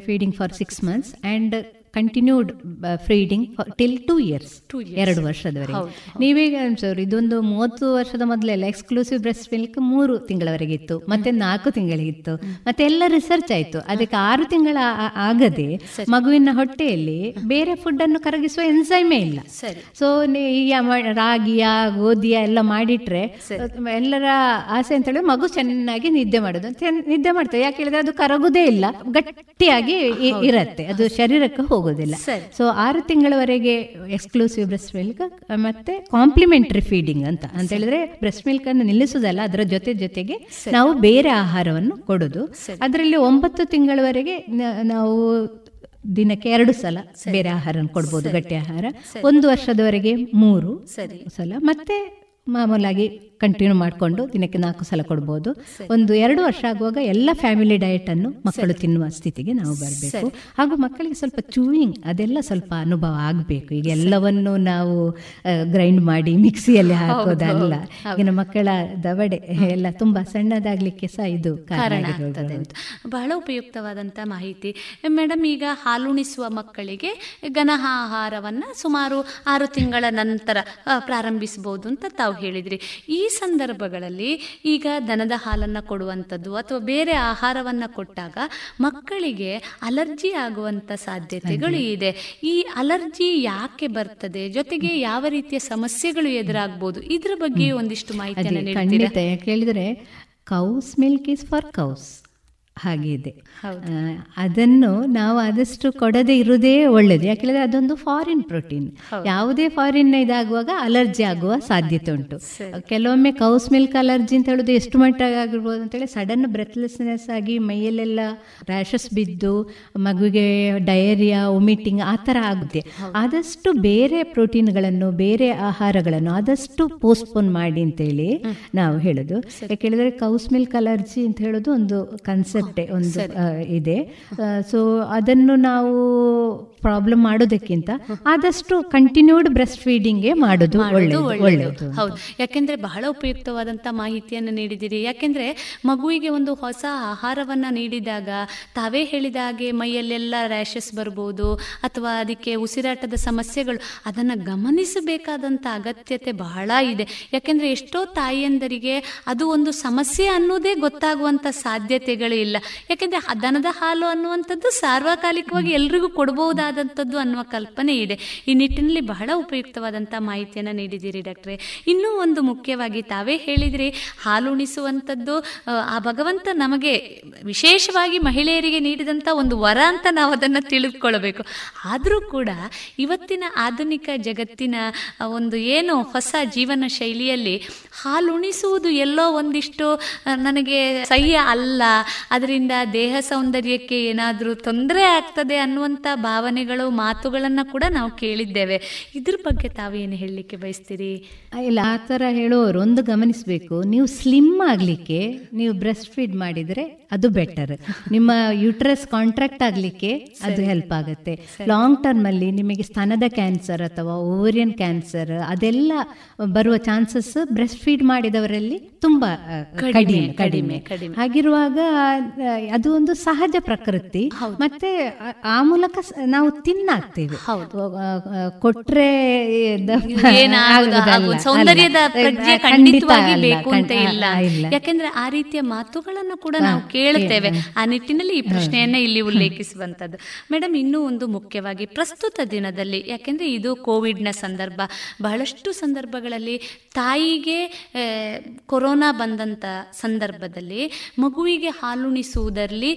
feeding for six months and continued feeding till two years ಎರಡು ವರ್ಷದವರೆಗೆ. ನೀವೀಗ ಸರ್ ಇದೊಂದು ಮೂವತ್ತು ವರ್ಷದ ಮೊದಲೆಲ್ಲ ಎಕ್ಸ್ಕ್ಲೂಸಿವ್ ಬ್ರೆಸ್ಟ್ ಮಿಲ್ಕ್ ಮೂರು ತಿಂಗಳವರೆಗೆ ಇತ್ತು. ಮತ್ತೆ ನಾಲ್ಕು ತಿಂಗಳಿಗಿತ್ತು ಮತ್ತೆ ಎಲ್ಲ ರಿಸರ್ಚ್ ಆಯ್ತು. ಅದಕ್ಕೆ ಆರು ತಿಂಗಳ ಆಗದೆ ಮಗುವಿನ ಹೊಟ್ಟೆಯಲ್ಲಿ ಬೇರೆ ಫುಡ್ ಅನ್ನು ಕರಗಿಸುವ ಎನ್ಸೈಮೇ ಇಲ್ಲ. ಸೊ ರಾಗಿಯ ಗೋಧಿಯ ಎಲ್ಲ ಮಾಡಿಟ್ರೆ ಎಲ್ಲರ ಆಸೆ ಅಂತ ಹೇಳಿದ್ರೆ ಮಗು ಚೆನ್ನಾಗಿ ನಿದ್ದೆ ಮಾಡೋದು ನಿದ್ದೆ ಮಾಡ್ತೇವೆ ಯಾಕೆ ಹೇಳಿದ್ರೆ ಅದು ಕರಗುದೇ ಇಲ್ಲ. ಗಟ್ಟಿಯಾಗಿ ಇರತ್ತೆ. ಅದು ಶರೀರಕ್ಕೆ ಹೋಗೋದಿಲ್ಲ. ಸೊ ಆರು ತಿಂಗಳವರೆಗೆ ಎಕ್ಸ್ಕ್ಲೂಸಿವ್ ಬ್ರೆಸ್ಟ್ ಮಿಲ್ಕ್ ಮತ್ತೆ ಕಾಂಪ್ಲಿಮೆಂಟರಿ ಫೀಡಿಂಗ್ ಅಂತ. ಅಂತ ಹೇಳಿದ್ರೆ ಬ್ರೆಸ್ಟ್ ಮಿಲ್ಕ್ ಅನ್ನು ನಿಲ್ಲಿಸೋದಲ್ಲ ಅದರ ಜೊತೆ ಜೊತೆಗೆ ನಾವು ಬೇರೆ ಆಹಾರವನ್ನು ಕೊಡೋದು. ಅದರಲ್ಲಿ ಒಂಬತ್ತು ತಿಂಗಳವರೆಗೆ ನಾವು ದಿನಕ್ಕೆ ಎರಡು ಸಲ ಬೇರೆ ಆಹಾರ ಕೊಡ್ಬೋದು ಗಟ್ಟಿ ಆಹಾರ. ಒಂದು ವರ್ಷದವರೆಗೆ ಮೂರು ಸಲ. ಮತ್ತೆ ಮಾಮೂಲಾಗಿ ಕಂಟಿನ್ಯೂ ಮಾಡಿಕೊಂಡು ದಿನಕ್ಕೆ ನಾಲ್ಕು ಸಲ ಕೊಡ್ಬೋದು. ಒಂದು ಎರಡು ವರ್ಷ ಆಗುವಾಗ ಎಲ್ಲ ಫ್ಯಾಮಿಲಿ ಡಯಟ್ ಅನ್ನು ಮಕ್ಕಳು ತಿನ್ನುವ ಸ್ಥಿತಿಗೆ ನಾವು ಬರಬೇಕು. ಹಾಗೂ ಮಕ್ಕಳಿಗೆ ಸ್ವಲ್ಪ ಚೂಯಿಂಗ್ ಅದೆಲ್ಲ ಸ್ವಲ್ಪ ಅನುಭವ ಆಗಬೇಕು. ಈಗ ಎಲ್ಲವನ್ನು ನಾವು ಗ್ರೈಂಡ್ ಮಾಡಿ ಮಿಕ್ಸಿಯಲ್ಲಿ ಹಾಕೋದಲ್ಲ. ಈಗಿನ ಮಕ್ಕಳ ದವಡೆ ಎಲ್ಲ ತುಂಬಾ ಸಣ್ಣದಾಗ್ಲಿಕ್ಕೆ ಸಹ ಇದು ಕಾರಣ ಕಾರಣ ಆಗ್ತದೆ ಅಂತ ಬಹಳ ಉಪಯುಕ್ತವಾದಂತ ಮಾಹಿತಿ. ಮೇಡಮ್ ಈಗ ಹಾಲುಣಿಸುವ ಮಕ್ಕಳಿಗೆ ಘನ ಆಹಾರವನ್ನ ಸುಮಾರು ಆರು ತಿಂಗಳ ನಂತರ ಪ್ರಾರಂಭಿಸಬಹುದು ಅಂತ ತಾವು ಹೇಳಿದ್ರಿ. ಈ ಸಂದರ್ಭಗಳಲ್ಲಿ ಈಗ ದನದ ಹಾಲನ್ನು ಕೊಡುವಂಥದ್ದು ಅಥವಾ ಬೇರೆ ಆಹಾರವನ್ನು ಕೊಟ್ಟಾಗ ಮಕ್ಕಳಿಗೆ ಅಲರ್ಜಿ ಆಗುವಂಥ ಸಾಧ್ಯತೆಗಳು ಇದೆ. ಈ ಅಲರ್ಜಿ ಯಾಕೆ ಬರ್ತದೆ? ಜೊತೆಗೆ ಯಾವ ರೀತಿಯ ಸಮಸ್ಯೆಗಳು ಎದುರಾಗಬಹುದು ಇದ್ರ ಬಗ್ಗೆ ಒಂದಿಷ್ಟು ಮಾಹಿತಿಯನ್ನು ಕೇಳಿದರೆ cow's milk is for cows ಹಾಗೆ ಇದೆ. ಅದನ್ನು ನಾವು ಆದಷ್ಟು ಕೊಡದೆ ಇರುವುದೇ ಒಳ್ಳೇದು. ಯಾಕೆಂದ್ರೆ ಅದೊಂದು ಫಾರಿನ್ ಪ್ರೋಟೀನ್ ಯಾವುದೇ ಫಾರಿನ್ ಇದಾಗುವಾಗ ಅಲರ್ಜಿ ಆಗುವ ಸಾಧ್ಯತೆ ಉಂಟು. ಕೆಲವೊಮ್ಮೆ ಕೌಸ್ ಮಿಲ್ಕ್ ಅಲರ್ಜಿ ಅಂತ ಹೇಳೋದು ಎಷ್ಟು ಮಟ್ಟ ಆಗಿರ್ಬೋದು ಅಂತೇಳಿ ಸಡನ್ ಬ್ರೆತ್ಲೆಸ್ನೆಸ್ ಆಗಿ ಮೈಯಲ್ಲೆಲ್ಲ ರ್ಯಾಷಸ್ ಬಿದ್ದು ಮಗುವಿಗೆ ಡಯರಿಯಾ ಒಮಿಟಿಂಗ್ ಆ ಥರ ಆಗುತ್ತೆ. ಆದಷ್ಟು ಬೇರೆ ಪ್ರೋಟೀನ್ಗಳನ್ನು ಬೇರೆ ಆಹಾರಗಳನ್ನು ಆದಷ್ಟು ಪೋಸ್ಟ್ಪೋನ್ ಮಾಡಿ ಅಂತೇಳಿ ನಾವು ಹೇಳೋದು. ಯಾಕೆ ಹೇಳಿದ್ರೆ ಕೌಸ್ ಮಿಲ್ಕ್ ಅಲರ್ಜಿ ಅಂತ ಹೇಳೋದು ಒಂದು ಕನ್ಸೆಪ್ಟೇ ಒಂದು ಇದೆ. ಸೊ ಅದನ್ನು ನಾವು ಪ್ರಾಬ್ಲಮ್ ಮಾಡೋದಕ್ಕಿಂತ ಆದಷ್ಟು ಕಂಟಿನ್ಯೂಡ್ ಬ್ರೆಸ್ಟ್ ಫೀಡಿಂಗ್ಗೆ ಮಾಡೋದು ಒಳ್ಳೆಯದು ಹೌದು. ಯಾಕೆಂದ್ರೆ ಬಹಳ ಉಪಯುಕ್ತವಾದಂತಹ ಮಾಹಿತಿಯನ್ನು ನೀಡಿದಿರಿ ಯಾಕೆಂದ್ರೆ ಮಗುವಿಗೆ ಒಂದು ಹೊಸ ಆಹಾರವನ್ನ ನೀಡಿದಾಗ ತಾವೇ ಹೇಳಿದ ಹಾಗೆ ಮೈಯಲ್ಲೆಲ್ಲ ರ್ಯಾಷಸ್ ಬರ್ಬೋದು ಅಥವಾ ಅದಕ್ಕೆ ಉಸಿರಾಟದ ಸಮಸ್ಯೆಗಳು ಅದನ್ನ ಗಮನಿಸಬೇಕಾದಂತ ಅಗತ್ಯತೆ ಬಹಳ ಇದೆ. ಯಾಕೆಂದ್ರೆ ಎಷ್ಟೋ ತಾಯಿಯಂದರಿಗೆ ಅದು ಒಂದು ಸಮಸ್ಯೆ ಅನ್ನೋದೇ ಗೊತ್ತಾಗುವಂತ ಸಾಧ್ಯತೆಗಳು ಇಲ್ಲ. ಯಾಕೆಂದ್ರೆ ದನದ ಹಾಲು ಅನ್ನುವಂಥದ್ದು ಸಾರ್ವಕಾಲಿಕವಾಗಿ ಎಲ್ರಿಗೂ ಕೊಡಬಹುದಾದಂಥದ್ದು ಅನ್ನುವ ಕಲ್ಪನೆ ಇದೆ. ಈ ನಿಟ್ಟಿನಲ್ಲಿ ಬಹಳ ಉಪಯುಕ್ತವಾದಂಥ ಮಾಹಿತಿಯನ್ನು ನೀಡಿದ್ದೀರಿ ಡಾಕ್ಟ್ರೆ. ಇನ್ನೂ ಒಂದು ಮುಖ್ಯವಾಗಿ ತಾವೇ ಹೇಳಿದ್ರಿ ಹಾಲುಣಿಸುವಂಥದ್ದು ಆ, ಆ ಭಗವಂತ ನಮಗೆ ವಿಶೇಷವಾಗಿ ಮಹಿಳೆಯರಿಗೆ ನೀಡಿದಂಥ ಒಂದು ವರ ಅಂತ ನಾವು ಅದನ್ನು ತಿಳಿದುಕೊಳ್ಳಬೇಕು. ಆದರೂ ಕೂಡ ಇವತ್ತಿನ ಆಧುನಿಕ ಜಗತ್ತಿನ ಒಂದು ಏನು ಹೊಸ ಜೀವನ ಶೈಲಿಯಲ್ಲಿ ಹಾಲುಣಿಸುವುದು ಎಲ್ಲೋ ಒಂದಿಷ್ಟು ನನಗೆ ಸಹ್ಯ ಅಲ್ಲ. ಅದರಿಂದ ದೇಹ ಸೌಂದರ್ಯಕ್ಕೆ ಏನಾದರೂ ತೊಂದರೆ ಆಗ್ತದೆ ಅನ್ನುವಂಥ ಭಾವನೆಗಳು ಮಾತುಗಳನ್ನು ಕೂಡ ನಾವು ಕೇಳಿದ್ದೇವೆ. ಇದ್ರ ಬಗ್ಗೆ ತಾವೇನು ಹೇಳಲಿಕ್ಕೆ ಬಯಸ್ತೀರಿ? ಇಲ್ಲ, ಆ ಥರ ಹೇಳೋರು ಒಂದು ಗಮನಿಸಬೇಕು. ನೀವು ಸ್ಲಿಮ್ ಆಗಲಿಕ್ಕೆ ನೀವು ಬ್ರೆಸ್ಟ್ ಫೀಡ್ ಮಾಡಿದರೆ ಅದು ಬೆಟರ್ ನಿಮ್ಮ ಯುಟ್ರೆಸ್ ಕಾಂಟ್ರಾಕ್ಟ್ ಆಗಲಿಕ್ಕೆ ಅದು ಹೆಲ್ಪ್ ಆಗುತ್ತೆ. ಲಾಂಗ್ ಟರ್ಮ್ ಅಲ್ಲಿ ನಿಮಗೆ ಸ್ತನದ ಕ್ಯಾನ್ಸರ್ ಅಥವಾ ಓವರಿಯನ್ ಕ್ಯಾನ್ಸರ್ ಅದೆಲ್ಲ ಬರುವ ಚಾನ್ಸಸ್ ಬ್ರೆಸ್ಟ್ ಫೀಡ್ ಮಾಡಿದವರಲ್ಲಿ ತುಂಬಾ ಕಡಿಮೆ, ಕಡಿಮೆ. ಹಾಗಿರುವಾಗ ಅದು ಒಂದು ಸಹಜ ಪ್ರಕೃತಿ. ಮತ್ತೆ ಆ- ಮೂಲಕ ನಾವು ತಿನ್ನಾಗ್ತೇವೆ. ಕೊಟ್ರೆ ಸೌಂದರ್ಯದ ಯಾಕೆಂದ್ರೆ ಆ ರೀತಿಯ ಮಾತುಗಳನ್ನು ಕೂಡ ನಾವು ಕೇಳುತ್ತೇವೆ. ಆ ನಿಟ್ಟಿನಲ್ಲಿ ಈ ಪ್ರಶ್ನೆಯನ್ನ ಇಲ್ಲಿ ಉಲ್ಲೇಖಿಸುವಂತದ್ದು ಮೇಡಮ್ ಇನ್ನೂ ಒಂದು ಮುಖ್ಯವಾಗಿ ಪ್ರಸ್ತುತ ದಿನದಲ್ಲಿ ಯಾಕೆಂದ್ರೆ ಇದು ಕೋವಿಡ್ನ ಸಂದರ್ಭ ಬಹಳಷ್ಟು ಸಂದರ್ಭಗಳಲ್ಲಿ ತಾಯಿಗೆ ಕೊರೋನಾ ಬಂದಂತ ಸಂದರ್ಭದಲ್ಲಿ ಮಗುವಿಗೆ ಹಾಲುಣಿಸುವುದರಲ್ಲಿ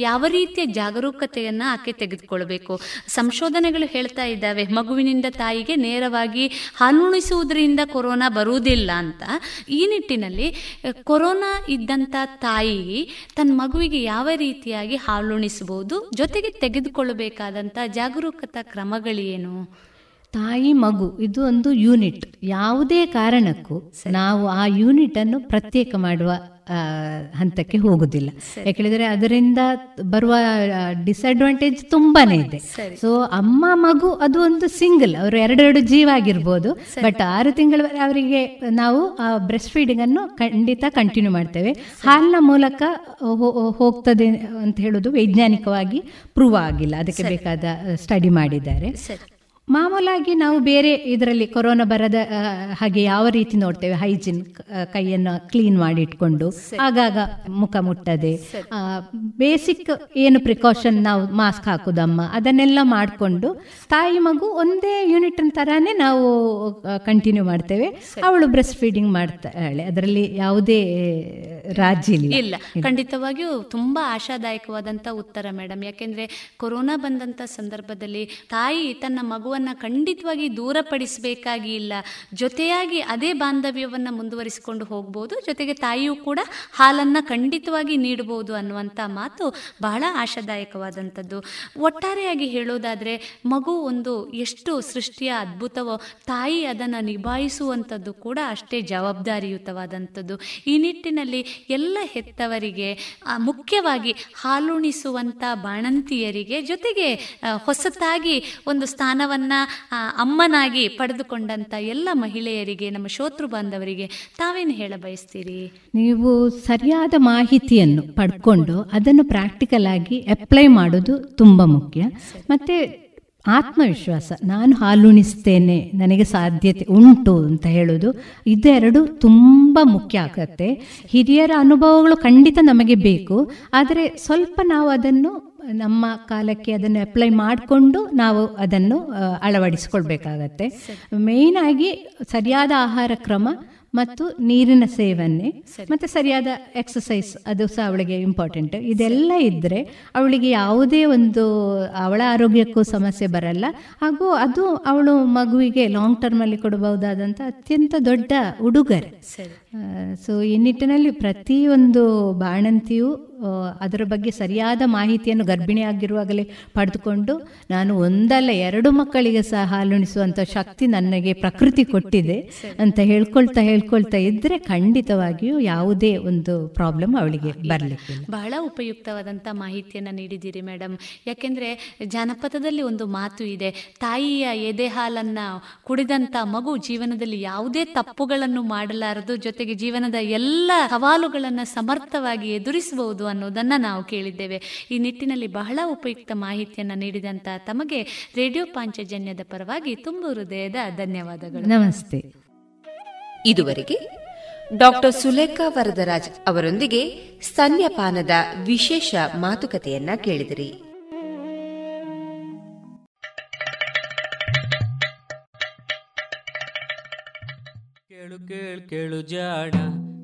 ಯಾವ ರೀತಿಯ ಜಾಗರೂಕತೆಯನ್ನ ಆಕೆ ತೆಗೆದುಕೊಳ್ಬೇಕು? ಸಂಶೋಧನೆಗಳು ಹೇಳ್ತಾ ಇದ್ದಾವೆ ಮಗುವಿನಿಂದ ತಾಯಿಗೆ ನೇರವಾಗಿ ಹಾಲುಣಿಸುವುದರಿಂದ ಕೊರೋನಾ ಬರುವುದಿಲ್ಲ ಅಂತ. ಈ ನಿಟ್ಟಿನಲ್ಲಿ ಕೊರೋನಾ ಇದ್ದಂತ ತಾಯಿ ತನ್ನ ಮಗುವಿಗೆ ಯಾವ ರೀತಿಯಾಗಿ ಹಾಲುಣಿಸಬಹುದು ಜೊತೆಗೆ ತೆಗೆದುಕೊಳ್ಳಬೇಕಾದಂತ ಜಾಗರೂಕತಾ ಕ್ರಮಗಳೇನು? ತಾಯಿ ಮಗು ಇದು ಒಂದು ಯೂನಿಟ್. ಯಾವುದೇ ಕಾರಣಕ್ಕೂ ನಾವು ಆ ಯೂನಿಟ್ ಅನ್ನು ಪ್ರತ್ಯೇಕ ಮಾಡುವ ಹಂತಕ್ಕೆ ಹೋಗುದಿಲ್ಲ. ಯಾಕೆಳಿದ್ರೆ ಅದರಿಂದ ಬರುವ ಡಿಸ್ಅಡ್ವಾಂಟೇಜ್ ತುಂಬಾನೇ ಇದೆ. ಸೊ ಅಮ್ಮ ಮಗು ಅದು ಒಂದು ಸಿಂಗಲ್ ಅವರು ಎರಡೆರಡು ಜೀವ ಆಗಿರ್ಬೋದು. ಬಟ್ ಆರು ತಿಂಗಳ ಅವರಿಗೆ ನಾವು ಆ ಬ್ರೆಸ್ಟ್ ಫೀಡಿಂಗ್ ಅನ್ನು ಖಂಡಿತ ಕಂಟಿನ್ಯೂ ಮಾಡ್ತೇವೆ. ಹಾಲಿನ ಮೂಲಕ ಹೋಗ್ತದೆ ಅಂತ ಹೇಳೋದು ವೈಜ್ಞಾನಿಕವಾಗಿ ಪ್ರೂವ್ ಆಗಿಲ್ಲ. ಅದಕ್ಕೆ ಬೇಕಾದ ಸ್ಟಡಿ ಮಾಡಿದ್ದಾರೆ. ಮಾಮೂಲಾಗಿ ನಾವು ಬೇರೆ ಇದರಲ್ಲಿ ಕೊರೋನಾ ಬರದ ಹಾಗೆ ಯಾವ ರೀತಿ ನೋಡ್ತೇವೆ? ಹೈಜಿನ್ ಕೈಯನ್ನು ಕ್ಲೀನ್ ಮಾಡಿ ಇಟ್ಕೊಂಡು ಆಗಾಗ ಮುಖ ಮುಟ್ಟದೆ. ಬೇಸಿಕ್ ಏನು ಪ್ರಿಕಾಷನ್ ನಾವು ಮಾಸ್ಕ್ ಹಾಕುದಮ್ಮ? ಅದನ್ನೆಲ್ಲ ಮಾಡಿಕೊಂಡು ತಾಯಿ ಮಗು ಒಂದೇ ಯೂನಿಟ್ ತರಾನೇ ನಾವು ಕಂಟಿನ್ಯೂ ಮಾಡ್ತೇವೆ. ಅವಳು ಬ್ರೆಸ್ಟ್ ಫೀಡಿಂಗ್ ಮಾಡ್ತಾಳೆ. ಅದರಲ್ಲಿ ಯಾವುದೇ ರಾಜಿ ಇಲ್ಲ. ಖಂಡಿತವಾಗಿಯೂ ತುಂಬಾ ಆಶಾದಾಯಕವಾದಂತ ಉತ್ತರ ಮೇಡಮ್ ಯಾಕೆಂದ್ರೆ ಕೊರೋನಾ ಬಂದಂತ ಸಂದರ್ಭದಲ್ಲಿ ತಾಯಿ ತನ್ನ ಮಗುವನ್ನ ಖಂಡಿತವಾಗಿ ದೂರಪಡಿಸಬೇಕಾಗಿ ಇಲ್ಲ. ಜೊತೆಯಾಗಿ ಅದೇ ಬಾಂಧವ್ಯವನ್ನ ಮುಂದುವರಿಸಿಕೊಂಡು ಹೋಗ್ಬೋದು. ಜೊತೆಗೆ ತಾಯಿಯೂ ಕೂಡ ಹಾಲನ್ನ ಖಂಡಿತವಾಗಿ ನೀಡಬಹುದು ಅನ್ನುವಂತ ಮಾತು ಬಹಳ ಆಶಾದಾಯಕವಾದಂಥದ್ದು. ಒಟ್ಟಾರೆಯಾಗಿ ಹೇಳೋದಾದ್ರೆ ಮಗು ಒಂದು ಎಷ್ಟು ಸೃಷ್ಟಿಯ ಅದ್ಭುತವೋ ತಾಯಿ ಅದನ್ನು ನಿಭಾಯಿಸುವಂಥದ್ದು ಕೂಡ ಅಷ್ಟೇ ಜವಾಬ್ದಾರಿಯುತವಾದಂಥದ್ದು. ಈ ನಿಟ್ಟಿನಲ್ಲಿ ಎಲ್ಲ ಹೆತ್ತವರಿಗೆ ಮುಖ್ಯವಾಗಿ ಹಾಲುಣಿಸುವಂಥ ಬಾಣಂತಿಯರಿಗೆ ಜೊತೆಗೆ ಹೊಸತಾಗಿ ಒಂದು ಸ್ಥಾನವನ್ನ ಅಮ್ಮನಾಗಿ ಪಡೆದುಕೊಂಡಂತ ಎಲ್ಲ ಮಹಿಳೆಯರಿಗೆ, ನಮ್ಮ ಶೋತೃ ಬಾಂಧವರಿಗೆ ತಾವೇನು ಹೇಳ ಬಯಸ್ತೀರಿ? ನೀವು ಸರಿಯಾದ ಮಾಹಿತಿಯನ್ನು ಪಡ್ಕೊಂಡು ಅದನ್ನು ಪ್ರಾಕ್ಟಿಕಲ್ ಆಗಿ ಅಪ್ಲೈ ಮಾಡೋದು ತುಂಬಾ ಮುಖ್ಯ. ಮತ್ತೆ ಆತ್ಮವಿಶ್ವಾಸ ನಾನು ಹಾಲುಣಿಸ್ತೇನೆ ನನಗೆ ಸಾಧ್ಯತೆ ಉಂಟು ಅಂತ ಹೇಳೋದು ಇದೆರಡು ತುಂಬ ಮುಖ್ಯ ಆಗತ್ತೆ. ಹಿರಿಯರ ಅನುಭವಗಳು ಖಂಡಿತ ನಮಗೆ ಬೇಕು ಆದರೆ ಸ್ವಲ್ಪ ನಾವು ಅದನ್ನು ನಮ್ಮ ಕಾಲಕ್ಕೆ ಅದನ್ನು ಅಪ್ಲೈ ಮಾಡಿಕೊಂಡು ನಾವು ಅದನ್ನು ಅಳವಡಿಸಿಕೊಳ್ಬೇಕಾಗತ್ತೆ. ಅಳವಡಿಸ್ಕೊಳ್ಬೇಕಾಗತ್ತೆ ಮೇಯ್ನ್ ಆಗಿ ಸರಿಯಾದ ಆಹಾರ ಕ್ರಮ ಮತ್ತು ನೀರಿನ ಸೇವನೆ ಮತ್ತೆ ಸರಿಯಾದ ಎಕ್ಸಸೈಸ್ ಅದು ಸಹ ಅವಳಿಗೆ ಇಂಪಾರ್ಟೆಂಟ್ ಇದೆಲ್ಲ ಇದ್ದರೆ ಅವಳಿಗೆ ಯಾವುದೇ ಒಂದು ಅವಳ ಆರೋಗ್ಯಕ್ಕೂ ಸಮಸ್ಯೆ ಬರಲ್ಲ. ಹಾಗೂ ಅದು ಅವಳು ಮಗುವಿಗೆ ಲಾಂಗ್ ಟರ್ಮಲ್ಲಿ ಕೊಡಬಹುದಾದಂಥ ಅತ್ಯಂತ ದೊಡ್ಡ ಉಡುಗೊರೆ. ಸೊ ಈ ನಿಟ್ಟಿನಲ್ಲಿ ಪ್ರತಿಯೊಂದು ಬಾಣಂತಿಯು ಅದರ ಬಗ್ಗೆ ಸರಿಯಾದ ಮಾಹಿತಿಯನ್ನು ಗರ್ಭಿಣಿ ಆಗಿರುವಾಗಲೇ ಪಡೆದುಕೊಂಡು ನಾನು ಒಂದಲ್ಲ ಎರಡು ಮಕ್ಕಳಿಗೆ ಸಹ ಹಾಲುಣಿಸುವಂಥ ಶಕ್ತಿ ನನಗೆ ಪ್ರಕೃತಿ ಕೊಟ್ಟಿದೆ ಅಂತ ಹೇಳ್ಕೊಳ್ತಾ ಹೇಳ್ಕೊಳ್ತಾ ಇದ್ದರೆ ಖಂಡಿತವಾಗಿಯೂ ಯಾವುದೇ ಒಂದು ಪ್ರಾಬ್ಲಮ್ ಅವಳಿಗೆ ಬರಲಿಕ್ಕೆ ಬಹಳ ಉಪಯುಕ್ತವಾದಂಥ ಮಾಹಿತಿಯನ್ನು ನೀಡಿದ್ದೀರಿ ಮೇಡಮ್ ಯಾಕೆಂದರೆ ಜಾನಪದದಲ್ಲಿ ಒಂದು ಮಾತು ಇದೆ ತಾಯಿಯ ಎದೆ ಹಾಲನ್ನು ಕುಡಿದಂಥ ಮಗು ಜೀವನದಲ್ಲಿ ಯಾವುದೇ ತಪ್ಪುಗಳನ್ನು ಮಾಡಲಾರದು ಜೊತೆಗೆ ಜೀವನದ ಎಲ್ಲ ಸವಾಲುಗಳನ್ನು ಸಮರ್ಥವಾಗಿ ಎದುರಿಸಬಹುದು ಅನ್ನೋದನ್ನು ನಾವು ಕೇಳಿದ್ದೇವೆ. ಈ ನಿಟ್ಟಿನಲ್ಲಿ ಬಹಳ ಉಪಯುಕ್ತ ಮಾಹಿತಿಯನ್ನು ನೀಡಿದಂಥ ತಮಗೆ ರೇಡಿಯೋ ಪಾಂಚಜನ್ಯದ ಪರವಾಗಿ ತುಂಬ ಹೃದಯದ ಧನ್ಯವಾದಗಳು. ನಮಸ್ತೆ. ಇದುವರೆಗೆ ಡಾಕ್ಟರ್ ಸುಲೇಖಾ ವರದರಾಜ್ ಅವರೊಂದಿಗೆ ಸ್ತನ್ಯಪಾನದ ವಿಶೇಷ ಮಾತುಕತೆಯನ್ನ ಕೇಳಿದಿರಿ. ಕೇಳು ಕೇಳು ಕೇಳು ಜಾಣ.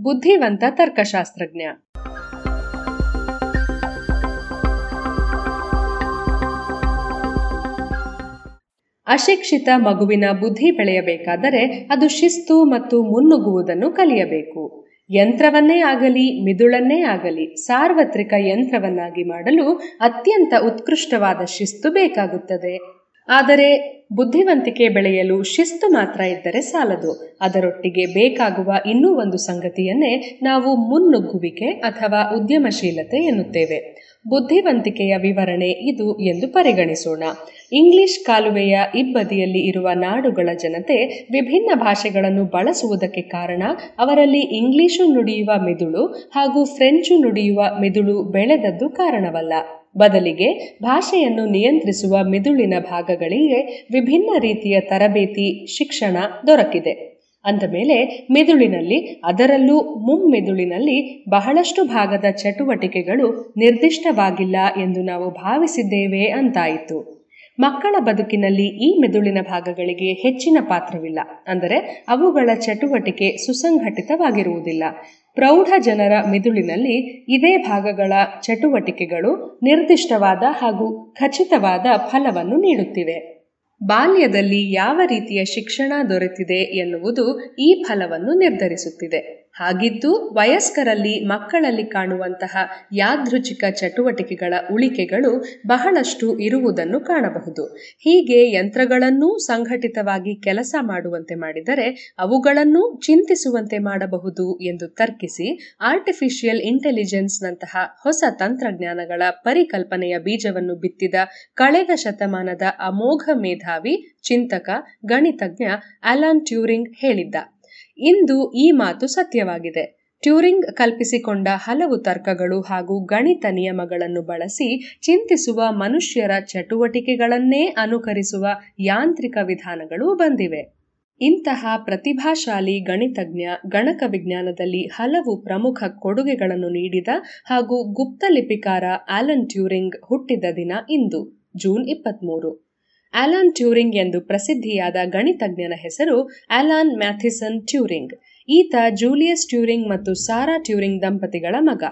ಬುದ್ಧಿವಂತ ತರ್ಕಶಾಸ್ತ್ರಜ್ಞ. ಅಶಿಕ್ಷಿತ ಮಗುವಿನ ಬುದ್ಧಿ ಬೆಳೆಯಬೇಕಾದರೆ ಅದು ಶಿಸ್ತು ಮತ್ತು ಮುನ್ನುಗ್ಗುವುದನ್ನು ಕಲಿಯಬೇಕು. ಯಂತ್ರವನ್ನೇ ಆಗಲಿ, ಮಿದುಳನ್ನೇ ಆಗಲಿ, ಸಾರ್ವತ್ರಿಕ ಯಂತ್ರವನ್ನಾಗಿ ಮಾಡಲು ಅತ್ಯಂತ ಉತ್ಕೃಷ್ಟವಾದ ಶಿಸ್ತು ಬೇಕಾಗುತ್ತದೆ. ಆದರೆ ಬುದ್ಧಿವಂತಿಕೆ ಬೆಳೆಯಲು ಶಿಸ್ತು ಮಾತ್ರ ಇದ್ದರೆ ಸಾಲದು. ಅದರೊಟ್ಟಿಗೆ ಬೇಕಾಗುವ ಇನ್ನೂ ಒಂದು ಸಂಗತಿಯನ್ನೇ ನಾವು ಮುನ್ನುಗ್ಗುವಿಕೆ ಅಥವಾ ಉದ್ಯಮಶೀಲತೆ ಎನ್ನುತ್ತೇವೆ. ಬುದ್ಧಿವಂತಿಕೆಯ ವಿವರಣೆ ಇದು ಎಂದು ಪರಿಗಣಿಸೋಣ. ಇಂಗ್ಲಿಷ್ ಕಾಲುವೆಯ ಇಬ್ಬದಿಯಲ್ಲಿ ಇರುವ ನಾಡುಗಳ ಜನತೆ ವಿಭಿನ್ನ ಭಾಷೆಗಳನ್ನು ಬಳಸುವುದಕ್ಕೆ ಕಾರಣ ಅವರಲ್ಲಿ ಇಂಗ್ಲಿಶು ನುಡಿಯುವ ಮಿದುಳು ಹಾಗೂ ಫ್ರೆಂಚು ನುಡಿಯುವ ಮಿದುಳು ಬೆಳೆದದ್ದು ಕಾರಣವಲ್ಲ. ಬದಲಿಗೆ ಭಾಷೆಯನ್ನು ನಿಯಂತ್ರಿಸುವ ಮಿದುಳಿನ ಭಾಗಗಳಿಗೆ ವಿಭಿನ್ನ ರೀತಿಯ ತರಬೇತಿ, ಶಿಕ್ಷಣ ದೊರಕಿದೆ. ಅಂದ ಮೇಲೆ ಮೆದುಳಿನಲ್ಲಿ, ಅದರಲ್ಲೂ ಮುಮ್ಮೆದುಳಿನಲ್ಲಿ ಬಹಳಷ್ಟು ಭಾಗದ ಚಟುವಟಿಕೆಗಳು ನಿರ್ದಿಷ್ಟವಾಗಿಲ್ಲ ಎಂದು ನಾವು ಭಾವಿಸಿದ್ದೇವೆ ಅಂತಾಯಿತು. ಮಕ್ಕಳ ಬದುಕಿನಲ್ಲಿ ಈ ಮೆದುಳಿನ ಭಾಗಗಳಿಗೆ ಹೆಚ್ಚಿನ ಪಾತ್ರವಿಲ್ಲ. ಅಂದರೆ ಅವುಗಳ ಚಟುವಟಿಕೆ ಸುಸಂಘಟಿತವಾಗಿರುವುದಿಲ್ಲ. ಪ್ರೌಢ ಜನರ ಮೆದುಳಿನಲ್ಲಿ ಇದೇ ಭಾಗಗಳ ಚಟುವಟಿಕೆಗಳು ನಿರ್ದಿಷ್ಟವಾದ ಹಾಗೂ ಖಚಿತವಾದ ಫಲವನ್ನು ನೀಡುತ್ತಿವೆ. ಬಾಲ್ಯದಲ್ಲಿ ಯಾವ ರೀತಿಯ ಶಿಕ್ಷಣ ದೊರೆತಿದೆ ಎನ್ನುವುದು ಈ ಫಲವನ್ನು ನಿರ್ಧರಿಸುತ್ತಿದೆ. ಹಾಗಿದ್ದು ವಯಸ್ಕರಲ್ಲಿ ಮಕ್ಕಳಲ್ಲಿ ಕಾಣುವಂತಹ ಯಾದೃಚ್ಛಿಕ ಚಟುವಟಿಕೆಗಳ ಉಳಿಕೆಗಳು ಬಹಳಷ್ಟು ಇರುವುದನ್ನು ಕಾಣಬಹುದು. ಹೀಗೆ ಯಂತ್ರಗಳನ್ನೂ ಸಂಘಟಿತವಾಗಿ ಕೆಲಸ ಮಾಡುವಂತೆ ಮಾಡಿದರೆ ಅವುಗಳನ್ನು ಚಿಂತಿಸುವಂತೆ ಮಾಡಬಹುದು ಎಂದು ತರ್ಕಿಸಿ ಆರ್ಟಿಫಿಷಿಯಲ್ ಇಂಟೆಲಿಜೆನ್ಸ್ನಂತಹ ಹೊಸ ತಂತ್ರಜ್ಞಾನಗಳ ಪರಿಕಲ್ಪನೆಯ ಬೀಜವನ್ನು ಬಿತ್ತಿದ ಕಳೆದ ಶತಮಾನದ ಅಮೋಘ ಮೇಧಾವಿ ಚಿಂತಕ, ಗಣಿತಜ್ಞ ಅಲಾನ್ ಟ್ಯೂರಿಂಗ್ ಹೇಳಿದ್ದ. ಇಂದು ಈ ಮಾತು ಸತ್ಯವಾಗಿದೆ. ಟ್ಯೂರಿಂಗ್ ಕಲ್ಪಿಸಿಕೊಂಡ ಹಲವು ತರ್ಕಗಳು ಹಾಗೂ ಗಣಿತ ನಿಯಮಗಳನ್ನು ಬಳಸಿ ಚಿಂತಿಸುವ ಮನುಷ್ಯರ ಚಟುವಟಿಕೆಗಳನ್ನೇ ಅನುಕರಿಸುವ ಯಾಂತ್ರಿಕ ವಿಧಾನಗಳು ಬಂದಿವೆ. ಇಂತಹ ಪ್ರತಿಭಾಶಾಲಿ ಗಣಿತಜ್ಞ, ಗಣಕ ವಿಜ್ಞಾನದಲ್ಲಿ ಹಲವು ಪ್ರಮುಖ ಕೊಡುಗೆಗಳನ್ನು ನೀಡಿದ ಹಾಗೂ ಗುಪ್ತಲಿಪಿಕಾರ ಆಲನ್ ಟ್ಯೂರಿಂಗ್ ಹುಟ್ಟಿದ ದಿನ ಇಂದು, ಜೂನ್ ಇಪ್ಪತ್ಮೂರು. ಆಲಾನ್ ಟ್ಯೂರಿಂಗ್ ಎಂದು ಪ್ರಸಿದ್ಧಿಯಾದ ಗಣಿತಜ್ಞನ ಹೆಸರು ಆಲಾನ್ ಮ್ಯಾಥಿಸನ್ ಟ್ಯೂರಿಂಗ್. ಈತ ಜೂಲಿಯಸ್ ಟ್ಯೂರಿಂಗ್ ಮತ್ತು ಸಾರಾ ಟ್ಯೂರಿಂಗ್ ದಂಪತಿಗಳ ಮಗ.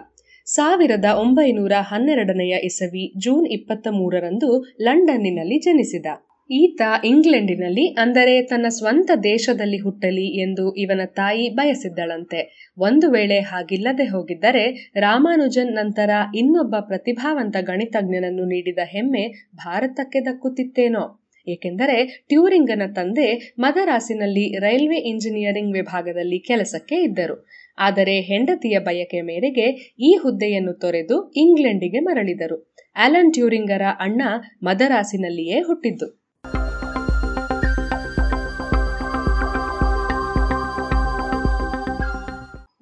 ಸಾವಿರದ ಒಂಬೈನೂರ ಹನ್ನೆರಡನೆಯ ಇಸವಿ ಜೂನ್ ಇಪ್ಪತ್ತ ಮೂರರಂದು ಲಂಡನ್ನಿನಲ್ಲಿ ಜನಿಸಿದ. ಈತ ಇಂಗ್ಲೆಂಡಿನಲ್ಲಿ, ಅಂದರೆ ತನ್ನ ಸ್ವಂತ ದೇಶದಲ್ಲಿ ಹುಟ್ಟಲಿ ಎಂದು ಇವನ ತಾಯಿ ಬಯಸಿದ್ದಳಂತೆ. ಒಂದು ವೇಳೆ ಹಾಗಿಲ್ಲದೆ ಹೋಗಿದ್ದರೆ, ರಾಮಾನುಜನ್ ನಂತರ ಇನ್ನೊಬ್ಬ ಪ್ರತಿಭಾವಂತ ಗಣಿತಜ್ಞನನ್ನು ನೀಡಿದ ಹೆಮ್ಮೆ ಭಾರತಕ್ಕೆ ದಕ್ಕುತ್ತಿತ್ತೇನೋ. ಏಕೆಂದರೆ, ಟ್ಯೂರಿಂಗನ ತಂದೆ ಮದರಾಸಿನಲ್ಲಿ ರೈಲ್ವೆ ಇಂಜಿನಿಯರಿಂಗ್ ವಿಭಾಗದಲ್ಲಿ ಕೆಲಸಕ್ಕೆ ಇದ್ದರು. ಆದರೆ ಹೆಂಡತಿಯ ಬಯಕೆ ಮೇರೆಗೆ ಈ ಹುದ್ದೆಯನ್ನು ತೊರೆದು ಇಂಗ್ಲೆಂಡಿಗೆ ಮರಳಿದರು. ಆಲನ್ ಟ್ಯೂರಿಂಗರ ಅಣ್ಣ ಮದರಾಸಿನಲ್ಲಿಯೇ ಹುಟ್ಟಿದ್ದು.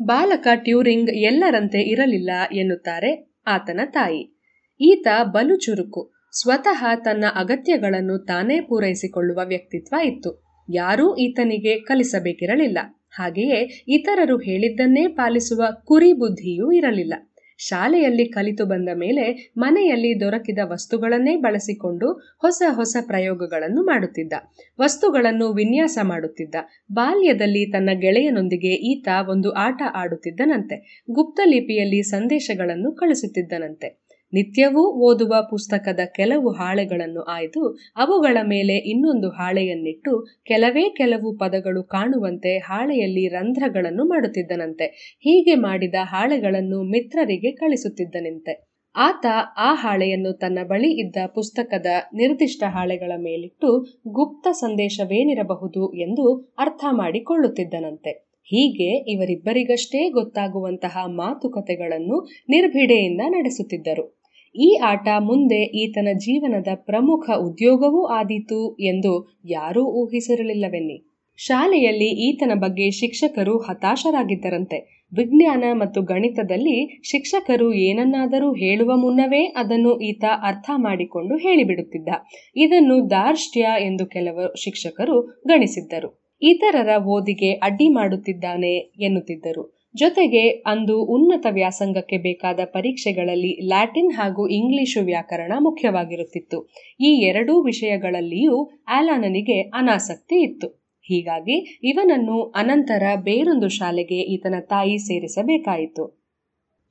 ಬಾಲಕ ಟ್ಯೂರಿಂಗ್ ಎಲ್ಲರಂತೆ ಇರಲಿಲ್ಲ ಎನ್ನುತ್ತಾರೆ ಆತನ ತಾಯಿ. ಈತ ಬಲು ಚುರುಕು. ಸ್ವತಃ ತನ್ನ ಅಗತ್ಯಗಳನ್ನು ತಾನೇ ಪೂರೈಸಿಕೊಳ್ಳುವ ವ್ಯಕ್ತಿತ್ವ ಇತ್ತು. ಯಾರೂ ಈತನಿಗೆ ಕಲಿಸಬೇಕಿರಲಿಲ್ಲ. ಹಾಗೆಯೇ ಇತರರು ಹೇಳಿದ್ದನ್ನೇ ಪಾಲಿಸುವ ಕುರಿ ಬುದ್ಧಿಯೂ ಇರಲಿಲ್ಲ. ಶಾಲೆಯಲ್ಲಿ ಕಲಿತು ಬಂದ ಮೇಲೆ ಮನೆಯಲ್ಲಿ ದೊರಕಿದ ವಸ್ತುಗಳನ್ನೇ ಬಳಸಿಕೊಂಡು ಹೊಸ ಹೊಸ ಪ್ರಯೋಗಗಳನ್ನು ಮಾಡುತ್ತಿದ್ದ. ವಸ್ತುಗಳನ್ನು ವಿನ್ಯಾಸ ಮಾಡುತ್ತಿದ್ದ. ಬಾಲ್ಯದಲ್ಲಿ ತನ್ನ ಗೆಳೆಯನೊಂದಿಗೆ ಈತ ಒಂದು ಆಟ ಆಡುತ್ತಿದ್ದನಂತೆ. ಗುಪ್ತಲಿಪಿಯಲ್ಲಿ ಸಂದೇಶಗಳನ್ನು ಕಳಿಸುತ್ತಿದ್ದನಂತೆ. ನಿತ್ಯವೂ ಓದುವ ಪುಸ್ತಕದ ಕೆಲವು ಹಾಳೆಗಳನ್ನು ಆಯ್ದು ಅವುಗಳ ಮೇಲೆ ಇನ್ನೊಂದು ಹಾಳೆಯನ್ನಿಟ್ಟು ಕೆಲವೇ ಕೆಲವು ಪದಗಳು ಕಾಣುವಂತೆ ಹಾಳೆಯಲ್ಲಿ ರಂಧ್ರಗಳನ್ನು ಮಾಡುತ್ತಿದ್ದನಂತೆ. ಹೀಗೆ ಮಾಡಿದ ಹಾಳೆಗಳನ್ನು ಮಿತ್ರರಿಗೆ ಕಳಿಸುತ್ತಿದ್ದನಂತೆ. ಆತ ಆ ಹಾಳೆಯನ್ನು ತನ್ನ ಬಳಿ ಇದ್ದ ಪುಸ್ತಕದ ನಿರ್ದಿಷ್ಟ ಹಾಳೆಗಳ ಮೇಲಿಟ್ಟು ಗುಪ್ತ ಸಂದೇಶವೇನಿರಬಹುದು ಎಂದು ಅರ್ಥ ಮಾಡಿಕೊಳ್ಳುತ್ತಿದ್ದನಂತೆ. ಹೀಗೆ ಇವರಿಬ್ಬರಿಗಷ್ಟೇ ಗೊತ್ತಾಗುವಂತಹ ಮಾತುಕತೆಗಳನ್ನು ನಿರ್ಭಿಡೆಯಿಂದ ನಡೆಸುತ್ತಿದ್ದರು. ಈ ಆಟ ಮುಂದೆ ಈತನ ಜೀವನದ ಪ್ರಮುಖ ಉದ್ಯೋಗವೂ ಆದೀತು ಎಂದು ಯಾರೂ ಊಹಿಸಿರಲಿಲ್ಲವೆನ್ನಿ. ಶಾಲೆಯಲ್ಲಿ ಈತನ ಬಗ್ಗೆ ಶಿಕ್ಷಕರು ಹತಾಶರಾಗಿದ್ದರಂತೆ. ವಿಜ್ಞಾನ ಮತ್ತು ಗಣಿತದಲ್ಲಿ ಶಿಕ್ಷಕರು ಏನನ್ನಾದರೂ ಹೇಳುವ ಮುನ್ನವೇ ಅದನ್ನು ಈತ ಅರ್ಥ ಮಾಡಿಕೊಂಡು ಹೇಳಿಬಿಡುತ್ತಿದ್ದ. ಇದನ್ನು ದಾರ್ಷ್ಟ್ಯ ಎಂದು ಕೆಲವು ಶಿಕ್ಷಕರು ಗಣಿಸಿದ್ದರು. ಇತರರ ಓದಿಗೆ ಅಡ್ಡಿ ಮಾಡುತ್ತಿದ್ದಾನೆ ಎನ್ನುತ್ತಿದ್ದರು. ಜೊತೆಗೆ ಅಂದು ಉನ್ನತ ವ್ಯಾಸಂಗಕ್ಕೆ ಬೇಕಾದ ಪರೀಕ್ಷೆಗಳಲ್ಲಿ ಲ್ಯಾಟಿನ್ ಹಾಗೂ ಇಂಗ್ಲಿಶು ವ್ಯಾಕರಣ ಮುಖ್ಯವಾಗಿರುತ್ತಿತ್ತು. ಈ ಎರಡೂ ವಿಷಯಗಳಲ್ಲಿಯೂ ಆಲಾನನಿಗೆ ಅನಾಸಕ್ತಿ ಇತ್ತು. ಹೀಗಾಗಿ ಇವನನ್ನು ಅನಂತರ ಬೇರೊಂದು ಶಾಲೆಗೆ ಈತನ ತಾಯಿ ಸೇರಿಸಬೇಕಾಯಿತು.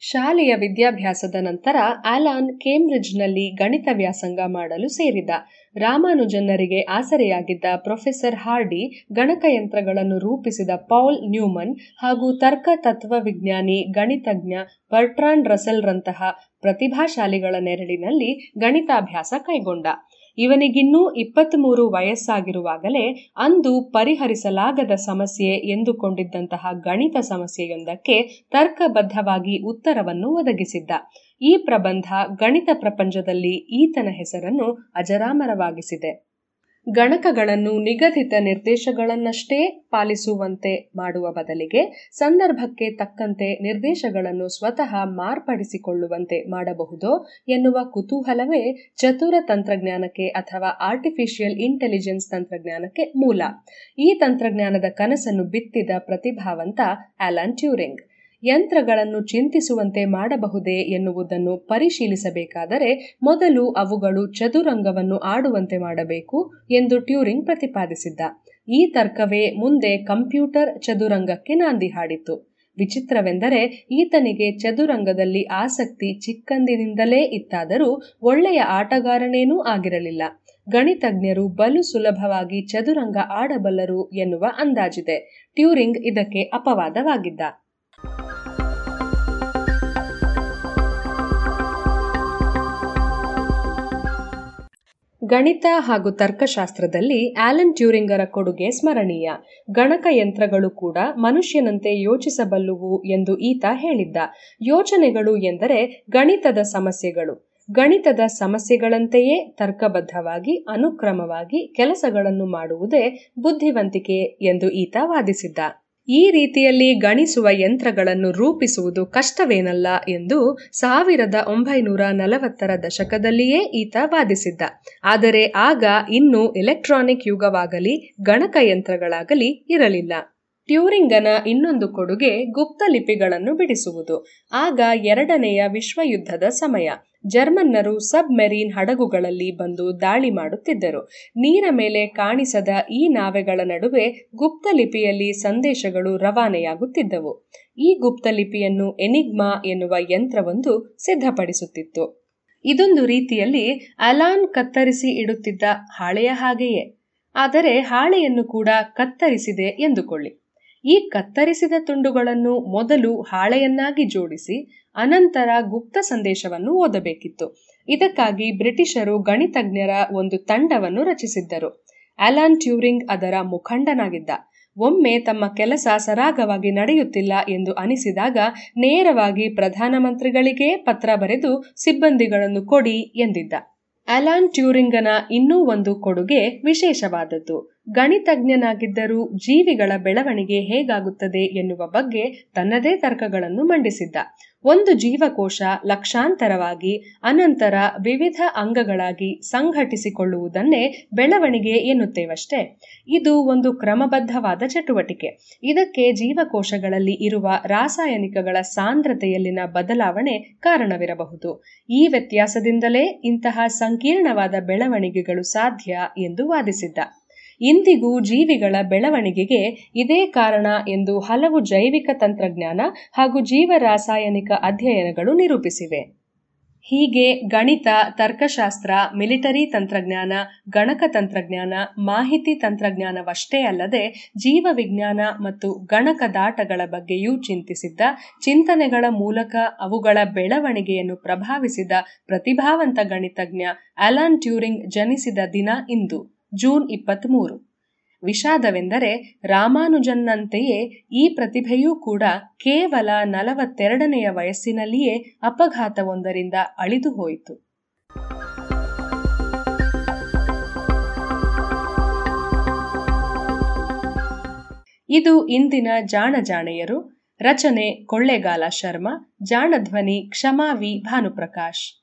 ಶಾಲೆಯ ವಿದ್ಯಾಭ್ಯಾಸದ ನಂತರ ಅಲಾನ್ ಕೇಂಬ್ರಿಡ್ಜ್ನಲ್ಲಿ ಗಣಿತ ವ್ಯಾಸಂಗ ಮಾಡಲು ಸೇರಿದ. ರಾಮಾನುಜನ್ನರಿಗೆ ಆಸರೆಯಾಗಿದ್ದ ಪ್ರೊಫೆಸರ್ ಹಾರ್ಡಿ ಗಣಕಯಂತ್ರಗಳನ್ನು ರೂಪಿಸಿದ ಪೌಲ್ ನ್ಯೂಮನ್ ಹಾಗೂ ತರ್ಕ ತತ್ವವಿಜ್ಞಾನಿ ಗಣಿತಜ್ಞ ಬರ್ಟ್ರಾಂಡ್ ರಸೆಲ್ರಂತಹ ಪ್ರತಿಭಾಶಾಲಿಗಳ ನೆರಳಿನಲ್ಲಿ ಗಣಿತಾಭ್ಯಾಸ ಕೈಗೊಂಡ. ಇವನಿಗಿನ್ನೂ ಇಪ್ಪತ್ತ್ಮೂರು ವಯಸ್ಸಾಗಿರುವಾಗಲೇ ಅಂದು ಪರಿಹರಿಸಲಾಗದ ಸಮಸ್ಯೆ ಎಂದುಕೊಂಡಿದ್ದಂತಹ ಗಣಿತ ಸಮಸ್ಯೆಯೊಂದಕ್ಕೆ ತರ್ಕಬದ್ಧವಾಗಿ ಉತ್ತರವನ್ನು ಒದಗಿಸಿದ್ದ. ಈ ಪ್ರಬಂಧ ಗಣಿತ ಪ್ರಪಂಚದಲ್ಲಿ ಈತನ ಹೆಸರನ್ನು ಅಜರಾಮರವಾಗಿಸಿದೆ. ಗಣಕಗಳನ್ನು ನಿಗದಿತ ನಿರ್ದೇಶಗಳನ್ನಷ್ಟೇ ಪಾಲಿಸುವಂತೆ ಮಾಡುವ ಬದಲಿಗೆ ಸಂದರ್ಭಕ್ಕೆ ತಕ್ಕಂತೆ ನಿರ್ದೇಶಗಳನ್ನು ಸ್ವತಃ ಮಾರ್ಪಡಿಸಿಕೊಳ್ಳುವಂತೆ ಮಾಡಬಹುದೋ ಎನ್ನುವ ಕುತೂಹಲವೇ ಚತುರ ತಂತ್ರಜ್ಞಾನಕ್ಕೆ ಅಥವಾ ಆರ್ಟಿಫಿಷಿಯಲ್ ಇಂಟೆಲಿಜೆನ್ಸ್ ತಂತ್ರಜ್ಞಾನಕ್ಕೆ ಮೂಲ. ಈ ತಂತ್ರಜ್ಞಾನದ ಕನಸನ್ನು ಬಿತ್ತಿದ ಪ್ರತಿಭಾವಂತ ಆಲಾನ್ ಟ್ಯೂರಿಂಗ್. ಯಂತ್ರಗಳನ್ನು ಚಿಂತಿಸುವಂತೆ ಮಾಡಬಹುದೇ ಎನ್ನುವುದನ್ನು ಪರಿಶೀಲಿಸಬೇಕಾದರೆ ಮೊದಲು ಅವುಗಳು ಚದುರಂಗವನ್ನು ಆಡುವಂತೆ ಮಾಡಬೇಕು ಎಂದು ಟ್ಯೂರಿಂಗ್ ಪ್ರತಿಪಾದಿಸಿದ್ದ. ಈ ತರ್ಕವೇ ಮುಂದೆ ಕಂಪ್ಯೂಟರ್ ಚದುರಂಗಕ್ಕೆ ನಾಂದಿ ಹಾಡಿತು ವಿಚಿತ್ರವೆಂದರೆ ಈತನಿಗೆ ಚದುರಂಗದಲ್ಲಿ ಆಸಕ್ತಿ ಚಿಕ್ಕಂದಿನಿಂದಲೇ ಇತ್ತಾದರೂ ಒಳ್ಳೆಯ ಆಟಗಾರನೇನೂ ಆಗಿರಲಿಲ್ಲ. ಗಣಿತಜ್ಞರು ಬಲು ಸುಲಭವಾಗಿ ಚದುರಂಗ ಆಡಬಲ್ಲರು ಎನ್ನುವ ಅಂದಾಜಿದೆ. ಟ್ಯೂರಿಂಗ್ ಇದಕ್ಕೆ ಅಪವಾದವಾಗಿದ್ದ. ಗಣಿತ ಹಾಗೂ ತರ್ಕಶಾಸ್ತ್ರದಲ್ಲಿ ಆಲನ್ ಟ್ಯೂರಿಂಗರ ಕೊಡುಗೆ ಸ್ಮರಣೀಯ. ಗಣಕಯಂತ್ರಗಳು ಕೂಡ ಮನುಷ್ಯನಂತೆ ಯೋಚಿಸಬಲ್ಲುವು ಎಂದು ಈತ ಹೇಳಿದ್ದ. ಯೋಚನೆಗಳು ಎಂದರೆ ಗಣಿತದ ಸಮಸ್ಯೆಗಳು. ಗಣಿತದ ಸಮಸ್ಯೆಗಳಂತೆಯೇ ತರ್ಕಬದ್ಧವಾಗಿ, ಅನುಕ್ರಮವಾಗಿ ಕೆಲಸಗಳನ್ನು ಮಾಡುವುದೇ ಬುದ್ಧಿವಂತಿಕೆ ಎಂದು ಈತ ವಾದಿಸಿದ್ದ. ಈ ರೀತಿಯಲ್ಲಿ ಗಣಿಸುವ ಯಂತ್ರಗಳನ್ನು ರೂಪಿಸುವುದು ಕಷ್ಟವೇನಲ್ಲ ಎಂದು ಸಾವಿರದ ಒಂಬೈನೂರ ನಲವತ್ತರ ದಶಕದಲ್ಲಿಯೇ ಈತ ವಾದಿಸಿದ್ದ. ಆದರೆ ಆಗ ಇನ್ನೂ ಎಲೆಕ್ಟ್ರಾನಿಕ್ ಯುಗವಾಗಲಿ ಗಣಕಯಂತ್ರಗಳಾಗಲಿ ಇರಲಿಲ್ಲ. ಟ್ಯೂರಿಂಗನ ಇನ್ನೊಂದು ಕೊಡುಗೆ ಗುಪ್ತಲಿಪಿಗಳನ್ನು ಬಿಡಿಸುವುದು. ಆಗ ಎರಡನೆಯ ವಿಶ್ವಯುದ್ಧದ ಸಮಯ. ಜರ್ಮನ್ನರು ಸಬ್ ಮೆರೀನ್ ಹಡಗುಗಳಲ್ಲಿ ಬಂದು ದಾಳಿ ಮಾಡುತ್ತಿದ್ದರು. ನೀರ ಮೇಲೆ ಕಾಣಿಸದ ಈ ನಾವೆಗಳ ನಡುವೆ ಗುಪ್ತಲಿಪಿಯಲ್ಲಿ ಸಂದೇಶಗಳು ರವಾನೆಯಾಗುತ್ತಿದ್ದವು. ಈ ಗುಪ್ತಲಿಪಿಯನ್ನು ಎನಿಗ್ಮಾ ಎನ್ನುವ ಯಂತ್ರವೊಂದು ಸಿದ್ಧಪಡಿಸುತ್ತಿತ್ತು. ಇದೊಂದು ರೀತಿಯಲ್ಲಿ ಅಲಾನ್ ಕತ್ತರಿಸಿ ಇಡುತ್ತಿದ್ದ ಹಾಳೆಯ ಹಾಗೆಯೇ. ಆದರೆ ಹಾಳೆಯನ್ನು ಕೂಡ ಕತ್ತರಿಸಿದೆ ಎಂದುಕೊಳ್ಳಿ. ಈ ಕತ್ತರಿಸಿದ ತುಂಡುಗಳನ್ನು ಮೊದಲು ಹಾಳೆಯನ್ನಾಗಿ ಜೋಡಿಸಿ ಅನಂತರ ಗುಪ್ತ ಸಂದೇಶವನ್ನು ಓದಬೇಕಿತ್ತು. ಇದಕ್ಕಾಗಿ ಬ್ರಿಟಿಷರು ಗಣಿತಜ್ಞರ ಒಂದು ತಂಡವನ್ನು ರಚಿಸಿದ್ದರು. ಅಲಾನ್ ಟ್ಯೂರಿಂಗ್ ಅದರ ಮುಖಂಡನಾಗಿದ್ದ. ಒಮ್ಮೆ ತಮ್ಮ ಕೆಲಸ ಸರಾಗವಾಗಿ ನಡೆಯುತ್ತಿಲ್ಲ ಎಂದು ಅನಿಸಿದಾಗ ನೇರವಾಗಿ ಪ್ರಧಾನಮಂತ್ರಿಗಳಿಗೇ ಪತ್ರ ಬರೆದು ಸಿಬ್ಬಂದಿಗಳನ್ನು ಕೊಡಿ ಎಂದಿದ್ದ. ಅಲಾನ್ ಟ್ಯೂರಿಂಗನ ಇನ್ನೂ ಒಂದು ಕೊಡುಗೆ ವಿಶೇಷವಾದದ್ದು. ಗಣಿತಜ್ಞನಾಗಿದ್ದರೂ ಜೀವಿಗಳ ಬೆಳವಣಿಗೆ ಹೇಗಾಗುತ್ತದೆ ಎನ್ನುವ ಬಗ್ಗೆ ತನ್ನದೇ ತರ್ಕಗಳನ್ನು ಮಂಡಿಸಿದ್ದ. ಒಂದು ಜೀವಕೋಶ ಲಕ್ಷಾಂತರವಾಗಿ ಅನಂತರ ವಿವಿಧ ಅಂಗಗಳಾಗಿ ಸಂಘಟಿಸಿಕೊಳ್ಳುವುದನ್ನೇ ಬೆಳವಣಿಗೆ ಎನ್ನುತ್ತೇವಷ್ಟೇ. ಇದು ಒಂದು ಕ್ರಮಬದ್ಧವಾದ ಚಟುವಟಿಕೆ. ಇದಕ್ಕೆ ಜೀವಕೋಶಗಳಲ್ಲಿ ಇರುವ ರಾಸಾಯನಿಕಗಳ ಸಾಂದ್ರತೆಯಲ್ಲಿನ ಬದಲಾವಣೆ ಕಾರಣವಿರಬಹುದು. ಈ ವ್ಯತ್ಯಾಸದಿಂದಲೇ ಇಂತಹ ಸಂಕೀರ್ಣವಾದ ಬೆಳವಣಿಗೆಗಳು ಸಾಧ್ಯ ಎಂದು ವಾದಿಸಿದ್ದ. ಇಂದಿಗೂ ಜೀವಿಗಳ ಬೆಳವಣಿಗೆಗೆ ಇದೇ ಕಾರಣ ಎಂದು ಹಲವು ಜೈವಿಕ ತಂತ್ರಜ್ಞಾನ ಹಾಗೂ ಜೀವರಾಸಾಯನಿಕ ಅಧ್ಯಯನಗಳು ನಿರೂಪಿಸಿವೆ. ಹೀಗೆ ಗಣಿತ, ತರ್ಕಶಾಸ್ತ್ರ, ಮಿಲಿಟರಿ ತಂತ್ರಜ್ಞಾನ, ಗಣಕ ತಂತ್ರಜ್ಞಾನ, ಮಾಹಿತಿ ತಂತ್ರಜ್ಞಾನವಷ್ಟೇ ಅಲ್ಲದೆ ಜೀವವಿಜ್ಞಾನ ಮತ್ತು ಗಣಕದಾಟಗಳ ಬಗ್ಗೆಯೂ ಚಿಂತಿಸಿದ್ದ, ಚಿಂತನೆಗಳ ಮೂಲಕ ಅವುಗಳ ಬೆಳವಣಿಗೆಯನ್ನು ಪ್ರಭಾವಿಸಿದ ಪ್ರತಿಭಾವಂತ ಗಣಿತಜ್ಞ ಅಲಾನ್ ಟ್ಯೂರಿಂಗ್ ಜನಿಸಿದ ದಿನ ಇಂದು. ಜೂನ್ ಇಪ್ಪತ್ತ್ಮೂರು ವಿಷಾದವೆಂದರೆ ರಾಮಾನುಜನ್ನಂತೆಯೇ ಈ ಪ್ರತಿಭೆಯೂ ಕೂಡ ಕೇವಲ ನಲವತ್ತೆರಡನೆಯ ವಯಸ್ಸಿನಲ್ಲಿಯೇ ಅಪಘಾತವೊಂದರಿಂದ ಅಳಿದು ಹೋಯಿತು. ಇದು ಇಂದಿನ ಜಾಣ ಜಾಣೆಯರು. ರಚನೆ ಕೊಳ್ಳೇಗಾಲ ಶರ್ಮಾ, ಜಾಣಧ್ವನಿ ಕ್ಷಮಾ ವಿ ಭಾನುಪ್ರಕಾಶ್.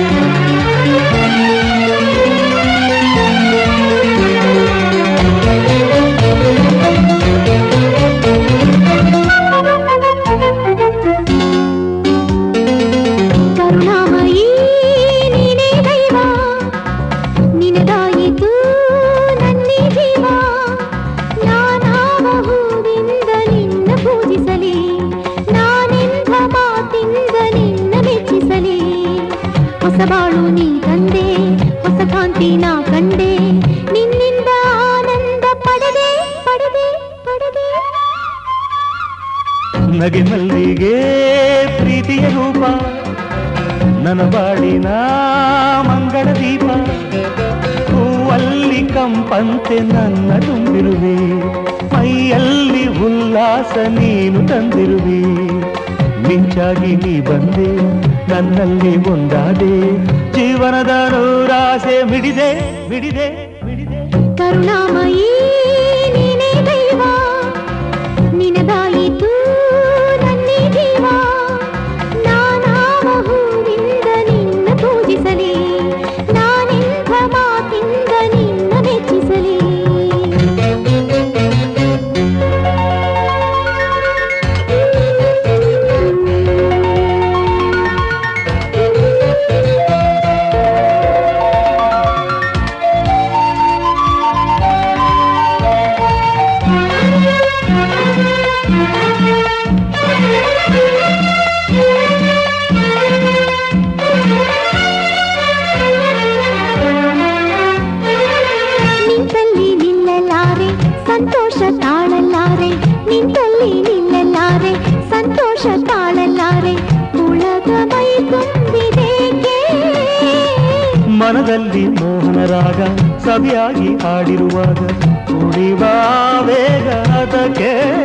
ನಗೆ ಮಲ್ಲಿಗೆ ಪ್ರೀತಿಯ ರೂಪ. ನನ್ನ ಬಾಳಿನ ಮಂಗಳ ದೀಪ. ಹೂವಲ್ಲಿ ಕಂಪಂತೆ ನನ್ನ ತುಂಬಿರುವೆ. ಮೈಯಲ್ಲಿ ಉಲ್ಲಾಸ ನೀನು ತಂದಿರುವೆ. ಮಿಂಚಾಗಿ ನೀ ಬಂದೆ, ನನ್ನಲ್ಲಿ ಒಂದಾದೆ. ಜೀವನದ ನೂರಾಸೆ ಬಿಡಿದೆ ಬಿಡಿದೆ ಬಿಡಿದೆ. ಕರುಣಾಮಯೀ ರಾಗ ಸವಿಯಾಗಿ ಹಾಡಿರುವಾಗ ಕುಡಿವ ವೇಗ ಅದಕ್ಕೆ.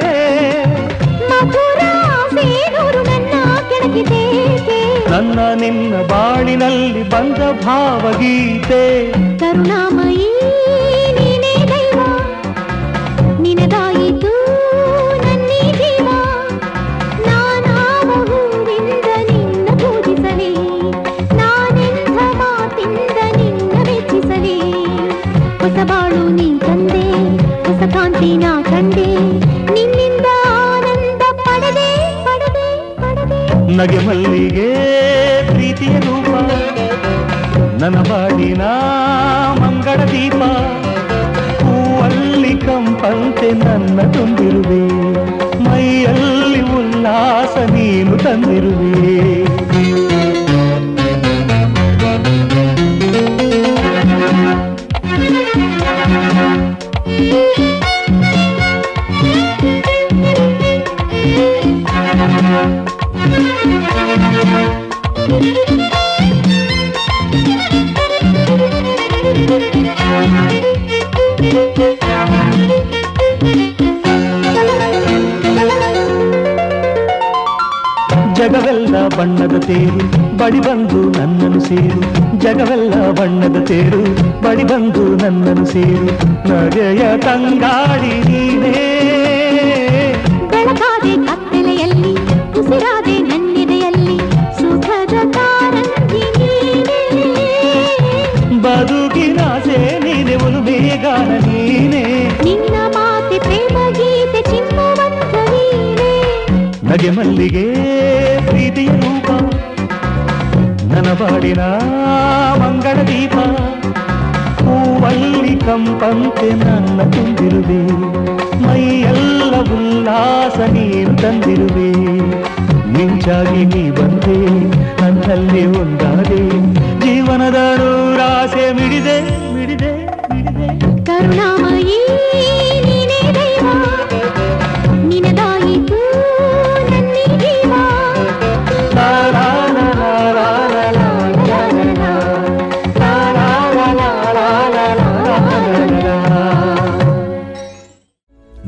ನನ್ನ ನಿನ್ನ ಬಾಳಿನಲ್ಲಿ ಬಂದ ಭಾವಗೀತೆ. ಕರುಣಾಮಯೀ ಹೊಸ ಕಾಂತಿ ನಾ ಕಂಡೆ, ನಿನ್ನಿಂದ ಆನಂದ ಪಡೆದೆ ನಗೆ ಮಲ್ಲಿಗೆ ಪ್ರೀತಿಯ ರೂಪ ನನ್ನ ಬಾಡಿನ ಮಂಗಳ ದೀಪ, ಹೂವಲ್ಲಿ ಕಂಪಂತೆ ನನ್ನ ತುಂಬಿರುವೆ, ಮೈಯಲ್ಲಿ ಉಲ್ಲಾಸ ನೀನು ತಂದಿರುವೆ. ನನ್ನನ್ನು ಸೇರು ನಗೆಯ ತಂಗಾಡಿ ನೀನೇ. ಬೆಳಕಾದೆ ಕತ್ತಲೆಯಲ್ಲಿ ಉಸಿರಾದೆ ನನ್ನಿದೆಯಲ್ಲಿ ಸುಖದ ಕಾರಂಜಿ ನೀನೇ. ಬದುಕಿನ ಸೇ ನೀನೆ ಒಂದು ಬೇಗಾನ ನೀನೇ. ನಿನ್ನ ಮಾತೆ ಪ್ರೇಮ ಗೀತೆ ಚಿಮ್ಮುವಂತ ನೀನೇ. ನಗೆ ಮಲ್ಲಿಗೆ ಪ್ರೀತಿಯ ರೂಪ ನನ್ನ ಬಾಡಿನ ಮಂಗಳ ದೀಪ ಕಂಪಂತೆ ನನ್ನ ತುಂಬಿರುವೆ. ಮೈಯೆಲ್ಲ ಉಲ್ಲಾಸ ನೀನು ತಂದಿರುವೆ. ಮಿಂಚಾಗಿ ನೀ ಬಂದೆ, ನನ್ನಲ್ಲಿ ಒಂದಾದೆ. ಜೀವನದ ನೂರಾಸೆ ಮಿಡಿದೆ.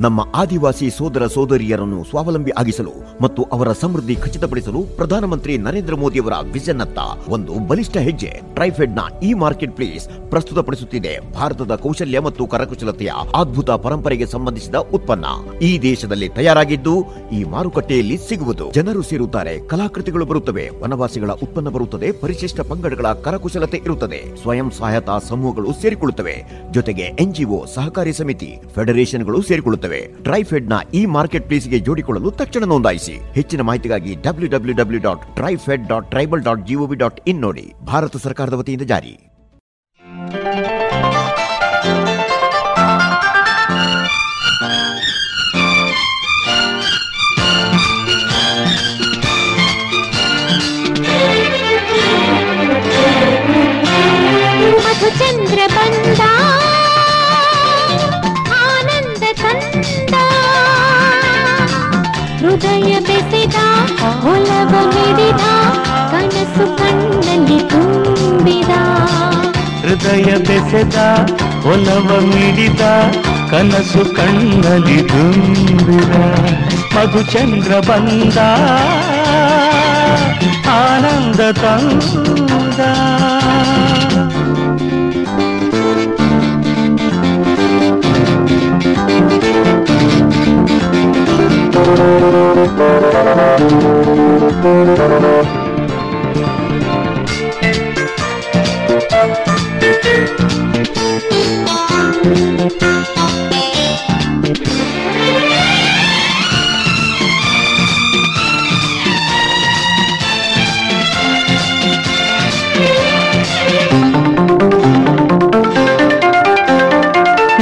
ನಮ್ಮ ಆದಿವಾಸಿ ಸೋದರ ಸೋದರಿಯರನ್ನು ಸ್ವಾವಲಂಬಿ ಆಗಿಸಲು ಮತ್ತು ಅವರ ಸಮೃದ್ಧಿ ಖಚಿತಪಡಿಸಲು ಪ್ರಧಾನಮಂತ್ರಿ ನರೇಂದ್ರ ಮೋದಿಯವರ ವಿಷನ್ ಅತ್ತ ಒಂದು ಬಲಿಷ್ಠ ಹೆಜ್ಜೆ ಟ್ರೈಫೆಡ್ನ ಈ ಮಾರ್ಕೆಟ್ ಪ್ಲೇಸ್ ಪ್ರಸ್ತುತಪಡಿಸುತ್ತಿದೆ. ಭಾರತದ ಕೌಶಲ್ಯ ಮತ್ತು ಕರಕುಶಲತೆಯ ಅದ್ಭುತ ಪರಂಪರೆಗೆ ಸಂಬಂಧಿಸಿದ ಉತ್ಪನ್ನ ಈ ದೇಶದಲ್ಲಿ ತಯಾರಾಗಿದ್ದು, ಈ ಮಾರುಕಟ್ಟೆಯಲ್ಲಿ ಸಿಗುವುದು. ಜನರು ಸೇರುತ್ತಾರೆ, ಕಲಾಕೃತಿಗಳು ಬರುತ್ತವೆ, ವನವಾಸಿಗಳ ಉತ್ಪನ್ನ ಬರುತ್ತದೆ, ಪರಿಶಿಷ್ಟ ಪಂಗಡಗಳ ಕರಕುಶಲತೆ ಇರುತ್ತದೆ. ಸ್ವಯಂ ಸಹಾಯತಾ ಸಮೂಹಗಳು ಸೇರಿಕೊಳ್ಳುತ್ತವೆ. ಜೊತೆಗೆ ಎನ್ಜಿಒ ಸಹಕಾರಿ ಸಮಿತಿ, ಫೆಡರೇಷನ್ಗಳು ಸೇರಿಕೊಳ್ಳುತ್ತವೆ. ಟ್ರೈಫೆಡ್ನ ಈ ಮಾರ್ಕೆಟ್ ಪ್ಲೇಸ್ಗೆ ಜೋಡಿಕೊಳ್ಳಲು ತಕ್ಷಣ ನೋಂದಾಯಿಸಿ. ಹೆಚ್ಚಿನ ಮಾಹಿತಿಗಾಗಿ W W W dot TRIFED dot tribal dot gov dot in ನೋಡಿ. ಭಾರತ ಸರ್ಕಾರದ ವತಿಯಿಂದ ಜಾರಿ. ಹೃದಯ ಬೆಸೆದ ಒಲವ ಮಿಡಿದ ಕನಸು ಕಣ್ಣಲ್ಲಿ ತುಂಬಿದ. ಮಧುಚಂದ್ರ ಬಂದ ಆನಂದ ತಂದ.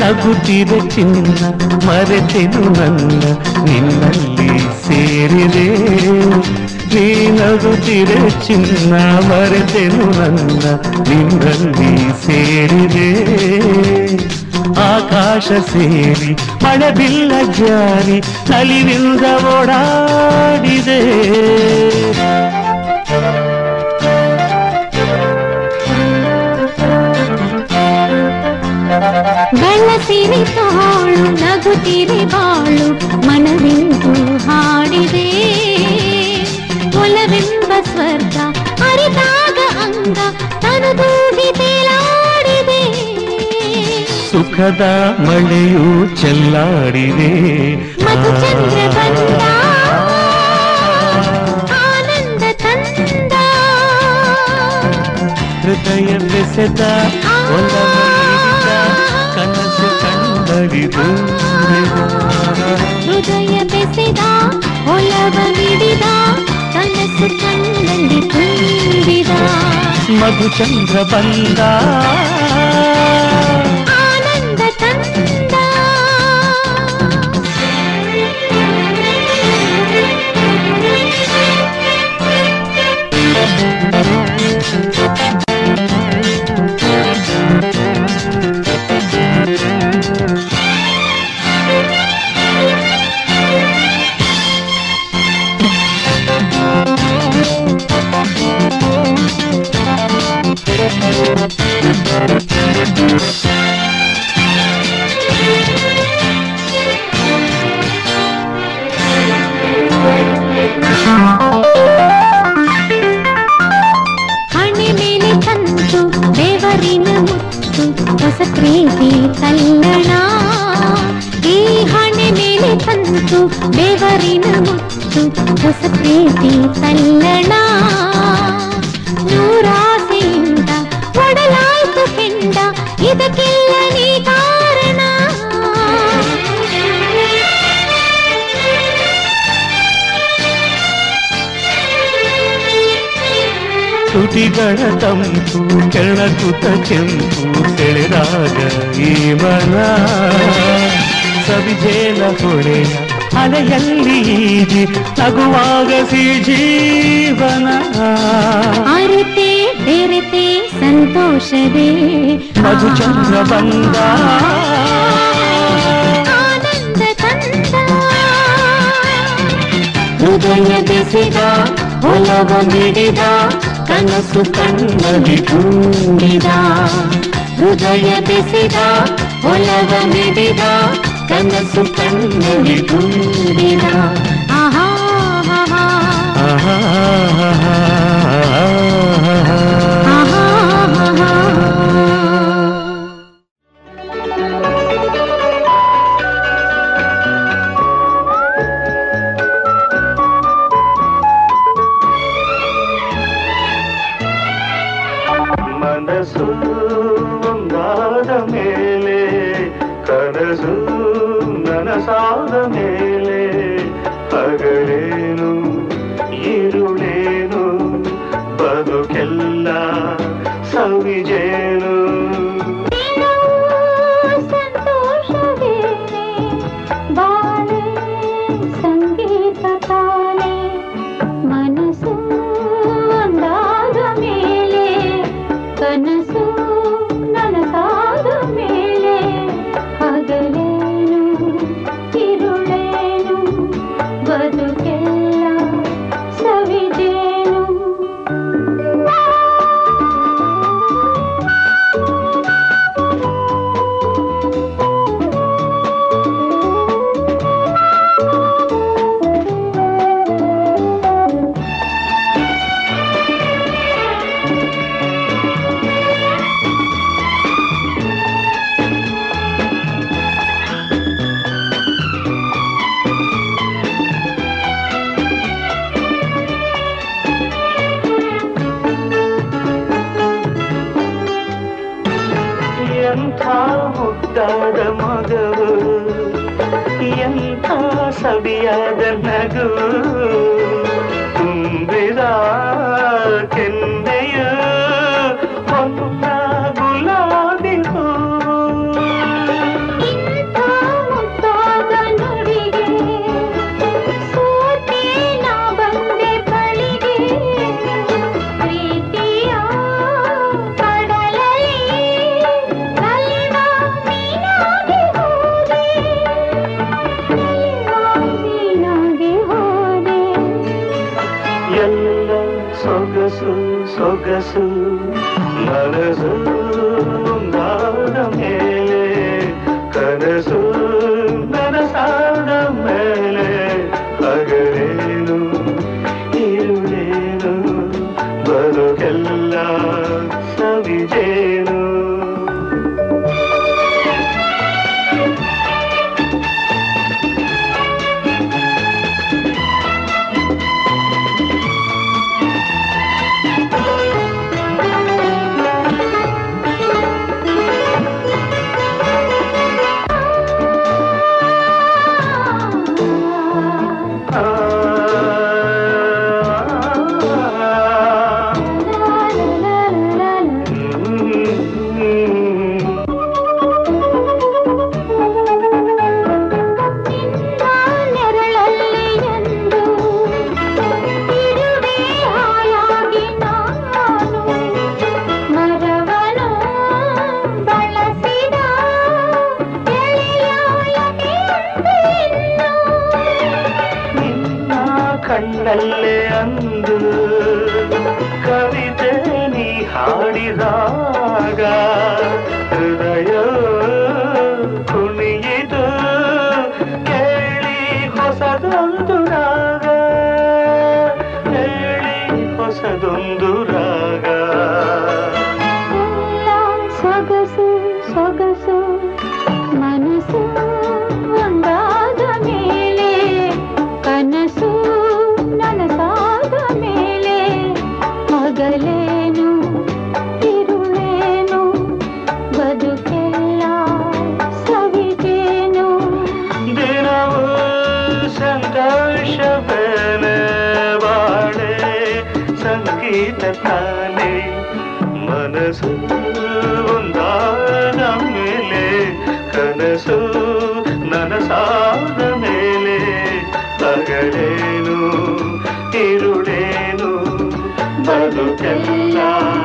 ನಗುತ್ತಿದೆ ಚಿನ್ನ ಮರೆತೆನು ನನ್ನ ನಿನ್ನಲ್ಲಿ ಸೇರಿದೆ. ನೀ ನಗುತ್ತಿರೆ ಚಿನ್ನ ಮರೆತೆನು ನನ್ನ ನಿನ್ನಲ್ಲಿ ಸೇರಿದೆ ಆಕಾಶ ಸೇರಿ ಮಳೆ ಬಿಲ್ಲ ಜಾರಿ ನಲಿವಿಂದ ಓಡಾಡಿದೆ ಬೆಳಸಿರಿ ತಾಳು ನಗುತ್ತಿರಿ ಬಾಳು ಮನವಿಂದು ಹಾಡಿದೆ ಒಲವೆಂಬ ಸ್ವರ್ಗ ಅರಿತಾಗ ಅಂಗ ತನದೂಗಿ ತೇಲಾಡಿದೆ ಸುಖದ ಮಳೆಯು ಚೆಲ್ಲಾಡಿದೆ ಮಧುಚಂದ್ರ ಬಂದ ಆನಂದ ತಂದ ಹೃದಯ ಬೆಸೆದ ಒಲವ ನೀಡಿದ ಕನಸು ಕಣ್ಣರಿದು ಹೃದಯ ಬೆಸೆದ ಒಲವ ಮಿಡಿದ ಕನಸು ಕಣ್ಣಲ್ಲಿ ತುಂಬಿದ ಮಧುಚಂದ್ರ ಬಂದ ತಂಪು ಕೆಳಕುತ ಕೆಂಪು ಸೆಳೆದಾಗ ಈ ಮನ. ಸವಿಜೇಲ ಹೊಳೆಯ ಅಲೆಯಲ್ಲಿ ಈಜಿ ನಗುವಾಗ ಸಿ ಜೀವನ. ಅರಿತೆ ಬೆರೆತೆ ಸಂತೋಷವೇ. ಮಧುಚಂದ್ರ ಬಂದ. ಆನಂದ ತಂದ. ಹೃದಯ ಬೆಸೆದ ಒಲವ ಮಿಡಿದ ಕನಸು ಕಣ್ಣಲ್ಲಿ ತುಂಬಿದ ಹೃದಯ ಬೆಸಿದ ಒಲವ ಮಿಡಿದ ಕನಸು ಕಣ್ಣಲ್ಲಿ ತುಂಬಿದ ಆಹಾ ಆಹಾ ಆಹಾ బతుకెల్లా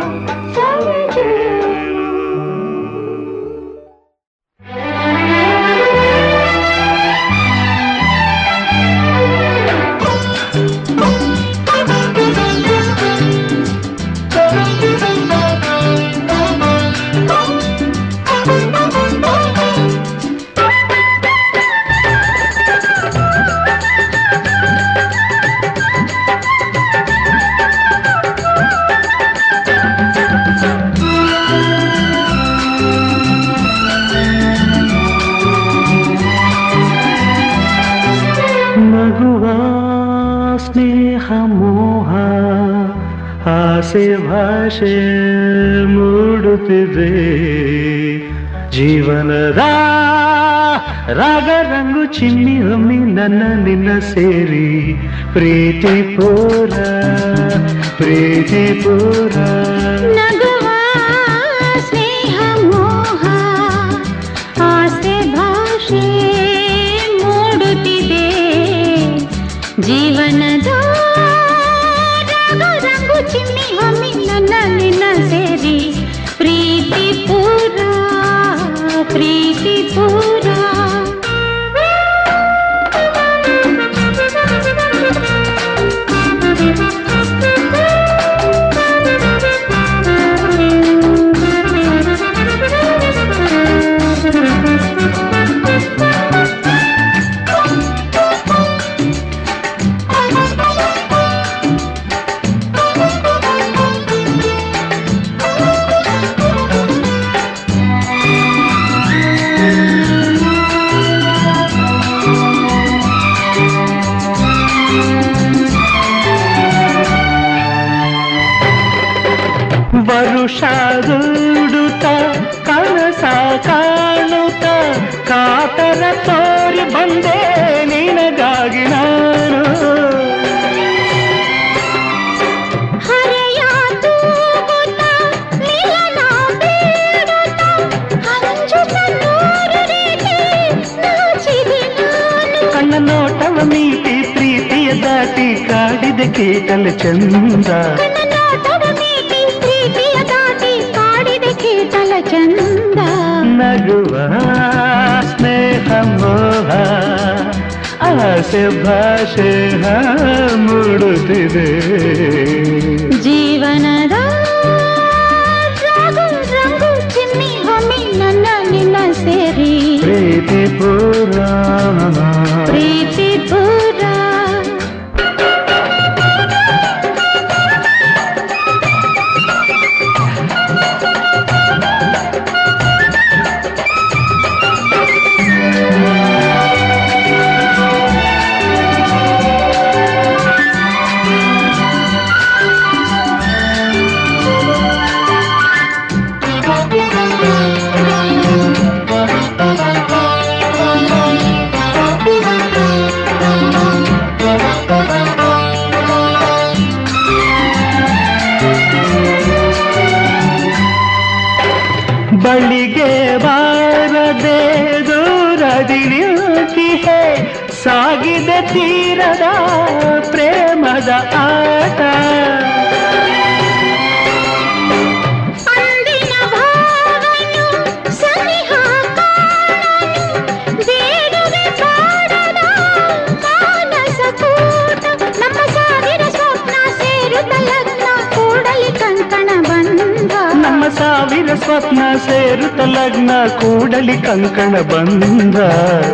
ಲಗ್ನ ಕೂಡಲಿ ಕಂಕಣ ಬಂದ.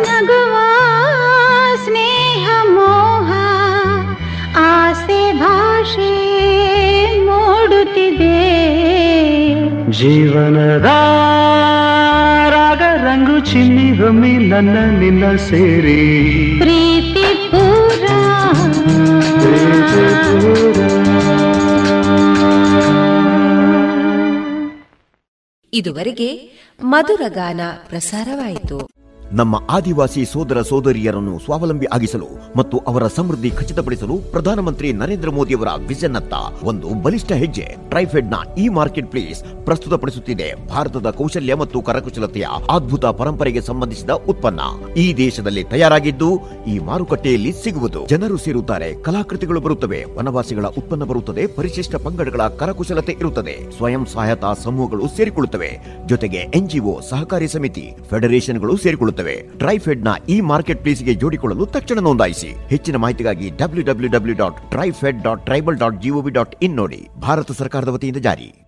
ನಗುವ ಸ್ನೇಹ ಮೋಹ ಆಸೆ ಭಾಷೆ ಮೂಡುತ್ತಿದೆ. ಜೀವನದ ರಾಗ ರಂಗು ಚಿನ್ನಿ ಹೊಮ್ಮಿ ನನ್ನ ನಿನ್ನ ಸೇರಿ. ಪ್ರೀತಿ ಪೂರ. ಪ್ರೀತಿ ಪೂರ. ಇದುವರೆಗೆ ಮಧುರಗಾನ ಪ್ರಸಾರವಾಯಿತು. ನಮ್ಮ ಆದಿವಾಸಿ ಸೋದರ ಸೋದರಿಯರನ್ನು ಸ್ವಾವಲಂಬಿ ಆಗಿಸಲು ಮತ್ತು ಅವರ ಸಮೃದ್ಧಿ ಖಚಿತಪಡಿಸಲು ಪ್ರಧಾನಮಂತ್ರಿ ನರೇಂದ್ರ ಮೋದಿಯವರ ವಿಷನ್ ಅತ್ತ ಒಂದು ಬಲಿಷ್ಠ ಹೆಜ್ಜೆ. ಟ್ರೈಫೆಡ್ನ ಇ ಮಾರ್ಕೆಟ್ ಪ್ಲೇಸ್ ಪ್ರಸ್ತುತಪಡಿಸುತ್ತಿದೆ. ಭಾರತದ ಕೌಶಲ್ಯ ಮತ್ತು ಕರಕುಶಲತೆಯ ಅದ್ಭುತ ಪರಂಪರೆಗೆ ಸಂಬಂಧಿಸಿದ ಉತ್ಪನ್ನ. ಈ ದೇಶದಲ್ಲಿ ತಯಾರಾಗಿದ್ದು, ಈ ಮಾರುಕಟ್ಟೆಯಲ್ಲಿ ಸಿಗುವುದು. ಜನರು ಸೇರುತ್ತಾರೆ, ಕಲಾಕೃತಿಗಳು ಬರುತ್ತವೆ, ವನವಾಸಿಗಳ ಉತ್ಪನ್ನ ಬರುತ್ತದೆ, ಪರಿಶಿಷ್ಟ ಪಂಗಡಗಳ ಕರಕುಶಲತೆ ಇರುತ್ತದೆ. ಸ್ವಯಂ ಸಹಾಯತಾ ಸಮೂಹಗಳು ಸೇರಿಕೊಳ್ಳುತ್ತವೆ. ಜೊತೆಗೆ ಎನ್ಜಿಒ ಸಹಕಾರಿ ಸಮಿತಿ ಫೆಡರೇಷನ್ಗಳು ಸೇರಿಕೊಳ್ಳುತ್ತವೆ. ಟ್ರೈಫೆಡ್ನ ಈ ಮಾರ್ಕೆಟ್ ಪ್ಲೇಸ್ಗೆ ಜೋಡಿಕೊಳ್ಳಲು ತಕ್ಷಣ ನೋಂದಾಯಿಸಿ. ಹೆಚ್ಚಿನ ಮಾಹಿತಿಗಾಗಿ W W W dot TRIFED dot tribal dot gov dot in ನೋಡಿ. ಭಾರತ ಸರ್ಕಾರದ ವತಿಯಿಂದ ಜಾರಿ.